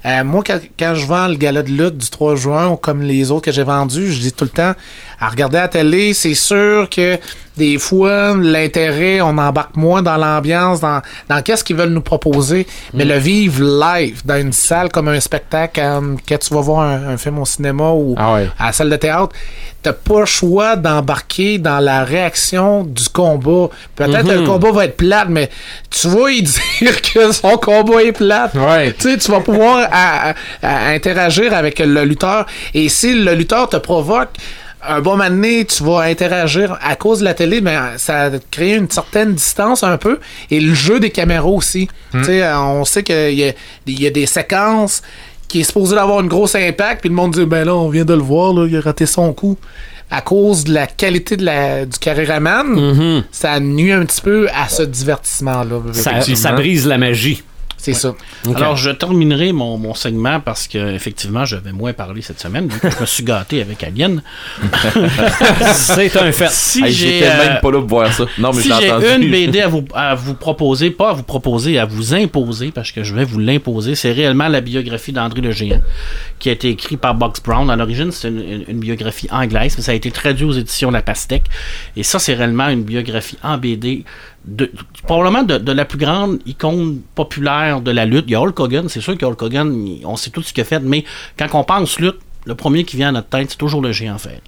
Euh, moi, quand, quand je vends le gala de lutte du 3 juin, ou comme les autres que j'ai vendus, je dis tout le temps, à regarder la télé, c'est sûr que des fois, l'intérêt, on embarque moins dans l'ambiance, dans, dans qu'est-ce qu'ils veulent nous proposer. Mais le vivre live dans une salle comme un spectacle, comme quand tu vas voir un, un film au cinéma ou Ah ouais. à la salle de théâtre, t'as pas le choix d'embarquer dans la réaction du combat. Peut-être que le combat va être plate, mais tu vas y dire que son combat est plate. Ouais. Tu sais, tu vas pouvoir à- à- à interagir avec le lutteur. Et si le lutteur te provoque, un bon moment donné, tu vas interagir à cause de la télé, mais ça crée une certaine distance un peu. Et le jeu des caméras aussi. Tu sais, on sait qu'il y a, il y a des séquences qui est supposé d'avoir une grosse impact, puis le monde dit ben là, on vient de le voir, là, il a raté son coup. À cause de la qualité de la, du caméraman, ça nuit un petit peu à ce divertissement-là. Ça brise la magie. C'est ça. Alors, je terminerai mon, mon segment parce que effectivement, je vais moins parler cette semaine, vu que je me suis gâté avec Alien. C'est un fait. Si Hey, j'ai J'étais euh, même pas là pour voir ça. Non, mais si j'ai une BD à vous, à vous proposer, pas à vous proposer, à vous imposer, parce que je vais vous l'imposer, c'est réellement la biographie d'André le Géant, qui a été écrite par Box Brown. À l'origine, c'est une, une- une biographie anglaise, mais ça a été traduit aux éditions La Pastèque. Et ça, c'est réellement une biographie en BD, de, probablement de, de la plus grande icône populaire de la lutte. Il y a Hulk Hogan, c'est sûr que Hulk Hogan, on sait tout ce qu'il a fait, mais quand on pense lutte, le premier qui vient à notre tête, c'est toujours le géant fait.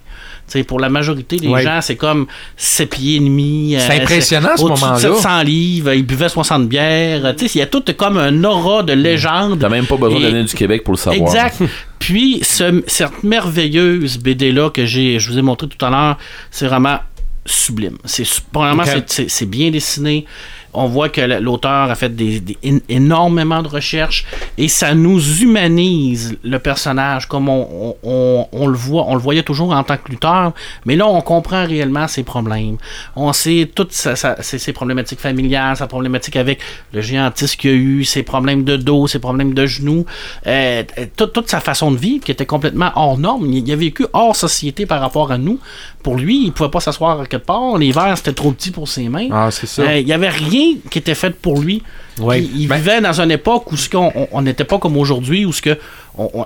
sais, pour la majorité des Ouais. gens, c'est comme 7 pieds et demi. C'est euh, impressionnant, ce moment-là. 700 livres, il buvait 60 bières. Tu sais, il y a tout comme un aura de légende. T'as même pas besoin Et- d'aller du Québec pour le savoir. Exact. Puis, ce- cette merveilleuse BD-là que j'ai, je vous ai montré tout à l'heure, c'est vraiment sublime. C'est premièrement, c'est- bien dessiné. On voit que l'auteur a fait des, énormément de recherches et ça nous humanise le personnage comme on, on- on- on le voit, on le voyait toujours en tant que lutteur, mais là on comprend réellement ses problèmes. On sait toutes sa- sa- ses, ses problématiques familiales, sa problématique avec le géantisme qu'il a eu, ses problèmes de dos, ses problèmes de genoux, euh, toute, toute sa façon de vivre qui était complètement hors norme. Il, il a vécu hors société par rapport à nous. Pour lui, il pouvait pas s'asseoir à quelque part. Les verres c'était trop petit pour ses mains. Ah, c'est ça. Euh, Il y avait rien qui était fait pour lui. Ouais. Il, il Ben- vivait dans une époque où ce qu'on on- n'était pas comme aujourd'hui, où ce que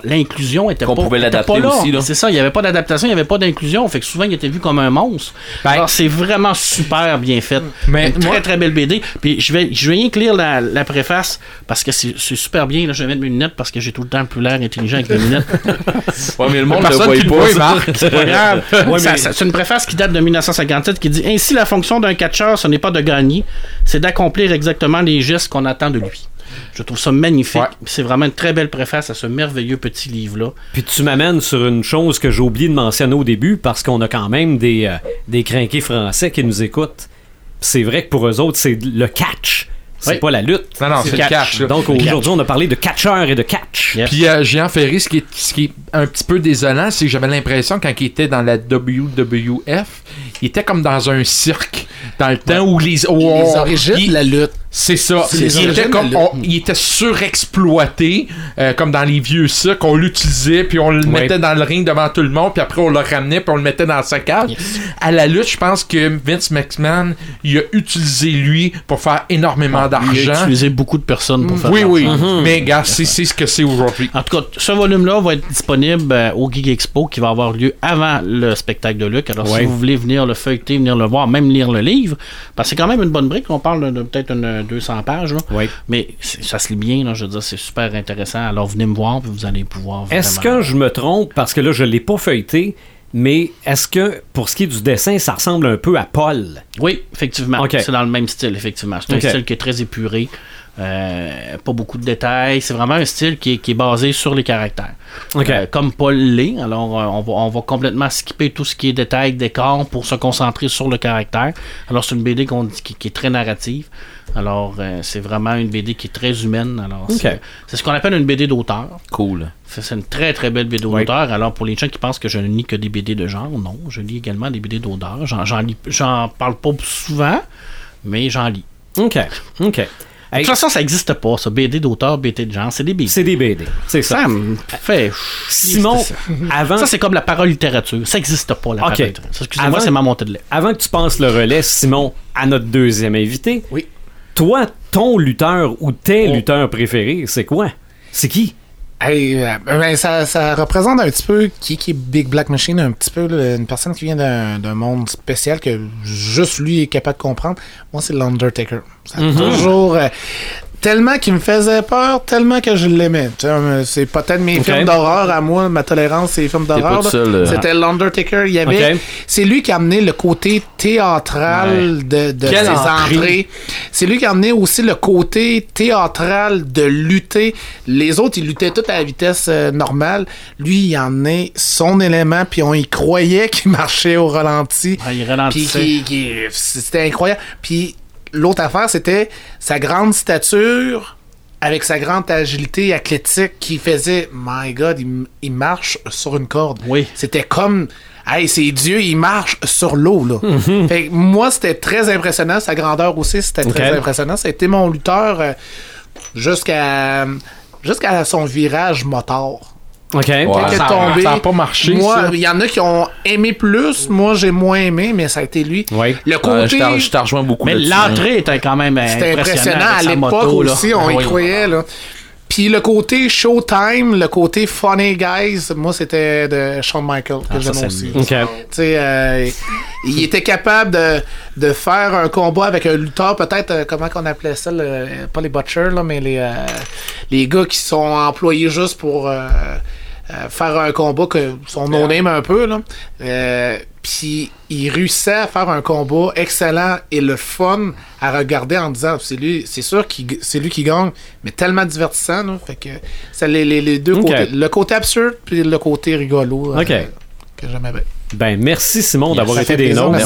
l'inclusion était Qu'on pas, pouvait l'adapter pas là. aussi, là. C'est ça, il n'y avait pas d'adaptation, il n'y avait pas d'inclusion. Fait que souvent, il était vu comme un monstre. Ben- Alors, c'est vraiment super bien fait. Mais Une très, moi- très belle BD. Puis, je vais, je vais rien que lire la, la préface parce que c'est c'est super bien. Là, je vais mettre mes lunettes parce que j'ai tout le temps plus l'air intelligent avec mes lunettes. Ouais, mais le monde le Personne le pas. voit, ça. Marc. C'est pas grave. Ouais, Ça- mais- ça- c'est une préface qui date de 1957 qui dit Ainsi, la fonction d'un catcheur, ce n'est pas de gagner, c'est d'accomplir exactement les gestes qu'on attend de lui. Je trouve ça magnifique. Ouais. C'est vraiment une très belle préface à ce merveilleux petit livre-là. Puis tu m'amènes sur une chose que j'ai oublié de mentionner au début parce qu'on a quand même des, euh, des crinqués français qui nous écoutent. C'est vrai que pour eux autres, c'est le catch. C'est Oui. pas la lutte. Non, non, c'est le catch. catch. là. Donc aujourd'hui, on a parlé de catcheur et de catch. Yep. Puis euh, Jean Ferry, ce qui, est, ce qui est un petit peu désolant, c'est que j'avais l'impression quand il était dans la WWF, il était comme dans un cirque. Dans le temps où les. où Les origines il- de la lutte. C'est ça. C'est Il, était comme, on- il était surexploité, euh, comme dans les vieux cirques. On l'utilisait, puis on le mettait dans le ring devant tout le monde, puis après on le ramenait, puis on le mettait dans sa cage. Yes. À la lutte, je pense que Vince McMahon, il a utilisé lui pour faire énormément Il a d'argent. utilisé beaucoup de personnes pour faire Oui, oui. l'argent. Mais gars, c'est c'est ce que c'est aujourd'hui. En tout cas, ce volume-là va être disponible euh, au Gig Expo qui va avoir lieu avant le spectacle de Luc. Alors, Ouais. si vous voulez venir le feuilleter, venir le voir, même lire le livre, parce que c'est quand même une bonne brique. On parle de, de peut-être une 200 pages. Là. Oui. Mais ça se lit bien. Là, je veux dire, c'est super intéressant. Alors, venez me voir, puis vous allez pouvoir. Est-ce vraiment- que je me trompe? Parce que là, je l'ai pas feuilleté, mais est-ce que pour ce qui est du dessin, ça ressemble un peu à Paul? Oui, effectivement. Ok. C'est dans le même style, effectivement. C'est un style qui est très épuré. Euh, pas beaucoup de détails. C'est vraiment un style qui est, qui est basé sur les caractères. Ok. Euh, comme Paul l'est. Alors, euh, on, va, on va complètement skipper tout ce qui est détails, décor pour se concentrer sur le caractère. Alors, c'est une BD qu'on dit qui, qui est très narrative. Alors, euh, c'est vraiment une BD qui est très humaine. Alors, c'est Ok. c'est ce qu'on appelle une BD d'auteur. Cool. C'est une très très belle BD d'auteur. Alors pour les gens qui pensent que je ne lis que des BD de genre, non, je lis également des BD d'auteur. J'en parle pas souvent, mais j'en lis. OK. OK. De toute façon, ça n'existe pas, ça. BD d'auteur, BD de genre, c'est des BD. c'est des BD. C'est ça. Ça me fait. Simon, Ça, avant, Ça, c'est comme la parole littérature. Ça n'existe pas, la Ok. parole littérature. Excusez-moi, Avant- c'est ma montée de lait. avant que tu penses le relais, Simon, à notre deuxième invité, Oui. toi, ton lutteur ou tes Oh. lutteurs préférés, c'est quoi? C'est qui? Hey, euh, ben, ça, ça représente un petit peu qui, qui est Big Black Machine, un petit peu là, une personne qui vient d'un d'un monde spécial que juste lui est capable de comprendre. Moi, c'est l'Undertaker. Ça a Mhm. toujours. euh, tellement qu'il me faisait peur, tellement que je l'aimais. Euh, C'est peut-être mes films d'horreur à moi, ma tolérance, c'est les films d'horreur. euh. C'était l'Undertaker. Il y avait. Ok. C'est lui qui a amené le côté théâtral de, ses entrée. entrées. C'est lui qui a amené aussi le côté théâtral de lutter. Les autres, ils luttaient tout à la vitesse euh, normale. Lui, il a amené son élément, puis on y croyait qu'il marchait au ralenti. Ah, il ralentissait. c'était incroyable. Puis l'autre affaire, c'était sa grande stature avec sa grande agilité athlétique qui faisait, my God, il, il marche sur une corde. Oui. C'était comme, hey, c'est Dieu, il marche sur l'eau, là. Fait que moi, c'était très impressionnant. Sa grandeur aussi, c'était très impressionnant. Ça a été mon lutteur euh, jusqu'à jusqu'à son virage moteur. OK. Ouais. Ça a- tombé, ça a pas marché, Moi, il y en a qui ont aimé plus. Moi, j'ai moins aimé, mais ça a été lui. Oui. Le Ouais, côté, je t'en- je t'en rejoins beaucoup Mais là-dessus. l'entrée était quand même c'était impressionnant. impressionnant à l'époque aussi. On Ah y oui. croyait, là. Puis le côté Showtime, le côté Funny Guys, moi, c'était de Shawn Michaels que Ah, j'aime aussi. le OK. Tu sais, euh, il était capable de, de faire un combat avec un lutteur, peut-être, euh, comment qu'on appelait ça, le- pas les butchers, là, mais les, euh, les gars qui sont employés juste pour euh, euh, faire un combat, que son no-name un peu, là. Euh, Puis il réussissait à faire un combat excellent et le fun à regarder en disant, c'est lui, c'est sûr que c'est lui qui gagne, mais tellement divertissant, là. Fait que c'est les, les- les deux côtés. Le côté absurde puis le côté rigolo. euh, Ok. que j'aimais bien. Ben, merci Simon d'avoir Ça été des nôtres.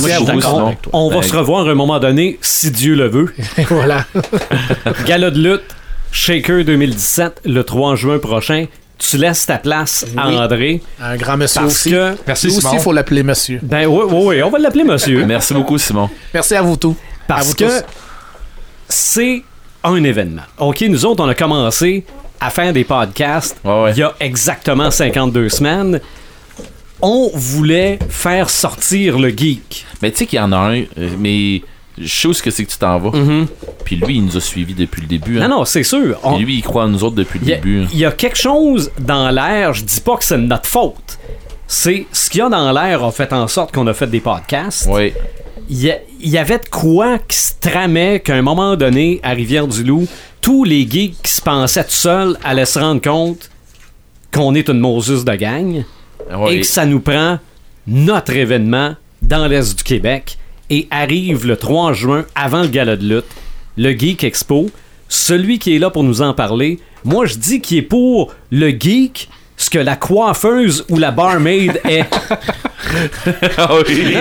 On va Ben, se revoir à un moment donné, si Dieu le veut. voilà. Gala de lutte, Shaker 2017, le 3 juin prochain. Tu laisses ta place à Oui. André. Un grand monsieur Parce aussi. que. Merci, Simon. aussi, il faut l'appeler monsieur. Ben oui, oui, oui, on va l'appeler monsieur. Merci beaucoup, Simon. Merci à vous tous. À Parce vous que tous. c'est un événement. OK, nous autres, on a commencé à faire des podcasts Ouais, ouais. il y a exactement 52 semaines. On voulait faire sortir le geek. Mais tu sais qu'il y en a un, euh, mais je sais où c'est que tu t'en vas. Mhm. Puis lui, il nous a suivis depuis le début. hein. Non, non, c'est sûr. On- Puis lui, il croit en nous autres depuis le Il y, a, début. hein. il y a quelque chose dans l'air, je dis pas que c'est notre faute. C'est ce qu'il y a dans l'air a fait en sorte qu'on a fait des podcasts. Ouais. Il y, avait de quoi qui se tramait qu'à un moment donné, à Rivière-du-Loup, tous les geeks qui se pensaient tout seuls allaient se rendre compte qu'on est une Moses de gang Ouais. et que ça nous prend notre événement dans l'Est du Québec et arrive le 3 juin avant le gala de lutte, le Geek Expo. Celui qui est là pour nous en parler, moi je dis qu'il est pour le geek ce que la coiffeuse ou la barmaid est. Ah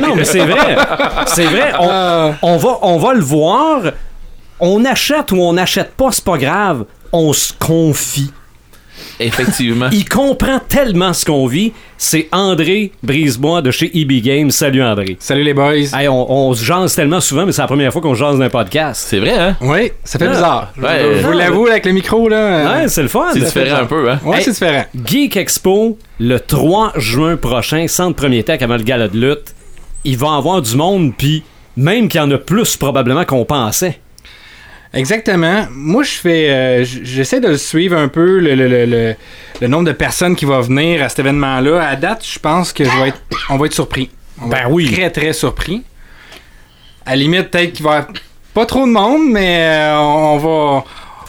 non, mais c'est vrai. C'est vrai. On, on va, on va le voir. On achète ou on n'achète pas, c'est pas grave. On se confie. Effectivement. Il comprend tellement ce qu'on vit. C'est André Brisebois de chez EB Games. Salut André. Salut les boys. Hey, on, on se jase tellement souvent, mais c'est la première fois qu'on se jase d'un podcast. C'est vrai, hein? Oui, ça fait Ah. bizarre. Je- Ouais. je vous l'avoue avec le micro là. euh, Ouais, c'est le fun. C'est différent un peu, hein? Ouais, Hey. c'est différent. Geek Expo, le 3 juin prochain, centre premier tech avant le gala de lutte. Il va y avoir du monde, puis même qu'il y en a plus probablement qu'on pensait. Exactement. Moi, je fais, euh, j'essaie de le suivre un peu le, le, le, le- nombre de personnes qui vont venir à cet événement-là. À date, je pense que je vais être, on va être surpris. On va Ben être oui. Très très surpris. À la limite, peut-être qu'il va y avoir pas trop de monde, mais euh, on va,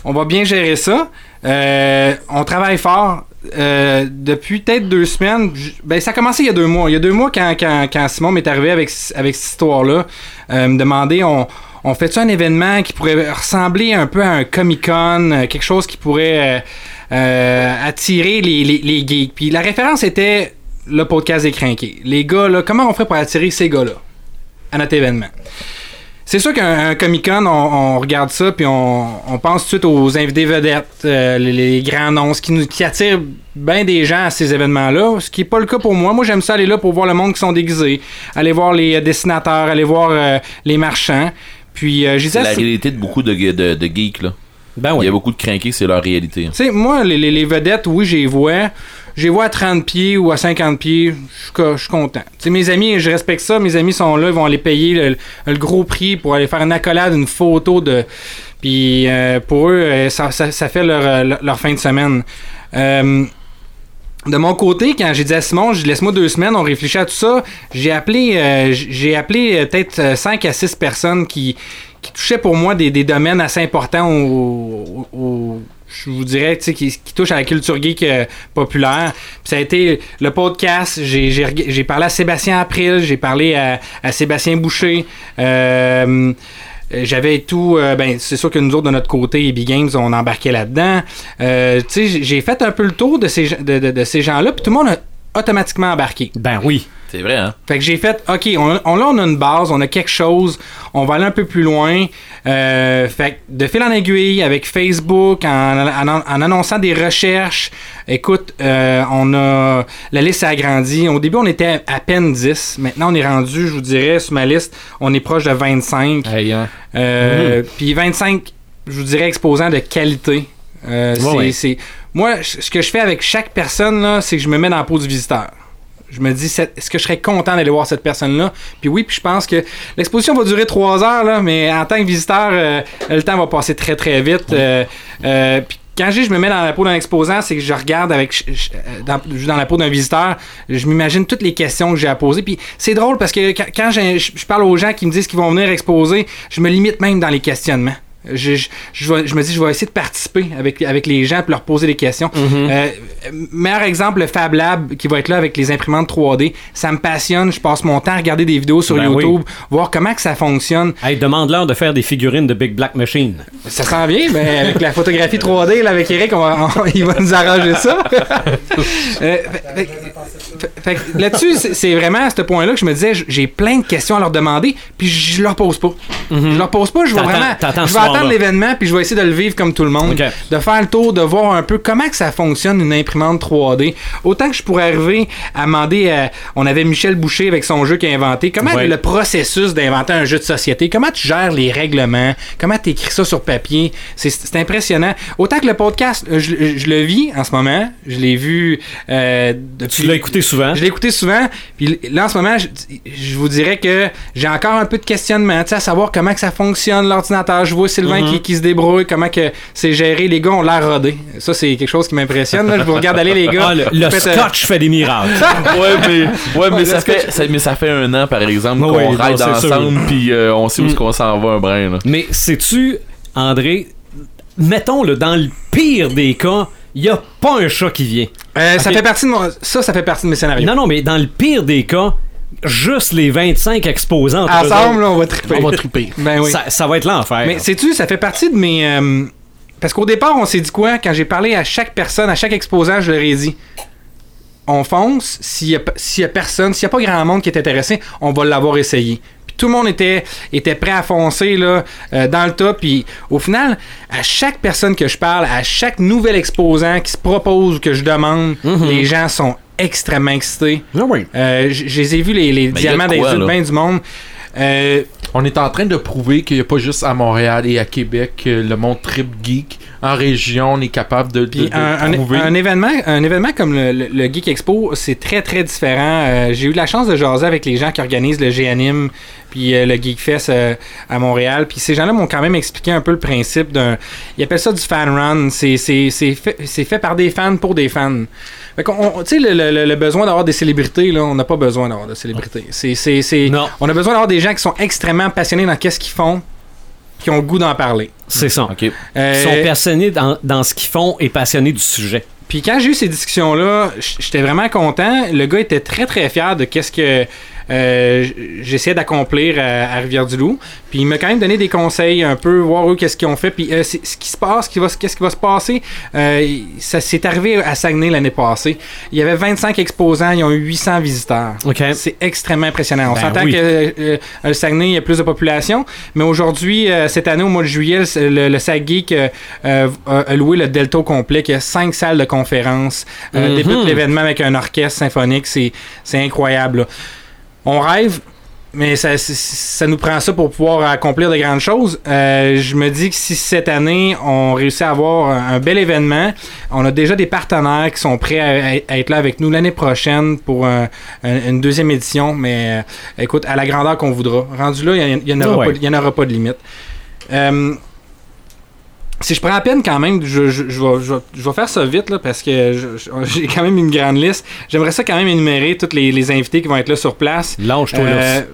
on va bien gérer ça. Euh, on travaille fort. Depuis peut-être deux semaines, ben ça a commencé il y a deux mois. Il y a deux mois quand, quand, quand Simon m'est arrivé avec, avec cette histoire-là, me demander on, on fait-tu un événement qui pourrait ressembler un peu à un Comic-Con, euh, quelque chose qui pourrait euh, euh, attirer les, les, les geeks. Puis la référence était le podcast des. Les gars, là, comment on ferait pour attirer ces gars-là à notre événement? C'est sûr qu'un un Comic-Con, on, regarde ça, puis on, on pense tout de suite aux invités vedettes, les, grands noms, ce qui, nous, attire bien des gens à ces événements-là, ce qui n'est pas le cas pour moi. Moi, j'aime ça aller là pour voir le monde qui sont déguisés, aller voir les dessinateurs, aller voir les marchands. Puis, euh, C'est la réalité de beaucoup de, de, de geeks, là. Ben Il y a beaucoup de crinqués, c'est leur réalité. hein. Tu sais, moi, les, les- vedettes, oui, je les vois. Je les vois à 30 pieds ou à 50 pieds. Je suis content. Tu sais, mes amis, je respecte ça. Mes amis sont là, ils vont aller payer le, le gros prix pour aller faire une accolade, une photo de. Puis euh, pour eux, euh, ça, ça- ça fait leur, leur- leur fin de semaine. Euh, de mon côté, quand j'ai dit à Simon, laisse-moi deux semaines, on réfléchit à tout ça, j'ai appelé, euh, j'ai appelé euh, peut-être 5 à 6 personnes qui, qui touchaient pour moi des, des domaines assez importants je vous dirais, qui, qui touchent à la culture geek euh, populaire. Ça a été le podcast. J'ai, parlé à Sébastien April, j'ai parlé à, Sébastien Boucher. Euh, euh, j'avais tout, euh, ben c'est sûr que nous autres de notre côté, EB Games, on embarquait là-dedans. Euh, tu sais, j'ai- fait un peu le tour de ces, de ces gens-là, puis tout le monde a automatiquement embarqué. Ben oui. C'est vrai, hein? Fait que j'ai fait, OK, on, on- là, on a une base, on a quelque chose, on va aller un peu plus loin. Euh, fait que de fil en aiguille, avec Facebook, en, en- en annonçant des recherches, écoute, euh, on a. La liste a agrandi. Au début, on était à peine 10. Maintenant, on est rendu, je vous dirais, sur ma liste, on est proche de 25. Hey, hein? Euh, Puis 25, je vous dirais, exposants de qualité. Euh, c'est- ouais. c'est- Moi, ce que je fais avec chaque personne, là, c'est que je me mets dans la peau du visiteur. Je me dis, est-ce que je serais content d'aller voir cette personne-là? Puis oui, puis je pense que l'exposition va durer trois heures, là, mais en tant que visiteur, euh, le temps va passer très très vite. Euh, euh, puis quand je dis je me mets dans la peau d'un exposant, c'est que je regarde avec dans, dans la peau d'un visiteur, je m'imagine toutes les questions que j'ai à poser. Puis c'est drôle parce que quand, quand je je parle aux gens qui me disent qu'ils vont venir exposer, je me limite même dans les questionnements. Je, je, je vais- je me dis, je vais essayer de participer avec, avec les gens et leur poser des questions. Euh, meilleur exemple, le Fab Lab qui va être là avec les imprimantes 3D. Ça me passionne. Je passe mon temps à regarder des vidéos sur Ben oui. YouTube, voir comment que ça fonctionne. Hey, demande-leur de faire des figurines de Big Black Machine. Ça s'en vient, mais avec la photographie 3D, là, avec Eric, on va- on- il va nous arranger ça. Euh, là-dessus, c'est- vraiment à ce point-là que je me disais, j'ai plein de questions à leur demander, puis je leur pose pas. Je leur pose pas, je vais vraiment. t'attends Je ce vais attendre l'événement, puis je vais essayer de le vivre comme tout le monde. De faire le tour, de voir un peu comment que ça fonctionne une imprimante 3D. Autant que je pourrais arriver à demander à. On avait Michel Boucher avec son jeu qu'il a inventé. Comment Ouais. le processus d'inventer un jeu de société, comment tu gères les règlements, comment tu écris ça sur papier? C'est- impressionnant. Autant que le podcast, euh, je, je le vis en ce moment. Je l'ai vu euh, depuis. Tu l'as écouté souvent? Je l'ai écouté souvent. Puis là, en ce moment, je, je vous dirais que j'ai encore un peu de questionnement, à savoir comment que ça fonctionne, l'ordinateur. Je vois Sylvain Mhm. qui, qui se débrouille, comment que c'est géré. Les gars ont l'air rodés. Ça, c'est quelque chose qui m'impressionne. Je vous regarde aller, les gars. Ah, le le Faites, euh, scotch fait des miracles. ouais, mais, ouais, mais, Ouais, ça fait, ça, mais ça fait un an, par exemple, Ouais, qu'on ouais, ride non, ensemble, puis euh, on sait où Mm. qu'on s'en va un brin. Là. Mais sais-tu, André, mettons, là, dans le pire des cas, il n'y a pas un chat qui vient. euh, Ça fait partie de mon- ça, ça fait partie de mes scénarios. Non, non, mais dans le pire des cas, juste les 25 exposants Ensemble, là, on va triper. On va triper. Ben oui. ça, ça va être l'enfer. Mais sais-tu, ça fait partie de mes. euh, parce qu'au départ, on s'est dit quoi? Quand j'ai parlé à chaque personne, à chaque exposant, je leur ai dit on fonce, s'il y, a, personne, s'il n'y a pas grand monde qui est intéressé, on va l'avoir essayé. Puis tout le monde était, était prêt à foncer là, euh, dans le tas. Puis au final, à chaque personne que je parle, à chaque nouvel exposant qui se propose ou que je demande, les gens sont extrêmement excités. Ah oui. Euh, je les ai vus, les, les a diamants de des yeux de du monde. Euh, On est en train de prouver qu'il n'y a pas juste à Montréal et à Québec que le monde trip geek. En région, on est capable de, de, de un, un- prouver. un événement, un événement comme le, le- le Geek Expo, c'est très très différent. Euh, J'ai eu la chance de jaser avec les gens qui organisent le G-Anime puis euh, le Geek Fest euh, à Montréal. Puis ces gens-là m'ont quand même expliqué un peu le principe d'un. Ils appellent ça du fan run. C'est fait, c'est fait par des fans pour des fans. Fait qu'on- on- Tu sais, le, le- le besoin d'avoir des célébrités, là, on n'a pas besoin d'avoir de célébrités. C'est, c'est, c'est- Non. On a besoin d'avoir des gens qui sont extrêmement passionnés dans qu'est-ce qu'ils font, qui ont le goût d'en parler. C'est ça. OK. Euh, Ils sont passionnés dans, dans ce qu'ils font et passionnés du sujet. Puis quand j'ai eu ces discussions-là, j'étais vraiment content. Le gars était très très fier de qu'est-ce que euh, j'essayais d'accomplir à, à Rivière-du-Loup. Puis il m'a quand même donné des conseils un peu, voir eux qu'est-ce qu'ils ont fait. Puis euh, ce qui se passe, qu'est-ce qui va se passer, euh, ça s'est arrivé à Saguenay l'année passée. Il y avait 25 exposants, ils ont eu 800 visiteurs. OK. C'est extrêmement impressionnant. On Ben s'entend oui. que euh, le Saguenay, il y a plus de population, mais aujourd'hui, euh, cette année, au mois de juillet, le, le, le Sag Geek euh, euh, a loué le Delta complet, qui a cinq salles de conférences. Euh, Mhm. Débute l'événement avec un orchestre symphonique, c'est c'est incroyable. là. On rêve. Mais ça, nous prend ça pour pouvoir accomplir de grandes choses. Euh, je me dis que si cette année, on réussit à avoir un, un bel événement, on a déjà des partenaires qui sont prêts à, à être là avec nous l'année prochaine pour un- un- une deuxième édition. Mais euh, écoute, à la grandeur qu'on voudra. Rendu là, il n'y aura Ouais. en aura pas de limite. Euh, si je prends la peine quand même, je, je, je, vais, je, vais, je vais faire ça vite là, parce que j'ai quand même une grande liste. J'aimerais ça quand même énumérer tous les, les invités qui vont être là sur place. Lâche-toi Euh, là.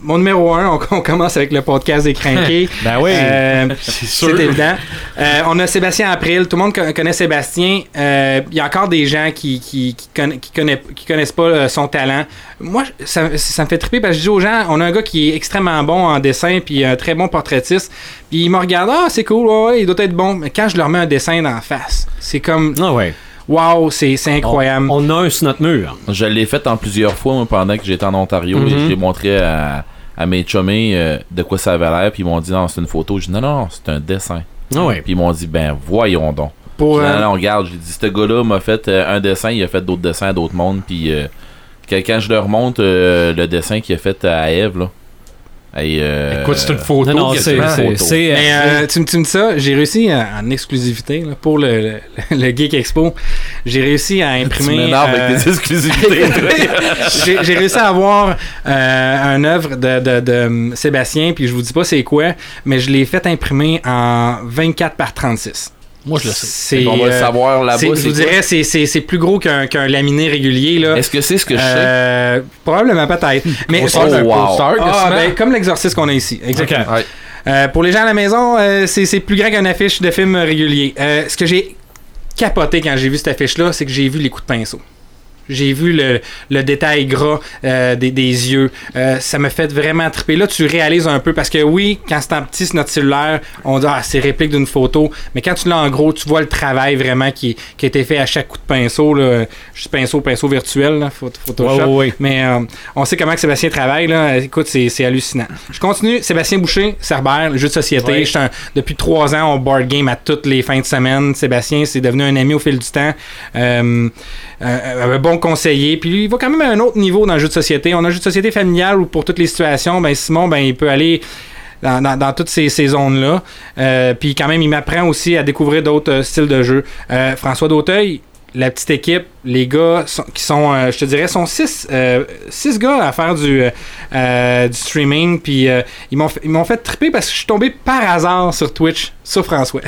mon numéro 1, on, on commence avec le podcast des crinqués. Ben oui. Euh, C'est évident. Euh, on a Sébastien April. Tout le monde co- connaît Sébastien. Euh, Il y a encore des gens qui qui, qui, conna- qui connaissent, qui connaissent pas euh, son talent. Moi, ça, ça me fait triper parce que je dis aux gens, on a un gars qui est extrêmement bon en dessin puis un très bon portraitiste. Il me regarde, ah c'est cool, ouais, ouais, il doit être bon. Mais quand je leur mets un dessin d'en face, c'est comme, Ah ouais. waouh, c'est incroyable. On, on a un sur notre mur. Je l'ai fait en plusieurs fois moi, pendant que j'étais en Ontario et je l'ai montré à, à mes chummés euh, de quoi ça avait l'air puis ils m'ont dit non c'est une photo j'ai dit non non c'est un dessin Ah ouais. puis ils m'ont dit ben voyons donc Pour, dit, euh, non, non regarde j'ai dit ce gars là m'a fait euh, un dessin il a fait d'autres dessins à d'autres mondes puis euh, quand je leur montre euh, le dessin qu'il a fait à Eve là et, euh, Écoute, c'est une photo. Non, non, c'est. quasiment. c'est- photo. c'est, Mais euh, euh, tu, me- tu me dis ça, j'ai réussi en, en exclusivité là, pour le, le, le Geek Expo. J'ai réussi à tu imprimer. m'énerves euh, avec des exclusivités j'ai j'ai réussi à avoir euh, un œuvre de, de, de Sébastien, puis je vous dis pas c'est quoi, mais je l'ai fait imprimer en 24 par 36. Moi, je le sais. C'est, on va le euh, savoir là-bas c'est- je vous dirais, c'est- c'est c'est plus gros qu'un qu'un laminé régulier. Là. est-ce que c'est ce que je sais? Euh, probablement peut-être. Mais Grosseur Oh, d'un wow. poster, ah, ben, comme l'exorciste qu'on a ici. Exactement. Ouais. Euh, pour les gens à la maison, euh, c'est c'est plus grand qu'une affiche de film régulier. Euh, ce que j'ai capoté quand j'ai vu cette affiche-là, c'est que j'ai vu les coups de pinceau. J'ai vu le, le détail gras euh, des, des yeux. Euh, ça me fait vraiment triper. Là, tu réalises un peu parce que oui, quand c'est en petit sur notre cellulaire, on dit ah, c'est réplique d'une photo. Mais quand tu l'as en gros, tu vois le travail vraiment qui, qui a été fait à chaque coup de pinceau. Là. Juste pinceau, pinceau virtuel, là, photo- Photoshop. Ouais, ouais, ouais. Mais euh, on sait comment que Sébastien travaille. Là. Écoute, c'est c'est hallucinant. Je continue. Sébastien Boucher, Cerbère, le jeu de société. Un- depuis trois ans, on board game à toutes les fins de semaine. Sébastien, c'est devenu un ami au fil du temps. Conseiller. Puis il va quand même à un autre niveau dans le jeu de société. On a un jeu de société familial où pour toutes les situations, ben Simon, ben il peut aller dans, toutes ces, zones-là. Euh, puis quand même, il m'apprend aussi à découvrir d'autres euh, styles de jeu. Euh, François Dauteuil, la petite équipe, les gars qui sont, je te dirais, sont six, six gars à faire du, streaming. Puis ils m'ont fait triper parce que je suis tombé par hasard sur Twitch, sur François.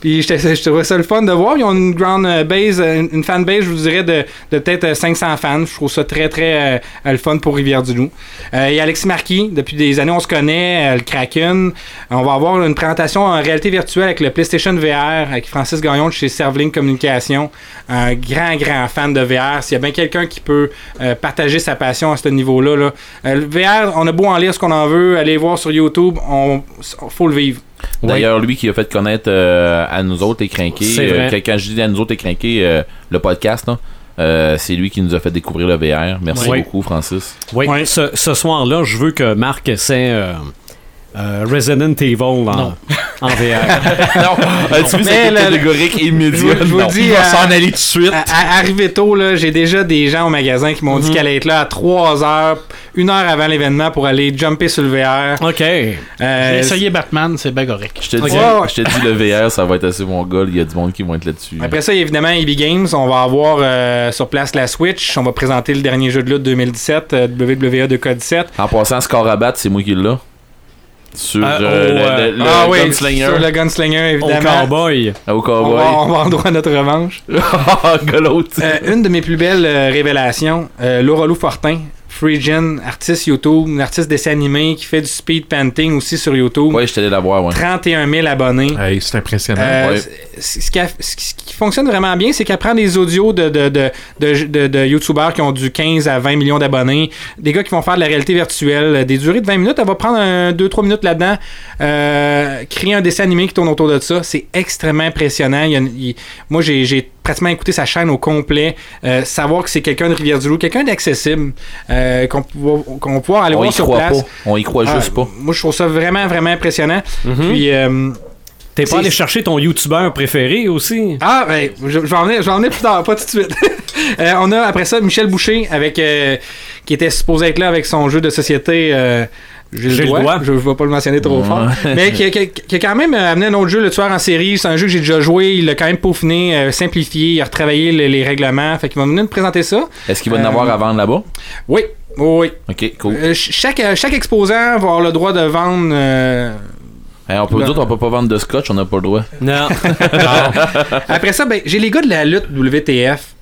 Puis je trouvais ça le fun de voir. Ils ont une ground euh, base, euh, une, fan base, je vous dirais, de, peut-être euh, 500 fans. Je trouve ça très, très euh, euh, le fun pour Rivière-du-Loup. Euh, a Alexis Marquis. Depuis des années, on se connaît. euh, le Kraken. On va avoir une présentation en réalité virtuelle avec le PlayStation VR, avec Francis Gagnon de chez Servling Communication. Un grand, grand fan de VR. S'il y a bien quelqu'un qui peut euh, partager sa passion à ce niveau-là, là. Euh, le VR, on a beau en lire ce qu'on en veut, aller voir sur YouTube, on faut le vivre. D'ailleurs, lui qui a fait connaître euh, à nous autres les crinqués, euh, quand- je dis à nous autres les crinqués, euh, le podcast, là, euh, c'est lui qui nous a fait découvrir le VR. Merci beaucoup, Francis. Oui, ce, ce soir-là, je veux que Marc essaie euh, euh, Resident Evil en, Non. en VR. non, as-tu vu le- catégorique Je vous, immédiat? je vous Non. dis, Il va euh, s'en aller tout de suite. À, à- arrivé tôt, là, j'ai déjà des gens au magasin qui m'ont dit qu'elle allait être là à 3 heures, une heure avant l'événement pour aller jumper sur le VR. OK. Euh, J'ai essayé Batman, c'est correct. Je te dis, ouais. je te dis, le VR, ça va être assez mon gars. Il y a du monde qui vont être là-dessus. Après ça, il y a évidemment EB Games. On va avoir euh, sur place la Switch. On va présenter le dernier jeu de lutte 2017, euh, WWE de Code 7. En passant, score à battre, c'est moi qui l'ai. Sur Euh, euh, au, le, le ah oui, Gunslinger sur le Gunslinger, Au évidemment. cowboy. au On cowboy. va, on va en droit à notre revanche. Euh, une de mes plus belles euh, révélations, euh, Laura Lou Fortin, Freegen, artiste YouTube, une artiste dessin animé qui fait du speed painting aussi sur YouTube. Ouais, je t'allais la voir, ouais. 31 000 abonnés. Hey, c'est impressionnant. Euh, ouais. ce, qui a- ce qui- ce qui fonctionne vraiment bien, c'est qu'elle prend des audios de, de, de, de, de- de YouTubers qui ont du 15 à 20 millions d'abonnés, des gars qui vont faire de la réalité virtuelle, euh, des durées de 20 minutes. Elle va prendre 2-3 minutes là-dedans, euh, créer un dessin animé qui tourne autour de ça. C'est extrêmement impressionnant. Il y a une- il- moi, j'ai j'ai pratiquement écouté sa chaîne au complet. Euh, savoir que c'est quelqu'un de Rivière-du-Loup, quelqu'un d'accessible, euh, qu'on va qu'on va pouvoir aller On voir y sur croit place. pas. On y croit Ah, juste pas. Moi, je trouve ça vraiment, vraiment impressionnant. Puis. euh, T'es pas allé chercher ton YouTuber préféré aussi? ah, ben, je, je vais en venir, je vais en venir plus tard, pas tout de suite. Euh, on a après ça Michel Boucher avec euh, qui était supposé être là avec son jeu de société. euh, j'ai le doigt. Je ne vais pas le mentionner trop Ouais. fort. Mais qui, a- qui a- qui a quand même euh, amené un autre jeu, Le Tueur en série. C'est un jeu que j'ai déjà joué. Il l'a quand même peaufiné, euh, simplifié. Il a retravaillé les, les règlements. Fait qu'il va venir nous présenter ça. Est-ce qu'il va en Euh, avoir à vendre là-bas? Oui, oui. Ok, cool. Euh, ch- chaque, chaque exposant va avoir le droit de vendre euh, Hein, on peut dire on peut pas vendre de scotch, on n'a pas le droit. Non. Après ça, ben, j'ai les gars de la lutte WTF.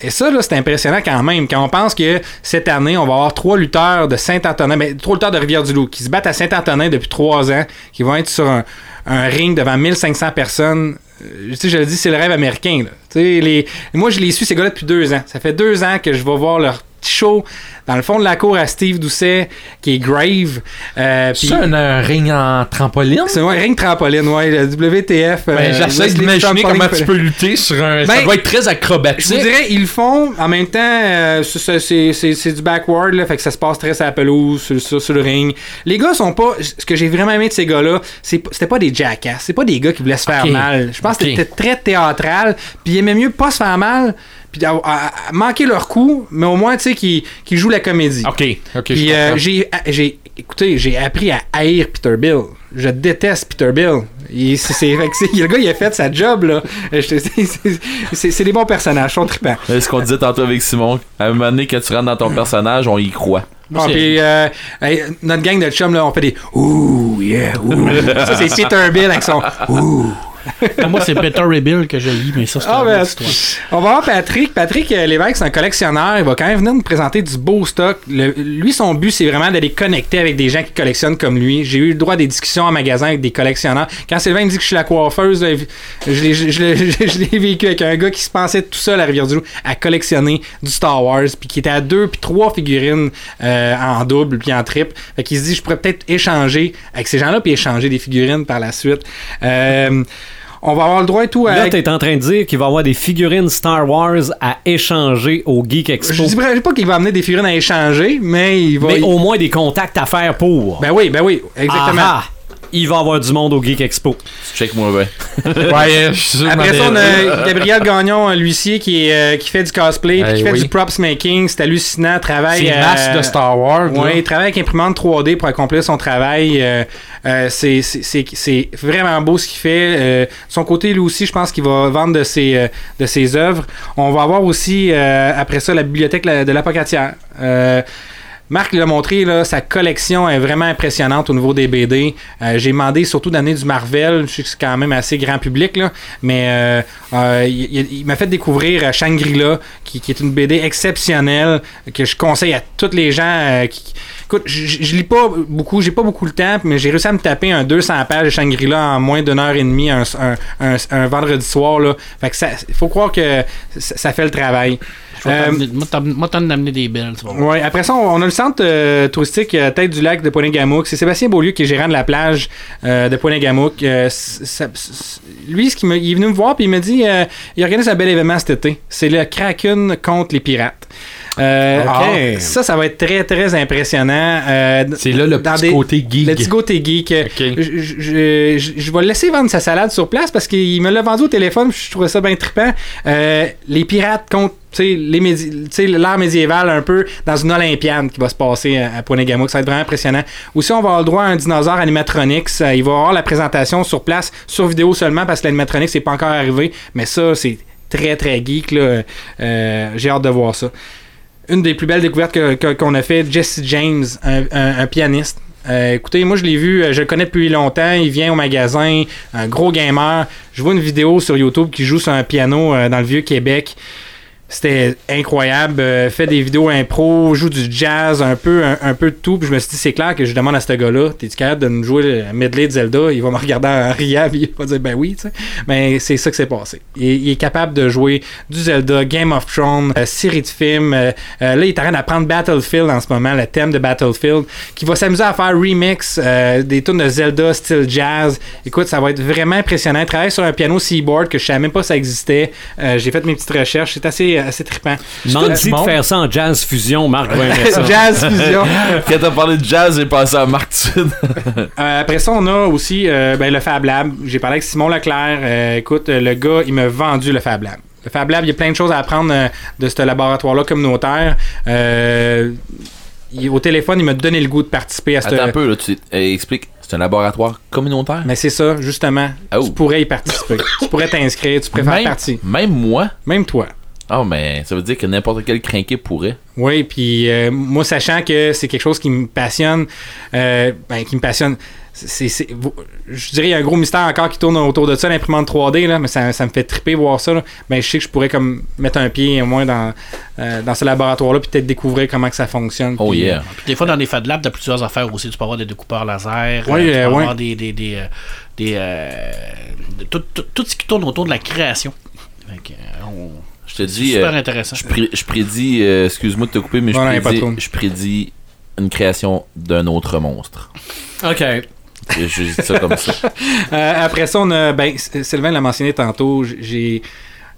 Et ça, c'est impressionnant quand même. Quand on pense que cette année, on va avoir trois lutteurs de Saint-Antonin, ben, trois lutteurs de Rivière-du-Loup qui se battent à Saint-Antonin depuis trois ans, qui vont être sur un, ring devant 1500 personnes. Euh, je le dis, c'est le rêve américain. là. Les... Moi, je les suis, ces gars-là, depuis deux ans. Ça fait deux ans que je vais voir leur petit show dans le fond de la cour à Steve Doucet, qui est Grave. Euh, C'est un, un ring en trampoline? c'est un ring trampoline, ouais, le WTF. euh, Ben, J'essaie Wesley d'imaginer comment tu peux lutter sur un. ça Ben, doit être très Je vous acrobatique. dirais, ils le font en même temps, euh, c'est- du backward, là, fait que ça se passe très sur la pelouse, sur, sur- sur le ring. Les gars sont pas. Ce que j'ai vraiment aimé de ces gars-là, c'était pas des jackass, c'est pas des gars qui voulaient se faire mal. Je pense que c'était très théâtral, puis ils aimaient mieux pas se faire mal, puis à, à- à manquer leur coup, mais au moins, tu sais, qu'ils qu'ils jouent la comédie. Ok, ok. je Puis euh, j'ai, j'ai, écoutez, j'ai appris à haïr Peter Bill. Je déteste Peter Bill. Il, c'est, c'est- fait que c'est- le gars, il a fait sa job, là. Je te- c'est, des bons personnages, ils sont trippants. C'est ce qu'on disait tantôt avec Simon. À un moment donné, quand tu rentres dans ton personnage, on y croit. Ah, puis, euh, notre gang de chums, là, on fait des Ouh, yeah, ouh. ça, c'est Peter Bill avec son Ouh. Moi, c'est Peter Rebill que je lis, mais ça, c'est Ah, ben, histoire. on va voir Patrick. Patrick euh, Lévesque, c'est un collectionneur. Il va quand même venir nous présenter du beau stock. Le- lui, son but, c'est vraiment d'aller connecter avec des gens qui collectionnent comme lui. J'ai eu le droit à des discussions en magasin avec des collectionneurs. Quand Sylvain me dit que je suis la coiffeuse, là, je l'ai- je l'ai je l'ai vécu avec un gars qui se pensait tout seul à Rivière-du-Loup à collectionner du Star Wars, puis qui était à deux puis trois figurines euh, en double puis en triple. Fait qu'il se dit, je pourrais peut-être échanger avec ces gens-là puis échanger des figurines par la suite. Euh, on va avoir le droit et tout à... Là, t'es en train de dire qu'il va y avoir des figurines Star Wars à échanger au Geek Je Expo. dis pas qu'il va amener des figurines à échanger, mais il va. Mais au moins des contacts à faire pour. Ben oui, ben oui, exactement. Ah, ah. Il va y avoir du monde au Geek Expo. Check-moi bien. Ouais, je suis sûr Après ça, on a Gabriel Gagnon, l'huissier, qui, est, euh, qui fait du cosplay, puis qui fait oui. du props making. C'est hallucinant. Travaille. C'est euh, masse de Star Wars. là. Oui, il travaille avec imprimante 3D pour accomplir son travail. Euh, euh, c'est- c'est c'est- c'est vraiment beau ce qu'il fait. Euh, de son côté, lui aussi, je pense qu'il va vendre de ses, euh, de ses œuvres. On va avoir aussi, euh, après ça, la bibliothèque la- de l'Apocatière. Marc l'a montré, là, sa collection est vraiment impressionnante au niveau des BD. Euh, J'ai demandé surtout d'année du Marvel. C'est quand même assez grand public, là, mais euh, euh, il, m'a fait découvrir Shangri-La, qui, qui est une BD exceptionnelle que je conseille à tous les gens. qui, écoute, je, lis pas beaucoup, j'ai pas beaucoup le temps, mais j'ai réussi à me taper un 200 pages de Shangri-La en moins d'une heure et demie un, un- un- un vendredi soir. Là. Fait que ça, faut croire que ça, ça fait le travail. Euh, Moi, t'en d'amener des belles. Ouais, après ça, on on a le centre euh, touristique euh, Tête du Lac de Pointe-Gamouk. C'est Sébastien Beaulieu qui est gérant de la plage euh, de Pointe-Gamouk. Euh, lui, ce qui me- il est venu me voir puis il m'a dit il organise un bel événement cet été. C'est le Kraken contre les pirates. Euh, alors, ça, ça va être très, très impressionnant. Euh, C'est là le petit des- côté geek. le petit côté geek. Je, je- je- je vais le laisser vendre sa salade sur place parce qu'il me l'a vendu au téléphone. Je trouvais ça bien trippant. Euh, les pirates contre l'art médiéval un peu dans une Olympiade qui va se passer à, à. Ça va être vraiment impressionnant. Aussi, on va avoir le droit à un dinosaure animatronics. Euh, il va y avoir la présentation sur place, sur vidéo seulement parce que l'animatronics n'est pas encore arrivé. Mais ça, c'est très très geek. J'ai hâte de voir ça une des plus belles découvertes qu'on a fait, Jesse James, un pianiste. Euh, écoutez, moi je l'ai vu, euh, je le connais depuis longtemps, il vient au magasin, un gros gamer. Je vois une vidéo sur YouTube qui joue sur un piano euh, dans le vieux Québec. C'était incroyable. Euh, fait des vidéos impro, joue du jazz, un peu, un, peu de tout. Puis je me suis dit, c'est clair que je demande à ce gars-là, t'es-tu capable de nous jouer le medley de Zelda? Il va me regarder en riant, puis il va dire, ben oui, tu sais. Mais c'est ça qui s'est passé. Il, est capable de jouer du Zelda, Game of Thrones, euh, série de films. Euh, euh, là, il est en train d'apprendre Battlefield en ce moment, le thème de Battlefield, qui va s'amuser à faire remix des tunes de Zelda style jazz. Écoute, ça va être vraiment impressionnant. Il travaille sur un piano Seaboard que je savais même pas ça existait. J'ai fait mes petites recherches. C'est assez, assez trippant. Demande-y de faire ça en jazz fusion, Marc va jazz fusion. Quand t'as parlé de jazz, j'ai pensé à Marc. Euh, après ça, on a aussi euh, ben, le Fab Lab. J'ai parlé avec Simon Leclerc. Euh, écoute, le gars, il m'a vendu le Fab Lab. Le Fab Lab, il y a plein de choses à apprendre euh, de ce laboratoire-là communautaire. Euh, il- au téléphone, il m'a donné le goût de participer à ce. Attends un peu, là, tu euh, expliques. C'est un laboratoire communautaire? Mais c'est ça, justement. Oh. Tu pourrais y participer. tu pourrais t'inscrire, tu pourrais faire même, partie. même moi, Même toi. Ah, mais ça veut dire que n'importe quel crinqué pourrait. Oui, puis euh, moi, sachant que c'est quelque chose qui me passionne, euh, ben, qui me passionne, c'est, c'est- je dirais il y a un gros mystère encore qui tourne autour de ça, l'imprimante 3D, là, mais ça, ça me fait triper voir ça. là. Ben, je sais que je pourrais comme mettre un pied au moins dans, euh, dans ce laboratoire-là, puis peut-être découvrir comment que ça fonctionne. Oh puis, yeah. Puis des fois, dans les Fab Labs, t'as plusieurs affaires aussi. Tu peux avoir des découpeurs laser. Oui, euh, tu peux euh, ouais. avoir des. des, des, des, euh, de- tout, tout- tout ce qui tourne autour de la création. Euh, on- Je te dis, super euh, intéressant. je, pré- je prédis, euh, excuse-moi de te couper, mais je, de prédis, je prédis une création d'un autre monstre. OK. Je dis ça comme ça. Euh, après ça, on a. Ben, Sylvain l'a mentionné tantôt. J'ai.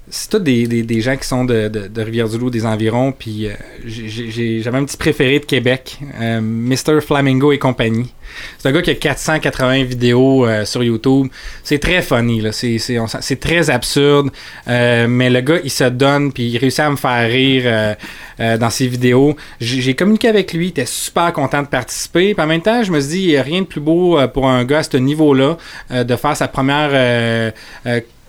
C'est tous des, des, gens qui sont de, de, Rivière-du-Loup, des environs. Puis euh, j'avais un petit préféré de Québec, euh, Mr. Flamingo et compagnie. C'est un gars qui a 480 vidéos euh, sur YouTube. C'est très funny, là. C'est- très absurde. Euh, mais le gars, il se donne, puis il réussit à me faire rire euh, dans ses vidéos. J'ai communiqué avec lui, il était super content de participer. Puis en même temps, je me suis dit, rien de plus beau pour un gars à ce niveau-là de faire sa première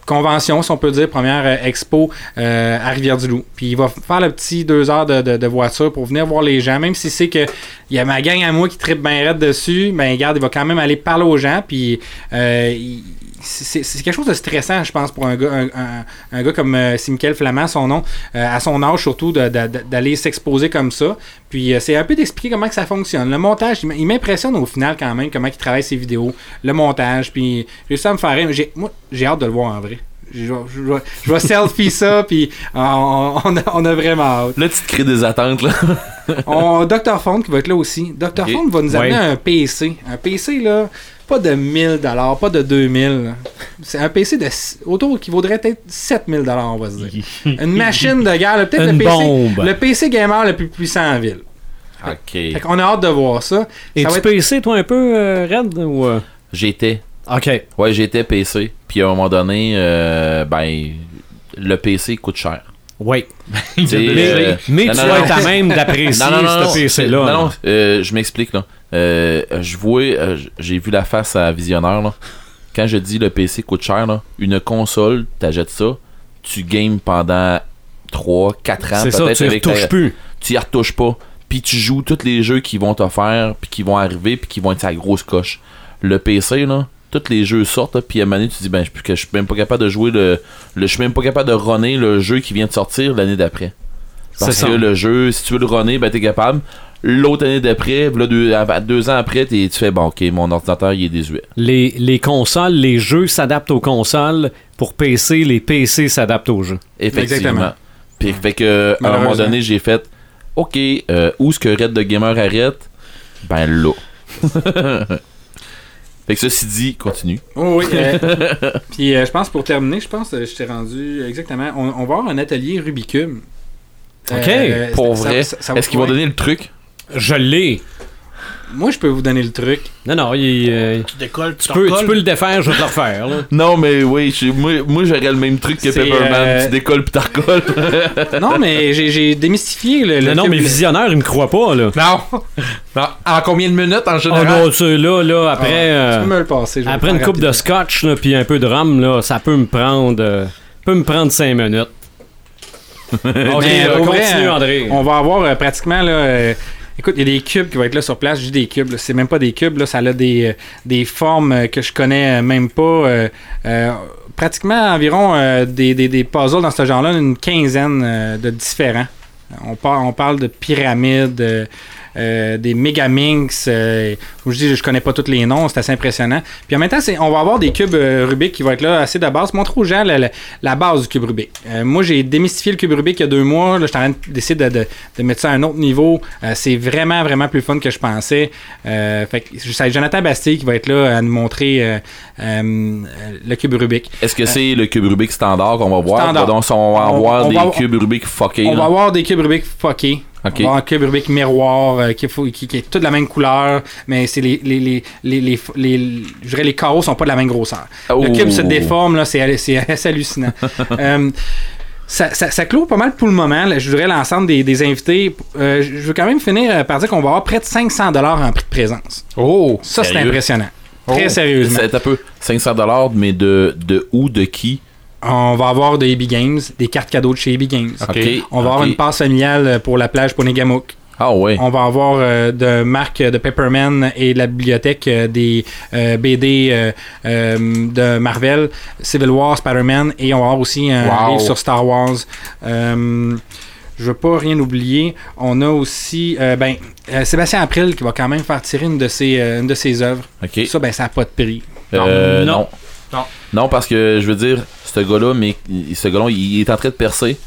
convention, si on peut dire, première euh, expo euh, à Rivière-du-Loup. Puis il va faire le petit deux heures de, de- de voiture pour venir voir les gens, même si c'est que il y a ma gang à moi qui tripe bien raide dessus, ben regarde, il va quand même aller parler aux gens, puis euh, il- c'est quelque chose de stressant, je pense, pour un gars, un, un- un gars comme euh, Michael Flamand, son nom, euh, à son âge surtout, d'aller s'exposer comme ça. Puis euh, c'est un peu d'expliquer comment que ça fonctionne. Le montage, il m'impressionne au final quand même, comment il travaille ses vidéos, le montage, puis à me faire rire. J'ai- Moi, j'ai hâte de le voir en vrai. Je vais- je vais- je vais selfie ça, puis on, on a, on a vraiment hâte. Là, tu te crées des attentes, là. On, Dr. Font qui va être là aussi. Dr. Ok. Font va nous amener Ouais. un PC. Un PC, là, pas de 1000 pas de 2000 là. C'est un PC de autour qui vaudrait peut-être 7000 on va se dire. Une machine de guerre, peut-être le Une PC, bombe. le PC gamer le plus puissant en ville. OK. Fait qu'on a hâte de voir ça. Et Ça tu être- PC, toi, un peu, euh, Red? Ou, euh? J'étais. OK. Ouais, j'étais PC. Puis à un moment donné, euh, ben, le PC coûte cher. Oui. Mais, euh, mais non, tu non, vas non. être à même d'apprécier ce PC-là. Non, non, euh, je m'explique, là. Euh, je vois, euh, j'ai vu la face à Visionneur, là. Quand je dis le PC coûte cher, là, une console, t'achètes ça, tu games pendant 3, 4 ans, C'est ça, peut-être tu ta- retouches plus. tu y retouches pas. Puis tu joues tous les jeux qui vont t'offrir, puis qui vont arriver, puis qui vont être sa grosse coche. Le PC, là, tous les jeux sortent, là, puis à un moment donné, tu dis, ben, je je suis même pas capable de jouer le. le je suis même pas capable de runner le jeu qui vient de sortir l'année d'après. Parce que ça. le jeu, si tu veux le runner, ben, t'es capable. L'autre année d'après, là, deux, deux ans après, tu fais, bon, ok, mon ordinateur, il est désuet. Les, les consoles, les jeux s'adaptent aux consoles. Pour PC, les PC s'adaptent aux jeux. Effectivement. Exactement. Puis, fait que, à un moment donné, j'ai fait, ok, euh, où est-ce que Red de Gamer arrête? Ben là. fait que ceci dit, continue. Oh oui. euh, puis euh, je pense pour terminer, je pense que je t'ai rendu exactement. On, on va avoir un atelier Rubicube. Ok, Euh, Pour vrai, est-ce qu'ils vont donner le truc? Je l'ai. Moi, je peux vous donner le truc. Non, non, il, euh, Tu décolles, tu, tu, peux, tu peux le défaire, je vais te le refaire. là. Non, mais oui, moi, moi j'aurais le même truc que Pepperman. euh, Tu décolles pis t'en recolles. Non, mais j'ai- démystifié le. le Non, non, mais visionnaire, il me croit pas, là. Non. non. En combien de minutes en Oh général? non, tu- là, là, après, Tu euh, peux me le passer. je vais après une coupe de scotch, là, puis un peu de rhum, là, ça peut me prendre, euh, peut me prendre 5 minutes. ok, Mais, vrai, continue, euh, André. On va avoir euh, pratiquement là. Écoute, il y a des cubes qui vont être là sur place. Dis des cubes, c'est même pas des cubes, là, ça a des, euh, des formes euh, que je connais euh, même pas. pratiquement environ des, des, des puzzles dans ce genre-là, une quinzaine de différents. On, on parle de pyramides, euh, des Megaminx. Euh, où je dis, je connais pas tous les noms, c'est assez impressionnant. Puis en même temps, on va avoir des cubes euh, Rubik qui vont être là assez de base. Montre aux gens la, la- la base du cube Rubik. Euh, moi, j'ai démystifié le cube Rubik il y a deux mois. Là, je suis en train de décider de, de- de mettre ça à un autre niveau. Euh, c'est vraiment, vraiment plus fun que je pensais. Fait que c'est Jonathan Bastille qui va être là à nous montrer le cube Rubik. Est-ce que c'est le cube Rubik standard qu'on va voir? Standard. Donc, on va avoir on des va cubes Rubik fuckés. On là. va avoir des cubes Rubik fuckés. Ok. On va avoir un cube Rubik miroir euh, qui, faut- qui, qui est tout de la même couleur, mais c'est les les, les, les, les, les- je dirais les carreaux sont pas de la même grosseur. Le Oh. cube se déforme, là, c'est, assez hallucinant. Euh, ça, ça, ça clôt pas mal pour le moment. là. je dirais l'ensemble des, des invités. Euh, je veux quand même finir par dire qu'on va avoir près de 500 dollars en prix de présence. Oh. Ça, c'est impressionnant. Très Oh. sérieusement. C'est un peu 500$, mais de, de où, de qui? On va avoir de EB Games, des cartes cadeaux de chez EB Games. Ok. On va avoir une passe familiale pour la plage Ponegamook. Ah ouais. On va avoir euh, de marque de Pepperman et de la bibliothèque euh, des euh, BD euh, euh, de Marvel, Civil War, Spider-Man et on va avoir aussi un Wow. livre sur Star Wars. Euh, je veux pas rien oublier. On a aussi euh, ben, euh, Sébastien April qui va quand même faire tirer une de ses, euh, une de ses œuvres. Ok. Ça, ben, ça n'a pas de prix. Euh, Non. non. Non. Non, parce que je veux dire, ce gars-là, mais il- ce gars-là, il est en train de percer.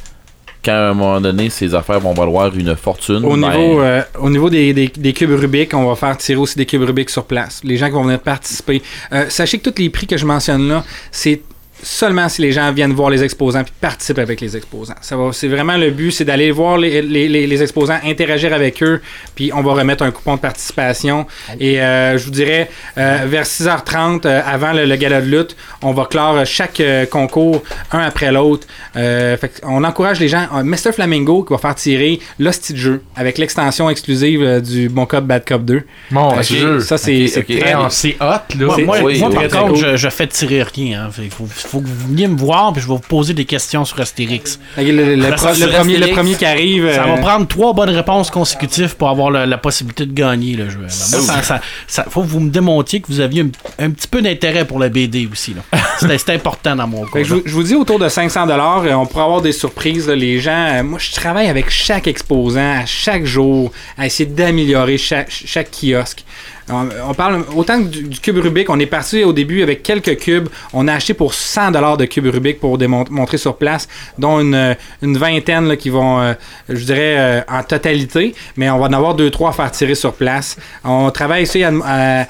Quand à un moment donné, ses affaires vont valoir une fortune. Au ben, niveau, euh, au niveau des, des- des cubes Rubik, on va faire tirer aussi des cubes Rubik sur place. Les gens qui vont venir participer. Euh, sachez que tous les prix que je mentionne là, c'est seulement si les gens viennent voir les exposants puis participent avec les exposants. Ça va, c'est vraiment le but, c'est d'aller voir les, les- les- les exposants, interagir avec eux, puis on va remettre un coupon de participation. Et euh, je vous dirais, euh, vers 6h30, euh, avant le, le gala de lutte, on va clore chaque euh, concours un après l'autre. Euh, on encourage les gens. euh, Mr. Flamingo qui va faire tirer l'hostie de jeu avec l'extension exclusive euh, du Bon Cop Bad Cop 2. Mon Ok. Dieu. Ça, c'est Ok, c'est ok. très- Hey, on- C'est hot, là. Moi, C'est- moi, oui, moi, oui, par contre, cool. je, je fais tirer rien. hein. Faut, faut que vous veniez me voir puis je vais vous poser des questions sur Astérix. le, le- le Ça, pro- sur le premier, le Astérix, premier qui arrive. Ça euh, va prendre trois bonnes réponses consécutives pour avoir la, la possibilité de gagner le jeu. Ça, ça- ça- faut que vous me démontriez que vous aviez un, un petit peu d'intérêt pour la BD aussi. C'est important dans mon cas. Je, vous- je vous dis autour de 500 dollars, on pourra avoir des surprises. là. les gens, euh, moi, je travaille avec chaque exposant à chaque jour à essayer d'améliorer chaque, chaque kiosque. On, parle autant que du, cube Rubik. On est parti au début avec quelques cubes. On a acheté pour 100 dollars de cubes Rubik pour montrer sur place, dont une, une vingtaine qui vont, euh, je dirais, euh, en totalité. Mais on va en avoir deux trois à faire tirer sur place. On travaille ici à,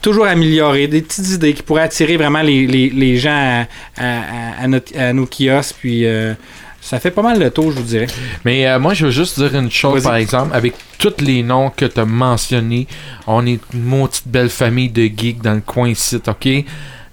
toujours améliorer des petites idées qui pourraient attirer vraiment les, gens à, notre- nos kiosques. Euh, ça fait pas mal le tour, je vous dirais. Mais euh, moi, je veux juste dire une chose, par exemple, avec tous les noms que tu as mentionnés, on est une maudite belle famille de geeks dans le coin ici, ok?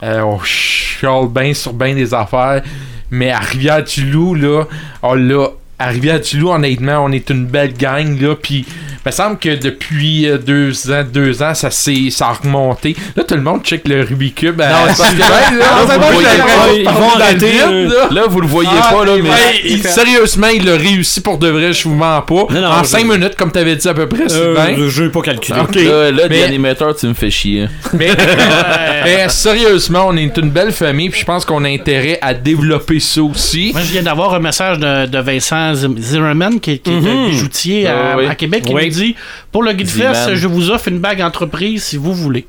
Euh, on chiale bien sur bien des affaires, mais à Rivière-du-Loup, là, on l'a. À Rivière-du-Loup, honnêtement, on est une belle gang, là, puis il me semble que depuis euh, deux ans, deux ans, ça s'est ça a remonté. Là, tout le monde check le Rubik's Cube. à- Non, c'est que- Sylvain, là. Là, vous Moi, voyez j'ai pas, ils vont le arrêter, euh, là. Là, vous le voyez Ah, pas, là, mais. Hey, il- sérieusement, il l'a réussi pour de vrai, je vous mens pas. Non, non, en je- 5 minutes, comme t'avais dit à peu près, Sylvain. Euh, je n'ai pas calculé. Ok. Là, là Mais- l'animateur, tu me fais chier. Mais, mais sérieusement, on est une belle famille, puis je pense qu'on a intérêt à développer ça aussi. Moi, je viens d'avoir un message de, de Vincent Zim- Zimmerman, qui, qui est un bijoutier à, Ah oui. à Québec, qui Oui. me dit Pour le Guide. Fest, je vous offre une bague entreprise si vous voulez.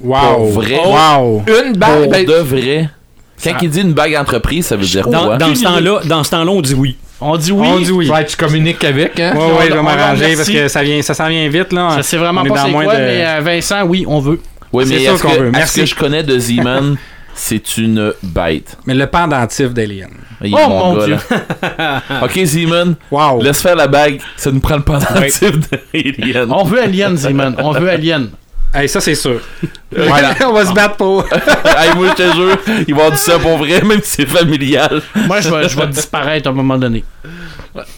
Pour Wow! vrai. Wow! Une bague, Pour ben, de vrai? Quand il dit une bague entreprise, ça veut dire Dans, quoi? dans ce temps-là, dans ce temps-là, on dit oui. On dit oui. On dit oui. ouais, tu communiques avec, hein? Ouais, on- ouais, je vais on m'arranger parce que ça vient, ça s'en vient vite là. Je sais vraiment On est pas c'est moins quoi, de- mais euh, Vincent, oui, on veut. Oui, mais C'est ça est-ce qu'on que, veut. est-ce Merci. que je connais de Z-Man, c'est une bête. Mais le pendentif d'Alien. Il Oh, est mon gars, Dieu. ok, Z-Man, Wow! laisse faire la bague. Ça nous prend le pendentif de Alien. On veut Alien, Zeman. On veut Alien. Hey, ça c'est sûr. Voilà. On va se battre pour. hey, moi, je te jure, il va y avoir du ça pour vrai, même si c'est familial. Moi, je vais, je vais disparaître à un moment donné.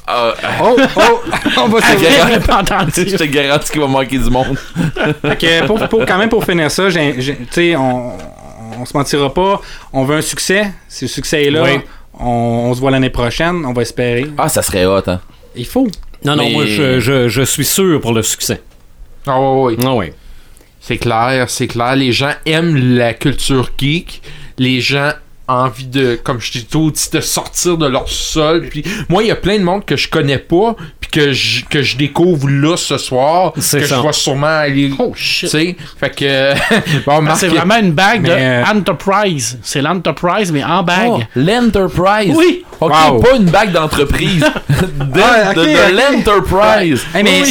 Ah, Oh, oh! On va se te Avec garantis- je te garantis qu'il va manquer du monde. Que pour, pour- quand même pour finir ça, j'ai- tu sais, on, on se mentira pas. On veut un succès. Si le succès est là, Oui. on, on se voit l'année prochaine. On va espérer. Ah, ça serait hot, hein. Il faut. Non, non, Mais- moi, je, je, je suis sûr pour le succès. Ah, ouais, ouais. Ah ouais. C'est clair, c'est clair. Les gens aiment la culture geek. Les gens envie de, comme je dis tout, de sortir de leur sol. Puis moi, il y a plein de monde que je connais pas, puis que je, que je découvre là ce soir, que je ça. vais sûrement aller. Oh Tu shit. sais, fait que. bon, Marc, C'est vraiment une bague de Mais, euh, Enterprise. C'est l'Enterprise, mais en bague. Oh, l'Enterprise. Oui. Ok, Wow. pas une bague d'entreprise. de Ah, de- de l'Enterprise. Hey, mais Oui.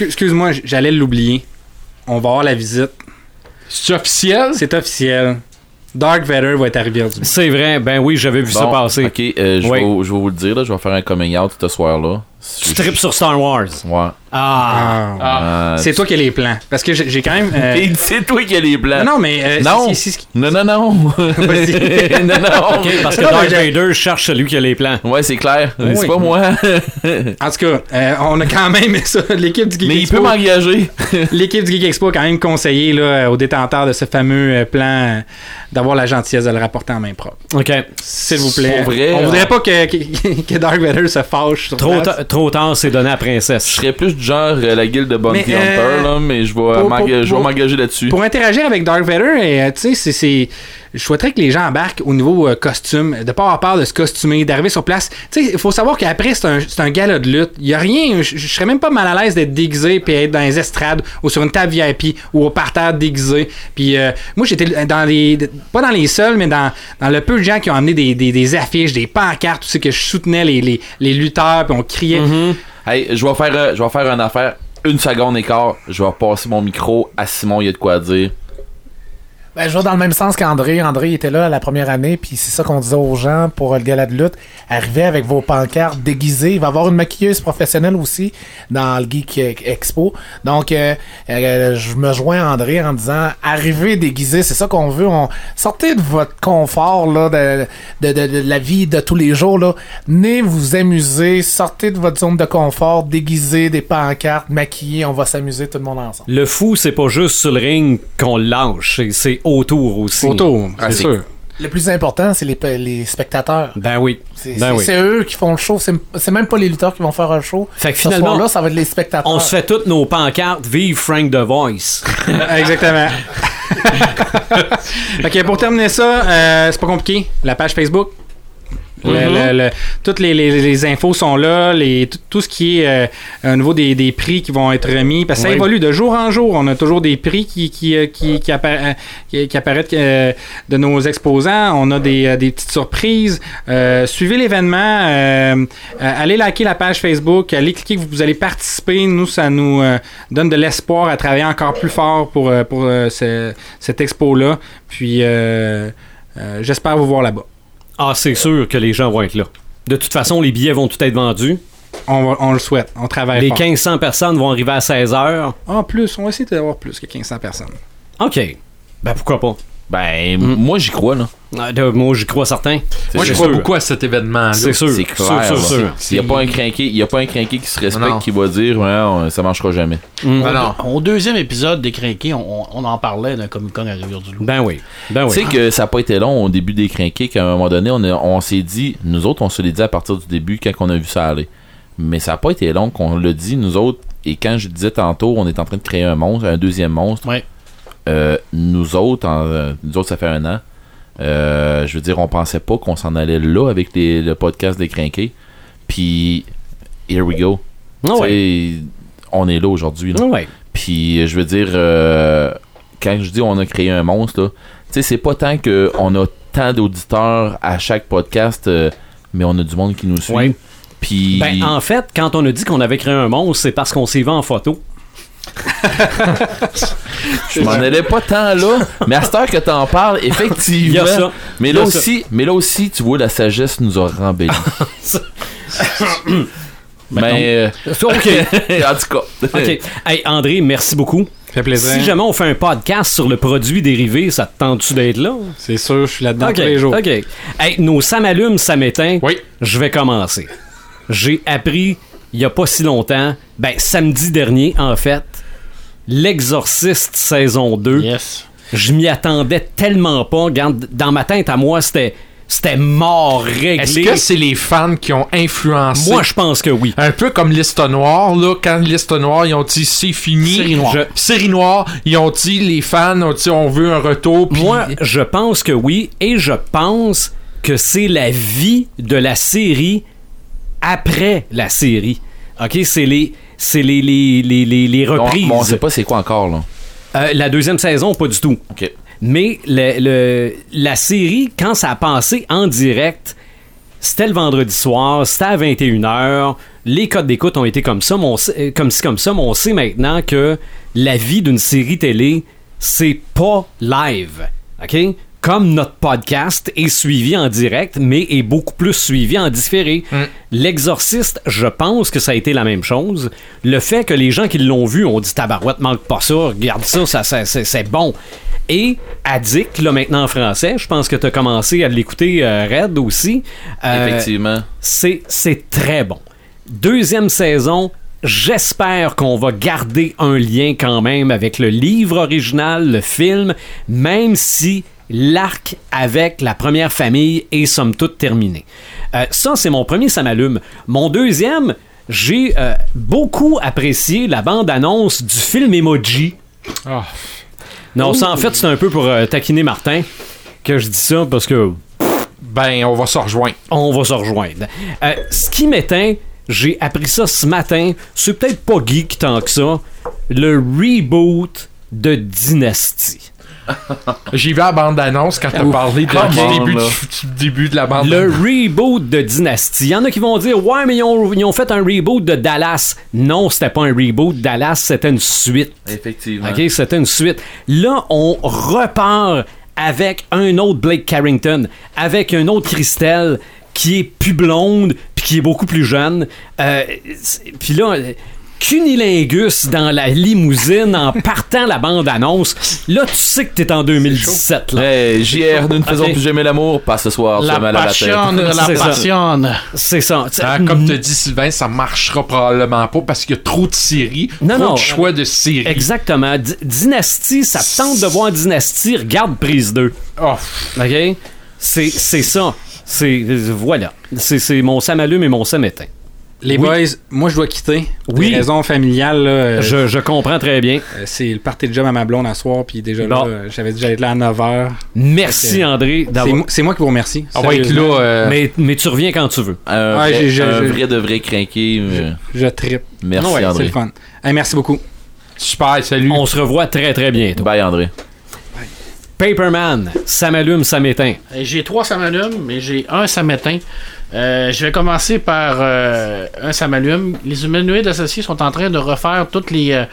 excuse-moi, j'allais l'oublier. On va avoir la visite. c'est officiel? C'est officiel. Dark Vader va être arrivé du C'est vrai, ben oui, j'avais vu ça passer. Ok, euh, je, vais, vous le dire, là, je vais faire un coming out ce soir-là. Tu tripes sur Star Wars. Ouais. Ah. Euh, C'est toi qui as les plans. Parce que j'ai quand même. euh, Et c'est toi qui as les plans. Non, mais. euh, Non. Non, non, non. Non, non. Ok, parce que Non, Darth Vader cherche celui qui a les plans. Ouais, c'est clair. Oui. C'est pas moi. En tout cas, euh, on a quand même ça. L'équipe du Geek Mais il Expo. peut m'engager. L'équipe du Geek Expo a quand même conseillé là, aux détenteurs de ce fameux plan d'avoir la gentillesse de le rapporter en main propre. Ok. S'il vous plaît. Pour vrai, on voudrait pas que, que, que Dark Vader se fâche sur Trop, trop tard, c'est donné à Je Princesse. serais plus du genre euh, la guilde de Bounty Mais, Hunter, euh, là, mais je vais je m'engager là-dessus. Pour interagir avec Dark Vader, et, euh, tu sais, c'est. Je souhaiterais que les gens embarquent au niveau euh, costume, de pas avoir peur de se costumer, d'arriver sur place. Tu sais, il faut savoir qu'après, c'est un, un de lutte. Il y a rien. Je serais même pas mal à l'aise d'être déguisé puis être dans les estrades ou sur une table VIP ou au parterre déguisé. Puis euh, moi, j'étais dans les. Pas dans les seuls, mais dans, dans le peu de gens qui ont amené des, affiches, des pancartes, tout ça, que je soutenais les, lutteurs, puis on criait. Hey, je vais faire, euh, je vais faire une affaire. Une seconde et je vais passer mon micro à Simon, il y a de quoi dire. Ben, je vais dans le même sens qu'André. André était là la première année, puis c'est ça qu'on disait aux gens pour le gala de lutte. Arrivez avec vos pancartes déguisées. Il va y avoir une maquilleuse professionnelle aussi dans le Geek Expo. Donc, euh, euh, je me joins à André en disant arrivez déguisés, c'est ça qu'on veut. On... Sortez de votre confort là, de, la vie de tous les jours. Là. Venez vous amuser, sortez de votre zone de confort, déguisez des pancartes, maquillés, on va s'amuser tout le monde ensemble. Le fou, c'est pas juste sur le ring qu'on lâche, c'est autour aussi. Autour, Ah, c'est sûr. Le plus important, c'est les, les spectateurs. Ben oui. C'est Ben c'est- oui. c'est eux qui font le show. C'est même pas les lutteurs qui vont faire un show. Fait que Ce finalement, soir-là, ça va être les spectateurs. On se fait toutes nos pancartes Vive Frank the Voice. Exactement. ok, pour terminer ça, euh, c'est pas compliqué. La page Facebook. Le- Mhm. le- le- toutes les, les- les infos sont là, les, tout, tout ce qui est euh, au niveau des, des prix qui vont être remis, parce que ça évolue de jour en jour. On a toujours des prix qui, qui, euh, qui, qui, appara- euh, qui- qui apparaissent euh, de nos exposants. On a des, des petites surprises. Euh, suivez l'événement. allez liker la page Facebook. Allez cliquer que vous allez participer. Nous, ça nous donne de l'espoir à travailler encore plus fort pour, pour euh, ce- cette expo-là. Puis, j'espère vous voir là-bas. Ah, c'est sûr que les gens vont être là. De toute façon, les billets vont tout être vendus. On, va- on le souhaite. On travaille Les fort. 1500 personnes vont arriver à 16h. En plus, on va essayer d'avoir plus que 1500 personnes. OK. Ben pourquoi pas? Ben, moi j'y crois, là. Ah, de- moi, j'y crois certain. Moi, je sûr. crois beaucoup à cet événement-là. C'est sûr. C'est clair. Sûr, sûr, là. sûr. Il n'y a pas un crinqué, il y a pas un crinqué qui se respecte Non. qui va dire ouais, on- ça marchera jamais. Mm. Ah non. Au deuxième épisode des Crinqués, on, en parlait d'un Comic Con à Rivière-du-Loup. Ben oui. Ben Tu oui. sais que ça n'a pas été long au début des crinqués qu'à un moment donné, on, a- on s'est dit, nous autres, on se l'est dit à partir du début quand on a vu ça aller. Mais ça n'a pas été long qu'on l'a dit, nous autres. Et quand je disais tantôt, on est en train de créer un monstre, un deuxième monstre. Ouais. Euh, nous autres, en- euh, nous autres, ça fait un an. Euh, je veux dire, on pensait pas qu'on s'en allait là avec les- le podcast des crinqués. Puis, here we go. Tu ouais. On est là aujourd'hui. Ah ouais. Puis je veux dire, euh, quand je dis on a créé un monstre, tu sais, c'est pas tant qu'on a tant d'auditeurs à chaque podcast, euh, mais on a du monde qui nous suit. Ouais. Puis Ben, en fait, quand on a dit qu'on avait créé un monstre, c'est parce qu'on s'est vu en photo. je m'en allais pas tant là, mais à cette heure que t'en parles, effectivement. ça. Mais là ça. aussi, mais là aussi, tu vois, la sagesse nous a rembellis. mais euh, OK. en tout cas, OK. Hey, André, merci beaucoup. Fait plaisir. Si jamais on fait un podcast sur le produit dérivé, ça te tente-tu d'être là? C'est sûr, je suis là-dedans OK. tous les jours. OK. Hey, nos ça m'allume, ça m'éteint. Oui. Je vais commencer. J'ai appris il y a pas si longtemps, ben samedi dernier en fait, L'Exorciste saison 2. Yes. Je m'y attendais tellement pas. Regarde, dans ma tête à moi, c'était c'était mort réglé. Est-ce que c'est les fans qui ont influencé? Moi, je pense que oui. un peu comme Liste Noire, là, quand Liste Noire, ils ont dit c'est fini. Série Noire. Je- Série Noire, ils ont dit, les fans ont dit on veut un retour. Moi, je pense que oui, et je pense que c'est la vie de la série après la série. OK, c'est les c'est les, les, les, les, on, reprises. on sait pas c'est quoi encore là. Euh, la deuxième saison, pas du tout. Mais le, le- la série, quand ça a passé en direct, c'était le vendredi soir, c'était à 21h. Les codes d'écoute ont été comme ça, mais on sait- euh, comme ci, comme ça, mais on sait maintenant que la vie d'une série télé, c'est pas live. OK? Comme notre podcast est suivi en direct, mais est beaucoup plus suivi en différé. L'exorciste, je pense que ça a été la même chose. Le fait que les gens qui l'ont vu ont dit tabarouette, manque pas ça, regarde ça, ça, ça- c'est bon. Et Addict, là maintenant en français, je pense que tu as commencé à l'écouter euh, Red aussi. Euh, Effectivement. c'est, c'est très bon. Deuxième saison, j'espère qu'on va garder un lien quand même avec le livre original, le film, même si l'arc avec la première famille est somme toute terminé. Euh, ça, c'est mon premier, ça m'allume. Mon deuxième, j'ai euh, beaucoup apprécié la bande-annonce du film Emoji. Ah. Non, ça en fait, c'est un peu pour euh, taquiner Martin que je dis ça parce que Ben, on va se rejoindre. on va se rejoindre. Ce qui m'éteint, j'ai appris ça ce matin, c'est peut-être pas geek tant que ça, le reboot de Dynasty. J'ai vu la bande-annonce quand t'as parlé de- Come du, on, début, du, du début de la bande Le reboot de Dynasty. Il y en a qui vont dire Ouais, mais ils ont, ils ont fait un reboot de Dallas. Non, c'était pas un reboot. Dallas, c'était une suite. Effectivement. OK, c'était une suite. Là, on repart avec un autre Blake Carrington, avec un autre Christelle qui est plus blonde puis qui est beaucoup plus jeune. Euh, puis là, cunilingus dans la limousine en partant la bande-annonce. Là, tu sais que t'es en 2017. Là. Hey, JR, nous ne faisons plus jamais l'amour, pas ce soir, La as mal à la tête. la C'est ça. passion. C'est ça. Ah, comme te dit Sylvain, ça marchera probablement pas parce qu'il y a trop de séries, Non, trop non. de choix de séries. Exactement. D- Dynasty, ça te tente de voir Dynasty, regarde prise 2. Oh, OK? C'est c'est ça. C'est voilà. C'est c'est mon Sam allume et mon Sam éteint. Les Oui. boys, moi je dois quitter. Oui. des raisons familiales. là, euh, Je, je comprends très bien. euh, c'est le party de job à ma blonde à soir, puis déjà Bon. là, euh, j'avais dit que j'allais être là à 9h. Merci André C'est d'avoir. c'est moi qui vous remercie. on va être là. euh, Mais, mais tu reviens quand tu veux. Ouais, vrai, j'ai- un j'ai- vrai de vrai crinqué. mais- Je trippe. Merci Ouais, c'est André. le fun. Hey, merci beaucoup. Super, salut. On se revoit très très bientôt. Bye André. Paperman, ça m'allume, ça m'éteint. Et J'ai trois ça m'allume, mais j'ai un ça m'éteint. Euh, je vais commencer par euh, un ça m'allume. Les humanoïdes associés sont en train de refaire toutes les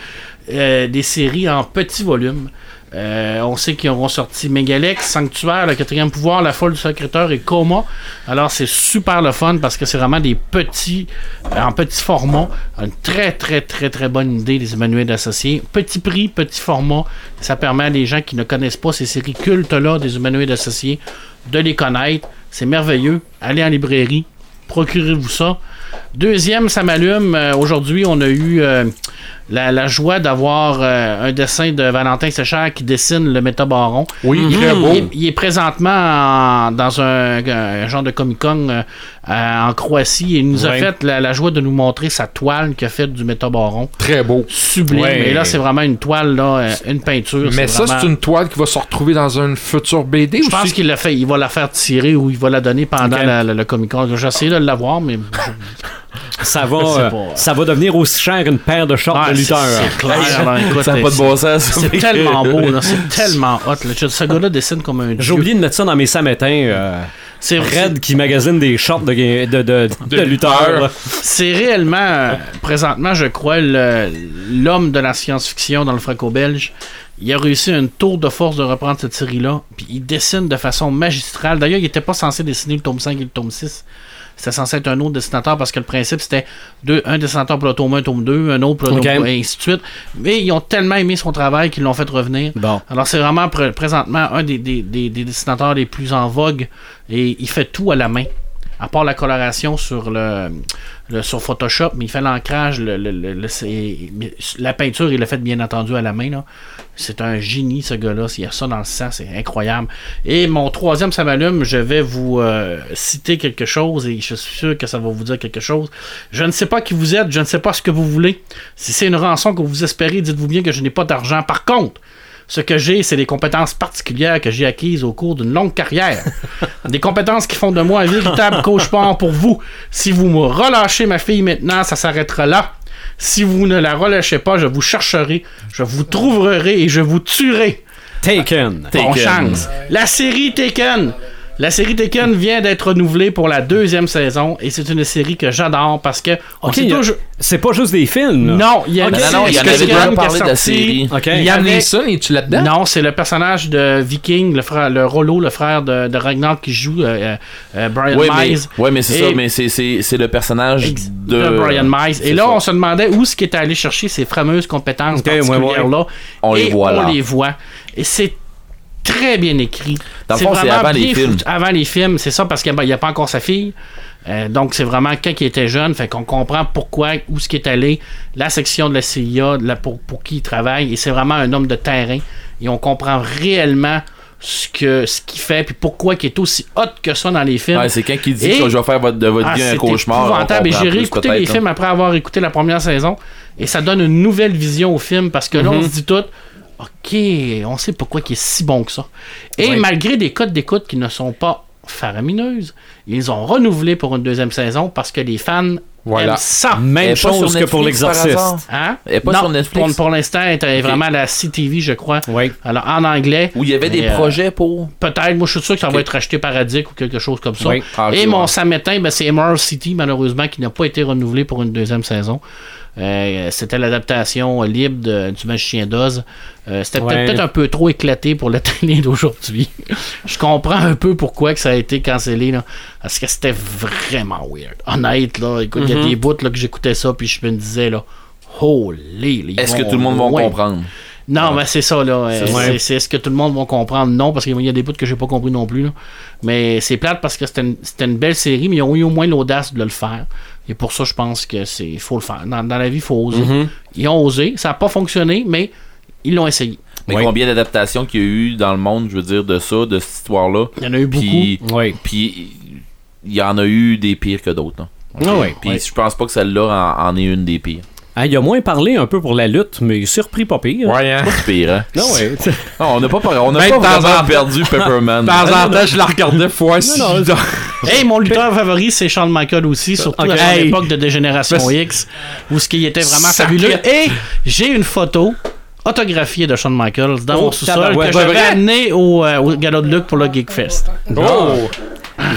euh, des séries en petits volumes. On sait qu'ils auront sorti Megalex, Sanctuaire, le quatrième pouvoir, La folle du secrétaire et Coma. Alors c'est super le fun parce que c'est vraiment des petits, en petit format. Une très très très très bonne idée des humanoïdes associés. Petit prix, petit format. Ça permet à des gens qui ne connaissent pas ces séries cultes-là des humanoïdes associés de les connaître. C'est merveilleux. Allez en librairie, procurez-vous ça. Deuxième, ça m'allume. Euh, Aujourd'hui, on a eu euh, la, la joie d'avoir euh, un dessin de Valentin Séchard qui dessine le métabaron. Oui, Il, très beau. il est- il est présentement en- dans un, un genre de Comic-Con euh, en Croatie et il nous a fait la, la joie de nous montrer sa toile qu'il a faite du métabaron. Très beau. Sublime. Et là, c'est vraiment une toile, là, euh, une peinture. Mais ça, vraiment- c'est une toile qui va se retrouver dans une future BD je pense qu'il l'a fait. Il va la faire tirer ou il va la donner pendant la- le Comic Con. J'ai essayé de l'avoir, mais Ça va, euh, pas. ça va devenir aussi cher qu'une paire de shorts de lutteurs. C'est clair. Ça n'a pas de bon sens. C'est tellement beau, c'est tellement hot. là. Ce gars-là dessine comme un J'ai oublié de mettre ça dans mes samétins. Euh, C'est Red qui magasine des shorts de, de, de, de, de lutteurs. là. C'est réellement, euh, présentement, je crois, l'homme de la science-fiction dans le franco-belge. Il a réussi un tour de force de reprendre cette série-là. Puis il dessine de façon magistrale. D'ailleurs, il n'était pas censé dessiner le tome 5 et le tome 6. C'était censé être un autre dessinateur parce que le principe c'était deux, un dessinateur pour le tome 1, tome 2, un autre pour le tome 2, et ainsi de suite. Mais ils ont tellement aimé son travail qu'ils l'ont fait revenir. Bon. Alors c'est vraiment pr- présentement un des, des- des- des dessinateurs les plus en vogue et il fait tout à la main. À part la coloration sur le, sur Photoshop, mais il fait l'ancrage, la peinture, il l'a fait bien entendu à la main. C'est un génie ce gars-là. Il y a ça dans le sang, c'est incroyable. Et mon troisième, ça m'allume. Je vais vous euh, citer quelque chose et je suis sûr que ça va vous dire quelque chose. Je ne sais pas qui vous êtes, je ne sais pas ce que vous voulez. Si c'est une rançon que vous espérez, dites-vous bien que je n'ai pas d'argent. Par contre, ce que j'ai, c'est des compétences particulières que j'ai acquises au cours d'une longue carrière. des compétences qui font de moi un véritable cauchemar pour vous. Si vous me relâchez ma fille maintenant, ça s'arrêtera là. Si vous ne la relâchez pas, je vous chercherai, je vous trouverai et je vous tuerai. Taken. Bon Taken. chance. La série Taken. La série Tekken vient d'être renouvelée pour la deuxième saison et c'est une série que j'adore parce que on Ok, sait il y a- toujours- c'est pas juste des films. là. Non, il y a Ok. une Non, non, il y en avait déjà parlé de la série. Ok. Il y Liam avait- Neeson, es-tu là-dedans? Non, c'est le personnage de Viking, le frère, le Rollo, le frère de, de Ragnar qui joue euh, euh, Brian Ouais, mais, Mize. ouais, mais c'est Et- ça, mais c'est, c'est, c'est le personnage de, de Brian Mize. Et là, ça. on se demandait où ce qui était allé chercher ces fameuses compétences Ok, ouais, particulières-là. On les Et voit on là. les voit. Et c'est très bien écrit. Dans le fond, c'est vraiment avant les films. foutu- Avant les films, c'est ça, parce qu'il n'y a pas encore sa fille. Euh, donc, c'est vraiment quand il était jeune, fait qu'on comprend pourquoi, où ce qui est allé, la section de la CIA, de la- pour, pour qui il travaille, et c'est vraiment un homme de terrain. Et on comprend réellement ce que ce qu'il fait, puis pourquoi il est aussi hot que ça dans les films. Ouais, c'est quand il dit Et- que je vais faire votre, de votre Ah, vie un cauchemar. Et j'ai réécouté les films après avoir écouté la première saison. Et ça donne une nouvelle vision au film parce que là, Mhm. on se dit tout. OK, on sait pourquoi il est si bon que ça. Et Ouais. malgré des codes d'écoute qui ne sont pas faramineuses, ils ont renouvelé pour une deuxième saison parce que les fans Voilà. aiment ça. Même chose que pour l'exorciste. Hein? Pas non, sur Netflix? Pour, pour l'instant, elle est vraiment à la CTV, je crois. Oui. Alors, en anglais. Où il y avait des euh, projets pour. Peut-être, moi je suis sûr que ça va être racheté par Addict ou quelque chose comme ça. Oui. Ah, Et mon ouais. Sametin, ben, c'est Emerald City, malheureusement, qui n'a pas été renouvelé pour une deuxième saison. Euh, C'était l'adaptation libre de- du Magicien d'Oz. Euh, C'était Ouais. peut-être un peu trop éclaté pour la télé d'aujourd'hui. Je comprends un peu pourquoi que ça a été cancellé, là, parce que c'était vraiment weird. Honnête, là, écoute, il y a des bouts là, que j'écoutais ça, puis je me disais, là, holy, Est-ce que tout le monde va comprendre? Non, mais c'est ça, là. Euh, C'est- est-ce que tout le monde va comprendre? Non, parce qu'il y a des bouts que j'ai pas compris non plus. là. Mais c'est plate parce que c'était une, c'était une belle série, mais ils ont eu au moins l'audace de le faire. Et pour ça, je pense que c'est faut le faire. Dans, dans la vie, il faut oser. Mm-hmm. Ils ont osé. Ça n'a pas fonctionné, mais ils l'ont essayé. Mais combien d'adaptations qu'il y a eu dans le monde, je veux dire, de ça, de cette histoire-là? Il y en a eu beaucoup. Puis, Oui. puis il y en a eu des pires que d'autres. là. Ah ouais. Puis je pense pas que celle-là en, en est une des pires. Ah, il a moins parlé un peu pour la lutte, mais surpris pas pire. Ouais, hein. Pas pire, hein? Non, ouais. Non, on n'a pas, par- on Même pas de temps vraiment en temps. perdu Pepperman. De temps en temps, je la regardais fois si. non, Hey, mon lutteur favori, c'est Shawn Michaels aussi, surtout à son Hey. époque de Dégénération X, où ce qui était vraiment Sacré. fabuleux. Et j'ai une photo autographiée de Shawn Michaels dans Oh, mon sous-sol tabarouette. que j'avais amené au, euh, au Galop de Luc pour le Geekfest. Oh!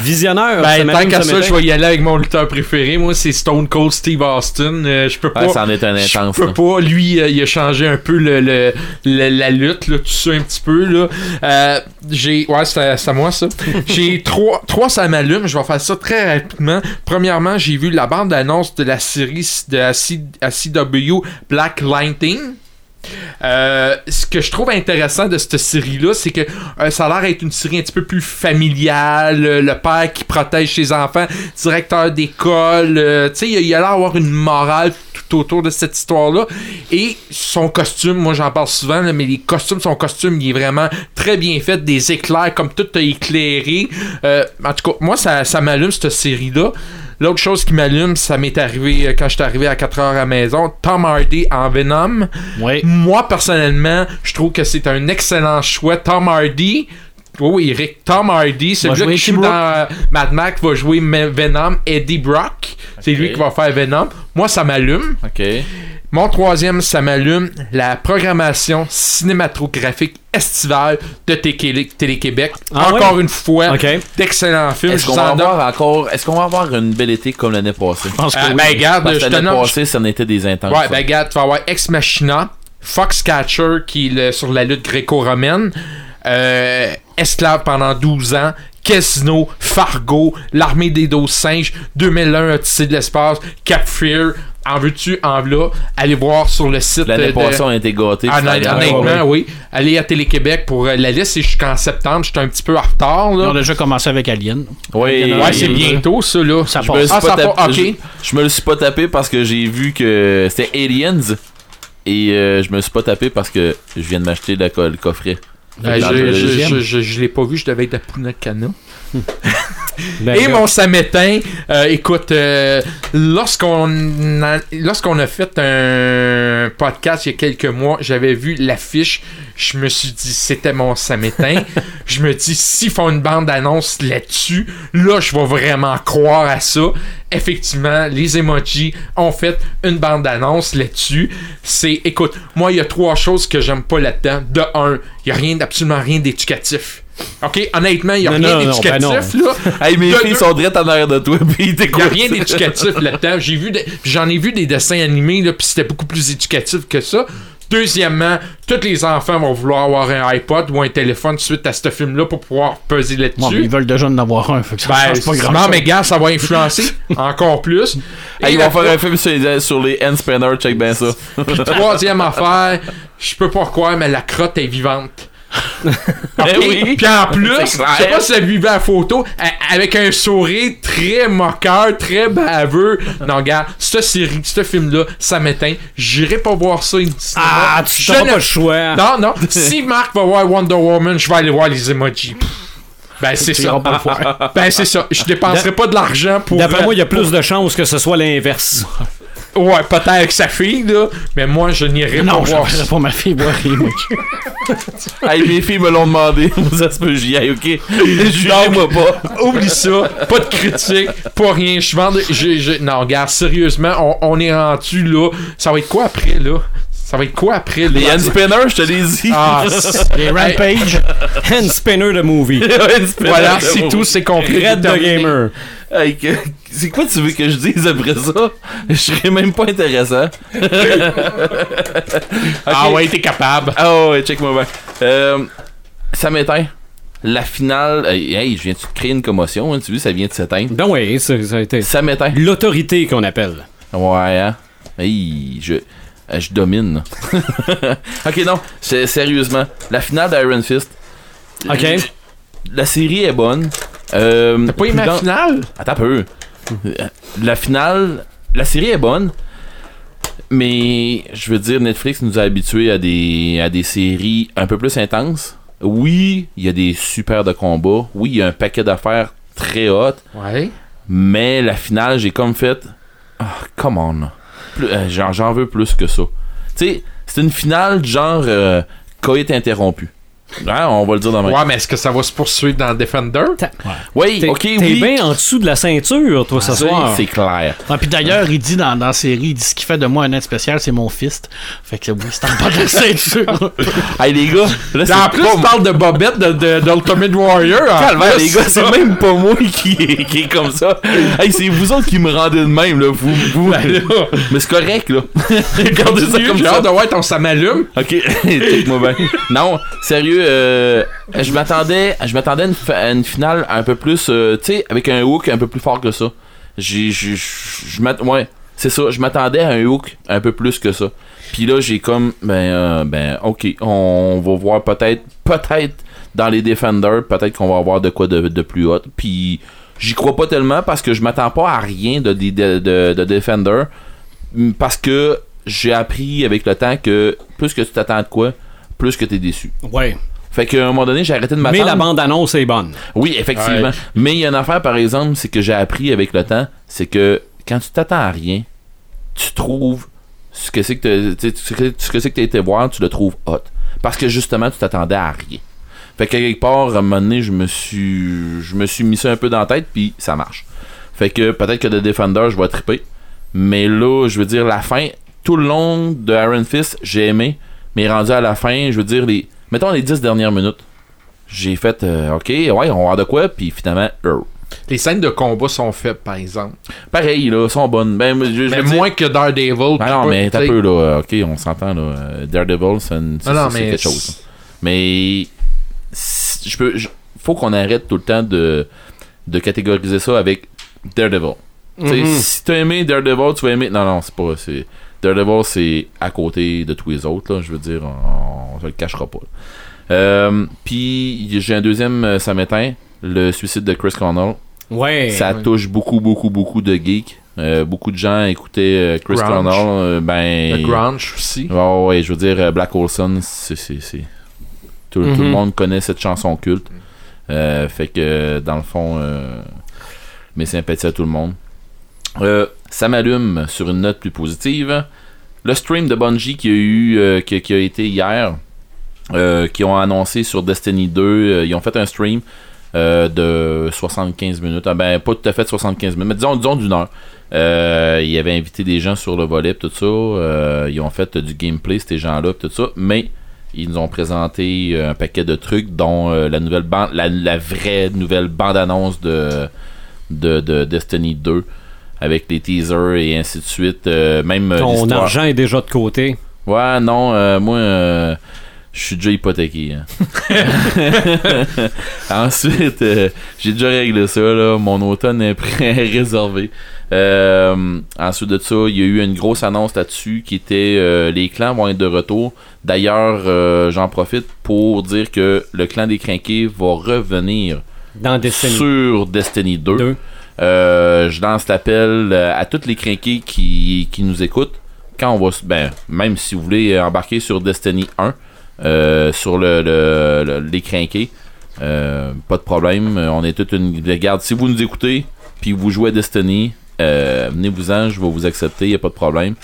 Visionneur. Ben, ça tant qu'à ça ça, je vais y aller avec mon lutteur préféré. Moi, c'est Stone Cold Steve Austin. Euh, je peux pas. Ouais, c'en est un je intense. peux là. pas. Lui, euh, il a changé un peu le, le- le- la lutte, là, tout ça un petit peu. Là. Euh, j'ai, ouais, c'est à, c'est à moi ça. j'ai trois, trois, ça m'allume. Je vais faire ça très rapidement. Premièrement, j'ai vu la bande annonce de la série de la CW Black Lightning. Euh, ce que je trouve intéressant de cette série-là, c'est que euh, ça a l'air d'être une série un petit peu plus familiale. euh, le père qui protège ses enfants, directeur d'école. tu sais, il, a l'air d'avoir une morale tout autour de cette histoire-là. Et son costume, moi j'en parle souvent, mais les costumes, son costume, il est vraiment très bien fait. Des éclairs, comme tout éclairé. En tout cas, moi, ça m'allume cette série-là. L'autre chose qui m'allume, ça m'est arrivé euh, quand j'étais arrivé à 4 heures à la maison. Tom Hardy en Venom. Oui. Moi, personnellement, je trouve que c'est un excellent choix. Tom Hardy. Oui, Eric. Tom Hardy, jouer qui joue dans euh, Mad Max va jouer Venom. Eddie Brock. C'est lui qui va faire Venom. Moi, ça m'allume. Ok. Mon troisième, ça m'allume. La programmation cinématographique estivale de Télé- Télé-Québec. Ah Encore ouais? une fois, Ok. d'excellents films. Est-ce qu'on va avoir encore. Est-ce qu'on va avoir une belle été comme l'année passée? Je pense que Euh, oui. ben, regarde, Parce je que te l'année passée, ça en était des intenses. Ouais, ça. ben regarde, tu vas avoir Ex Machina, Foxcatcher qui est le- sur la lutte gréco-romaine, euh, Esclave pendant 12 ans, Casino, Fargo, L'Armée des 12 singes, 2001, Odyssée de l'espace, Cap Fear, en veux-tu, en là, allez voir sur le site L'année de- passée, on a été gâtés. Ah, honnêtement, encore. oui. Allez à Télé-Québec pour euh, la liste, c'est jusqu'en septembre. J'étais un petit peu en retard, On là. a déjà commencé avec Alien. Oui, Ouais, Ouais, c'est bientôt, ça, là. Ça Je me, passe. suis Ah, pas ça ok. je, je me le suis pas tapé parce que j'ai vu que c'était Aliens et euh, je me suis pas tapé parce que je viens de m'acheter le, co- le coffret. Euh, Dans je, je, je, l'ai pas vu, je devais être à. Ben, Et gars. mon samétain, euh, écoute, euh, lorsqu'on a, lorsqu'on a fait un podcast il y a quelques mois, j'avais vu l'affiche, je me suis dit c'était mon samétain. je me dis s'ils font une bande annonce là-dessus, là je vais vraiment croire à ça. Effectivement, les emojis ont fait une bande annonce là-dessus. C'est, écoute, moi il y a trois choses que j'aime pas là-dedans. De un, il y a rien, absolument rien d'éducatif. Ok, honnêtement, il n'y a Non, rien non, ben d'éducatif, là. Hey, mes De- filles sont drettes en arrière de toi, puis ils Il n'y a rien d'éducatif là-dedans. J'ai vu J'en ai vu des dessins animés, là, puis c'était beaucoup plus éducatif que ça. Deuxièmement, tous les enfants vont vouloir avoir un iPod ou un téléphone suite à ce film-là pour pouvoir peser Bon, là-dessus. ils veulent déjà en avoir un. Fait que ça ben, change pas grand non, mais gars, ça va influencer encore plus. Hey, Et ils vont faire un film sur les, sur les hand spinners, check bien ça. Puis troisième affaire, je peux pas croire, mais la crotte est vivante. Ok? Eh oui. Puis en plus, je sais pas si vous avez vu la photo, avec un sourire très moqueur, très baveux. Non, regarde, cette série, ce film-là, ça m'éteint. J'irai pas voir ça une Ah, tu Je ne- pas le choix. Non, non. si Marc va voir Wonder Woman, je vais aller voir les emojis. Ben, c'est ça. Ben, c'est ça. Je dépenserai pas de l'argent pour. D'après moi, il y a plus de chances que ce soit l'inverse. Ouais, peut-être avec sa fille, là. Mais moi, je n'irai pas Non, je pas ma fille voir. Hey, mes filles me l'ont demandé. ça se peut, j'y aille, ok? Jurez-moi pas. Oublie ça. Pas de critique, pas rien. Je vends. de- je- je- Non, regarde, sérieusement, on, on est rendu là. Ça va être quoi après, là? Ça va être quoi après? Les hand spinners, je te les dis. Ah, c'est- Les Rampage. Hand Spinner de movie. Voilà, c'est c'est tout, c'est complet. Red the. Gamer. Hey, que- c'est quoi tu veux que je dise après ça? Je serais même pas intéressant. Ah ouais, t'es capable. Ah ouais, check-moi bien. Euh, ça m'éteint. La finale. Hey, hey, je viens de créer une commotion, hein, tu vois, ça vient de s'éteindre. Ben oui, ça, ça a été. Ça m'éteint. L'autorité qu'on appelle. Ouais, hein? Hey, je. Euh, Je domine. ok, non, sérieusement. La finale d'Iron Fist. Ok. La série est bonne. Euh, T'as pas aimé la dans- finale? Attends un peu. Euh, La finale, la série est bonne, mais je veux dire, Netflix nous a habitués à des, à des séries un peu plus intenses. Oui, il y a des super de combats. Oui, il y a un paquet d'affaires très hautes, Ouais. mais la finale, j'ai comme fait. Ah, come on. Euh, J'en j'en veux plus que ça. Tu sais, c'est une finale genre euh, coït interrompu. Hein, on va le dire dans ma Ouais, mais est-ce que ça va se poursuivre dans Defender? Oui, T'es ok, t'es oui. bien en dessous de la ceinture, toi, ce C'est- soir. C'est clair. Ah, puis d'ailleurs, il dit dans, dans la série, il dit ce qui fait de moi un être spécial, c'est mon fist. Fait que oui, c'est en bas de la ceinture. Hey les gars, là c'est En plus, pas tu parles de Bobette de, de, d'Ultimate Warrior. en Calvaire, plus. les gars, c'est même pas moi qui est, qui est comme ça. Hey, c'est vous autres qui me rendez de même, là. Vous, vous. Ben là, Mais c'est correct, là. Regardez ça comme j'ai ça. hâte de voir ton ça m'allume. Ok, check-moi bien. Non, sérieux, euh, je m'attendais, je m'attendais à une, finale un peu plus, euh, tu sais, avec un hook un peu plus fort que ça. Ouais, c'est ça. Je m'attendais à un hook un peu plus que ça. Puis là, j'ai comme, ben, euh, ben, ok, on va voir peut-être, peut-être dans les Defenders, peut-être qu'on va avoir de quoi de, plus haut. Puis j'y crois pas tellement parce que je m'attends pas à rien de, de, de, de Defender. Parce que j'ai appris avec le temps que plus que tu t'attends de quoi, plus que t'es déçu. Ouais. Fait qu'à un moment donné, j'ai arrêté de m'attendre. Mais la bande-annonce est bonne. Oui, effectivement. Ouais. Mais il y a une affaire, par exemple, c'est que j'ai appris avec le temps, c'est que quand tu t'attends à rien, tu trouves ce que c'est que tu ce que ce que c'est que t'as été voir, tu le trouves hot. Parce que justement, tu t'attendais à rien. Fait que quelque part, à un moment donné, je me suis, je me suis mis ça un peu dans la tête, puis ça marche. Fait que peut-être que The Defender, je vais triper. Mais là, je veux dire, la fin, tout le long de Iron Fist, j'ai aimé. Mais rendu à la fin, je veux dire, les, mettons les 10 dernières minutes, j'ai fait, euh, ok, ouais, on va voir de quoi, puis finalement, euh, Les scènes de combat sont faites, par exemple. pareil, là, sont bonnes. Ben, je, je Mais dire- moins que Daredevil. Ben puis non, pas- mais t'as peu, là. Ok, on s'entend, là. euh, Daredevil, c'est quelque chose. Mais. Je peux. je- faut qu'on arrête tout le temps de, de catégoriser ça avec Daredevil. Mhm. Si t'as aimé Daredevil, tu vas aimer. Non, non, c'est pas. Daredevil, c'est à côté de tous les autres, là. Je veux dire, on, se le cachera pas. Euh, Puis, j'ai un deuxième, euh, ça m'éteint. Le suicide de Chris Cornell. Ouais. Ça touche beaucoup, beaucoup, beaucoup de geeks. Euh, beaucoup de gens écoutaient Chris Grunge. Euh, ben, Le grunge aussi. Ouais, ouais, je veux dire, Black Olson, c'est. Tout, tout le Mhm. monde connaît cette chanson culte. Euh, fait que, dans le fond, mes sympathies à tout le monde. Ça m'allume sur une note plus positive. Le stream de Bungie qui a eu, euh, qui, a été hier, euh, qui ont annoncé sur Destiny 2, euh, ils ont fait un stream de 75 minutes. Ah ben, pas tout à fait 75 minutes, mais disons, disons d'une heure. Ils avaient invité des gens sur le volet, tout ça. Ils ont fait du gameplay, ces gens-là, tout ça. Mais ils nous ont présenté un paquet de trucs, dont la nouvelle bande, la, vraie nouvelle bande-annonce de, de, de Destiny 2 avec les teasers et ainsi de suite. Euh, même euh, Ton argent est déjà de côté. Ouais, non, euh, moi, je suis déjà hypothéqué. hein. Ensuite, euh, j'ai déjà réglé ça, là. Mon automne est prêt réservé. Euh, ensuite de ça, il y a eu une grosse annonce là-dessus qui était euh, les clans vont être de retour. D'ailleurs, j'en profite pour dire que le clan des crinqués va revenir Dans Destiny sur Destiny 2. 2. Euh, je lance l'appel euh, à tous les crinqués qui, qui nous écoutent. Quand on va, ben, même si vous voulez embarquer sur Destiny 1, euh, sur le, le- le- les crinqués, euh, pas de problème. Euh, On est toute une regarde. Si vous nous écoutez, puis vous jouez à Destiny, venez-vous-en, je vais vous accepter, y a pas de problème.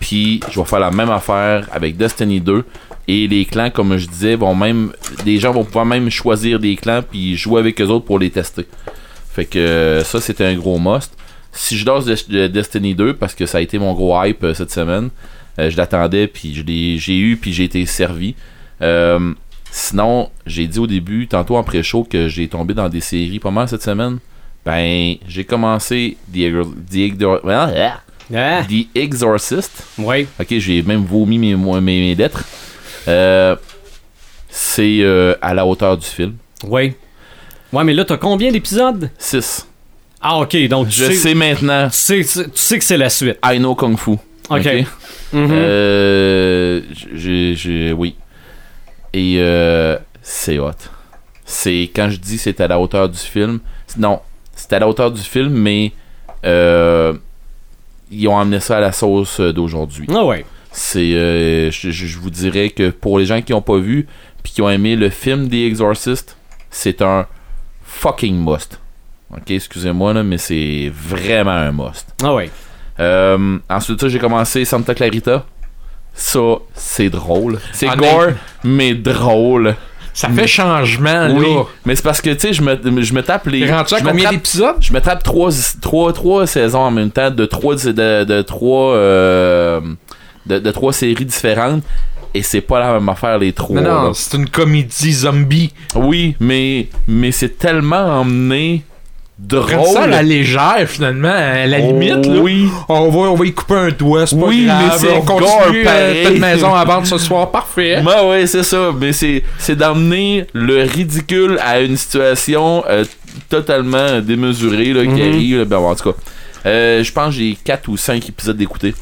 Puis je vais faire la même affaire avec Destiny 2. Et les clans, comme je disais, vont même. Des gens vont pouvoir même choisir des clans puis jouer avec eux autres pour les tester. Fait que euh, ça, c'était un gros must. Si je lance Des- de Destiny 2, parce que ça a été mon gros hype euh, cette semaine, euh, je l'attendais, puis je l'ai- j'ai eu, puis j'ai été servi. Euh, sinon, j'ai dit au début, tantôt en pré-show, que j'ai tombé dans des séries pas mal cette semaine. Ben, j'ai commencé The, The, ah, Ah, The Exorcist. ouais. Ok, j'ai même vomi mes, mes, mes lettres. Euh, c'est à la hauteur du film. Ouais. Ouais, mais là, t'as combien d'épisodes? 6. Ah, ok, donc tu Je sais, sais maintenant. tu sais, tu sais que c'est la suite. I know Kung Fu. Ok. Mhm. Euh, j'ai, oui. Et euh, c'est hot. C'est quand je dis c'est à la hauteur du film. Non, c'est à la hauteur du film, mais euh, ils ont amené ça à la sauce d'aujourd'hui. Ah, ouais. C'est, euh, je, vous dirais que pour les gens qui n'ont pas vu puis qui ont aimé le film The Exorcist, c'est un fucking must. Ok, excusez-moi là, mais c'est vraiment un must. Ah, ouais. Euh, ensuite j'ai commencé Santa Clarita. Ça, c'est drôle. C'est Honnêtement. gore, mais drôle. Ça fait changement, Oui, là. mais c'est parce que, tu sais, je me, je me tape les... À je me combien d'épisodes? je me tape trois, trois, trois saisons en même temps de trois, de, de trois, euh, de, de trois séries différentes. Et c'est pas la même affaire, les trois. Non, non, c'est une comédie zombie. Oui, mais, mais c'est tellement emmené drôle. Prends ça à la légère, finalement, à la limite, là? Oui. On va, on va y couper un doigt, c'est pas Oui, grave. mais c'est on continue, euh, maison à vendre ce soir, parfait. Ouais, ouais, c'est ça. Mais c'est, c'est d'emmener le ridicule à une situation euh, totalement démesurée là, qui Mhm. arrive. là. Ben, en tout cas, euh, je pense que j'ai 4 ou 5 épisodes d'écouter.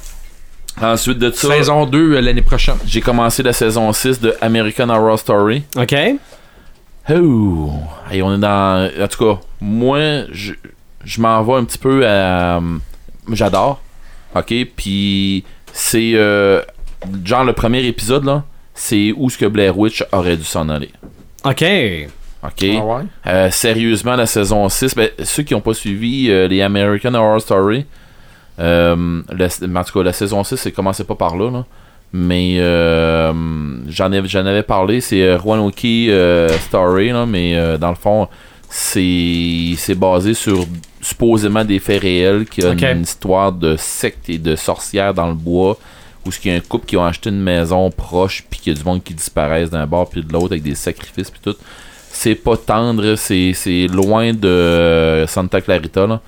Ensuite de ça, Saison 2 euh, l'année prochaine. j'ai commencé la saison 6 de American Horror Story. Ok. Oh! Et on est dans. En tout cas, moi, je, je m'en vais un petit peu à. J'adore. Ok? Puis, c'est. euh, genre, le premier épisode, là, c'est où ce que Blair Witch aurait dû s'en aller. Ok. Ok? Ah ouais? Euh, sérieusement, la saison 6, ben, ceux qui n'ont pas suivi euh, les American Horror Story, euh, en tout cas, la saison 6, c'est commencé pas par là, là. mais euh, j'en avais, parlé, c'est euh, euh, Story, là, mais dans le fond, c'est, c'est basé sur supposément des faits réels, qui a une, histoire de secte et de sorcières dans le bois, où il y a un couple qui ont acheté une maison proche, puis qu'il y a du monde qui disparaissent d'un bord puis de l'autre avec des sacrifices puis tout c'est pas tendre, c'est, loin de Santa Clarita, là.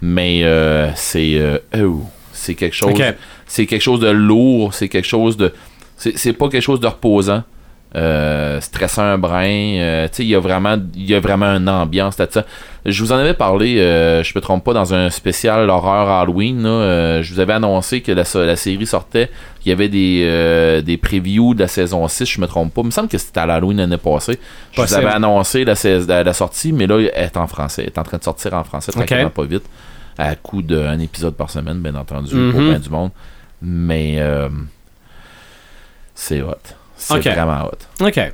Mais euh, c'est euh, oh, c'est quelque chose c'est quelque chose de lourd, c'est quelque chose de c'est, c'est pas quelque chose de reposant. Euh, stressant un brin, euh, il y a vraiment il y a vraiment une ambiance là-dessus. Je vous en avais parlé, euh, je me trompe pas, dans un spécial horreur Halloween. là, euh, je vous avais annoncé que la, la série sortait. Il y avait des, euh, des previews de la saison 6, je me trompe pas. Il me semble que c'était à l'Halloween l'année passée. Je vous avais annoncé la, sais- la, la sortie, mais là, elle est en français. Elle est en train de sortir en français tranquillement, Ok. pas vite. À coup d'un épisode par semaine, bien entendu, Mhm. pour bien du monde. Mais c'est hot. C'est Ok. vraiment hot. Ok.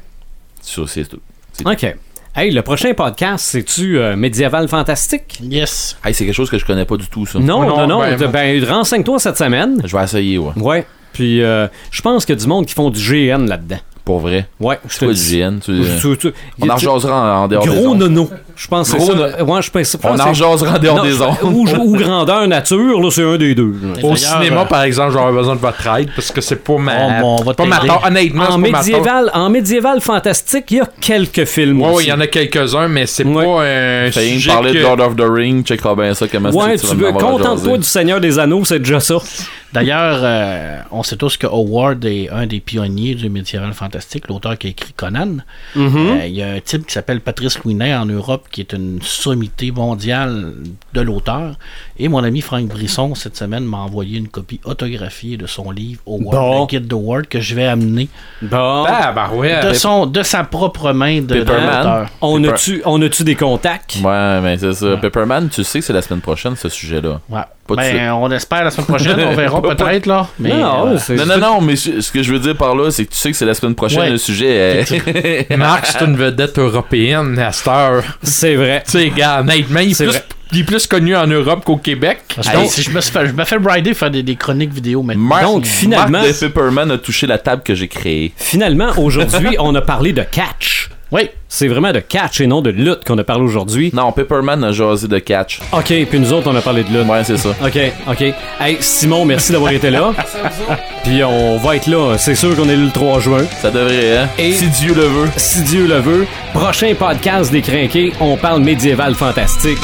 C'est tout. Ok. Hey, le prochain podcast, c'est-tu euh, médiéval fantastique? Yes. Hey, c'est quelque chose que je connais pas du tout, ça. Non, non, non, non. ben, Ben, ben, renseigne-toi cette semaine. Je vais essayer, ouais. Ouais. Puis, euh, je pense qu'il y a du monde qui font du GN là-dedans. Pour vrai? Ouais, je te dis. GN. Tu... Tu- tu- On en rejasera en, en dehors des Gros ondes. nono. Je pense que c'est Gros ça. Ouais, je pense, je pense On en rejasera en dehors Non, des je- ondes. ou, ou grandeur nature, là, c'est un des deux. Au cinéma, euh, par exemple, j'aurais besoin de votre aide parce que c'est pas ma. On- on va pas ma. Honnêtement, En c'est pas ma médiéval, en médiéval fantastique, il y a quelques films Ouais, aussi. ouais, il y en a quelques-uns, mais c'est Ouais. pas un rien sujet parler que... de Lord of the Ring, checkera bien ça, comment Ouais, tu veux, contente-toi du Seigneur des Anneaux, c'est déjà ça. D'ailleurs, euh, on sait tous que Howard est un des pionniers du médiéval fantastique, l'auteur qui a écrit Conan. Mm-hmm. Euh, Il y a un type qui s'appelle Patrice Louinet en Europe, qui est une sommité mondiale de l'auteur. Et mon ami Franck Brisson, cette semaine, m'a envoyé une copie autographiée de son livre Howard, Bon. le guide d'Howard, que je vais amener Bon. Ah, bah ouais. de, son, de sa propre main de, l'auteur. On Pepper- a-tu, on a-tu des contacts? Ouais, mais c'est ça. Pepperman, tu sais que c'est la semaine prochaine, ce sujet-là. Ouais. Pas de suite. Ben, on espère la semaine prochaine, on verra peut-être, là. Mais, non, euh, Non, non, non, mais ce ce que je veux dire par là, c'est que tu sais que c'est la semaine prochaine, Ouais. le sujet. est- Marc, c'est une vedette européenne à cette heure. c'est vrai. Tu sais, gars, honnêtement, il est, C'est plus, il est plus connu en Europe qu'au Québec. Hey. si je me, fait, je me fais brider faire des, des chroniques vidéo maintenant. Marc, Donc, finalement- Marc de Pepperman a touché la table que j'ai créée. Finalement, aujourd'hui, on a parlé de catch. Oui. C'est vraiment de catch et non de lutte qu'on a parlé aujourd'hui. Non, Pepperman a jasé de catch. OK, puis nous autres, on a parlé de lutte. Ouais, c'est ça. OK, OK. Hey, Simon, merci d'avoir été là. Puis on va être là, c'est sûr qu'on est là le 3 juin. Ça devrait, hein? Et- Si Dieu le veut. Si Dieu le veut. Prochain podcast des Crinqués, on parle médiéval fantastique.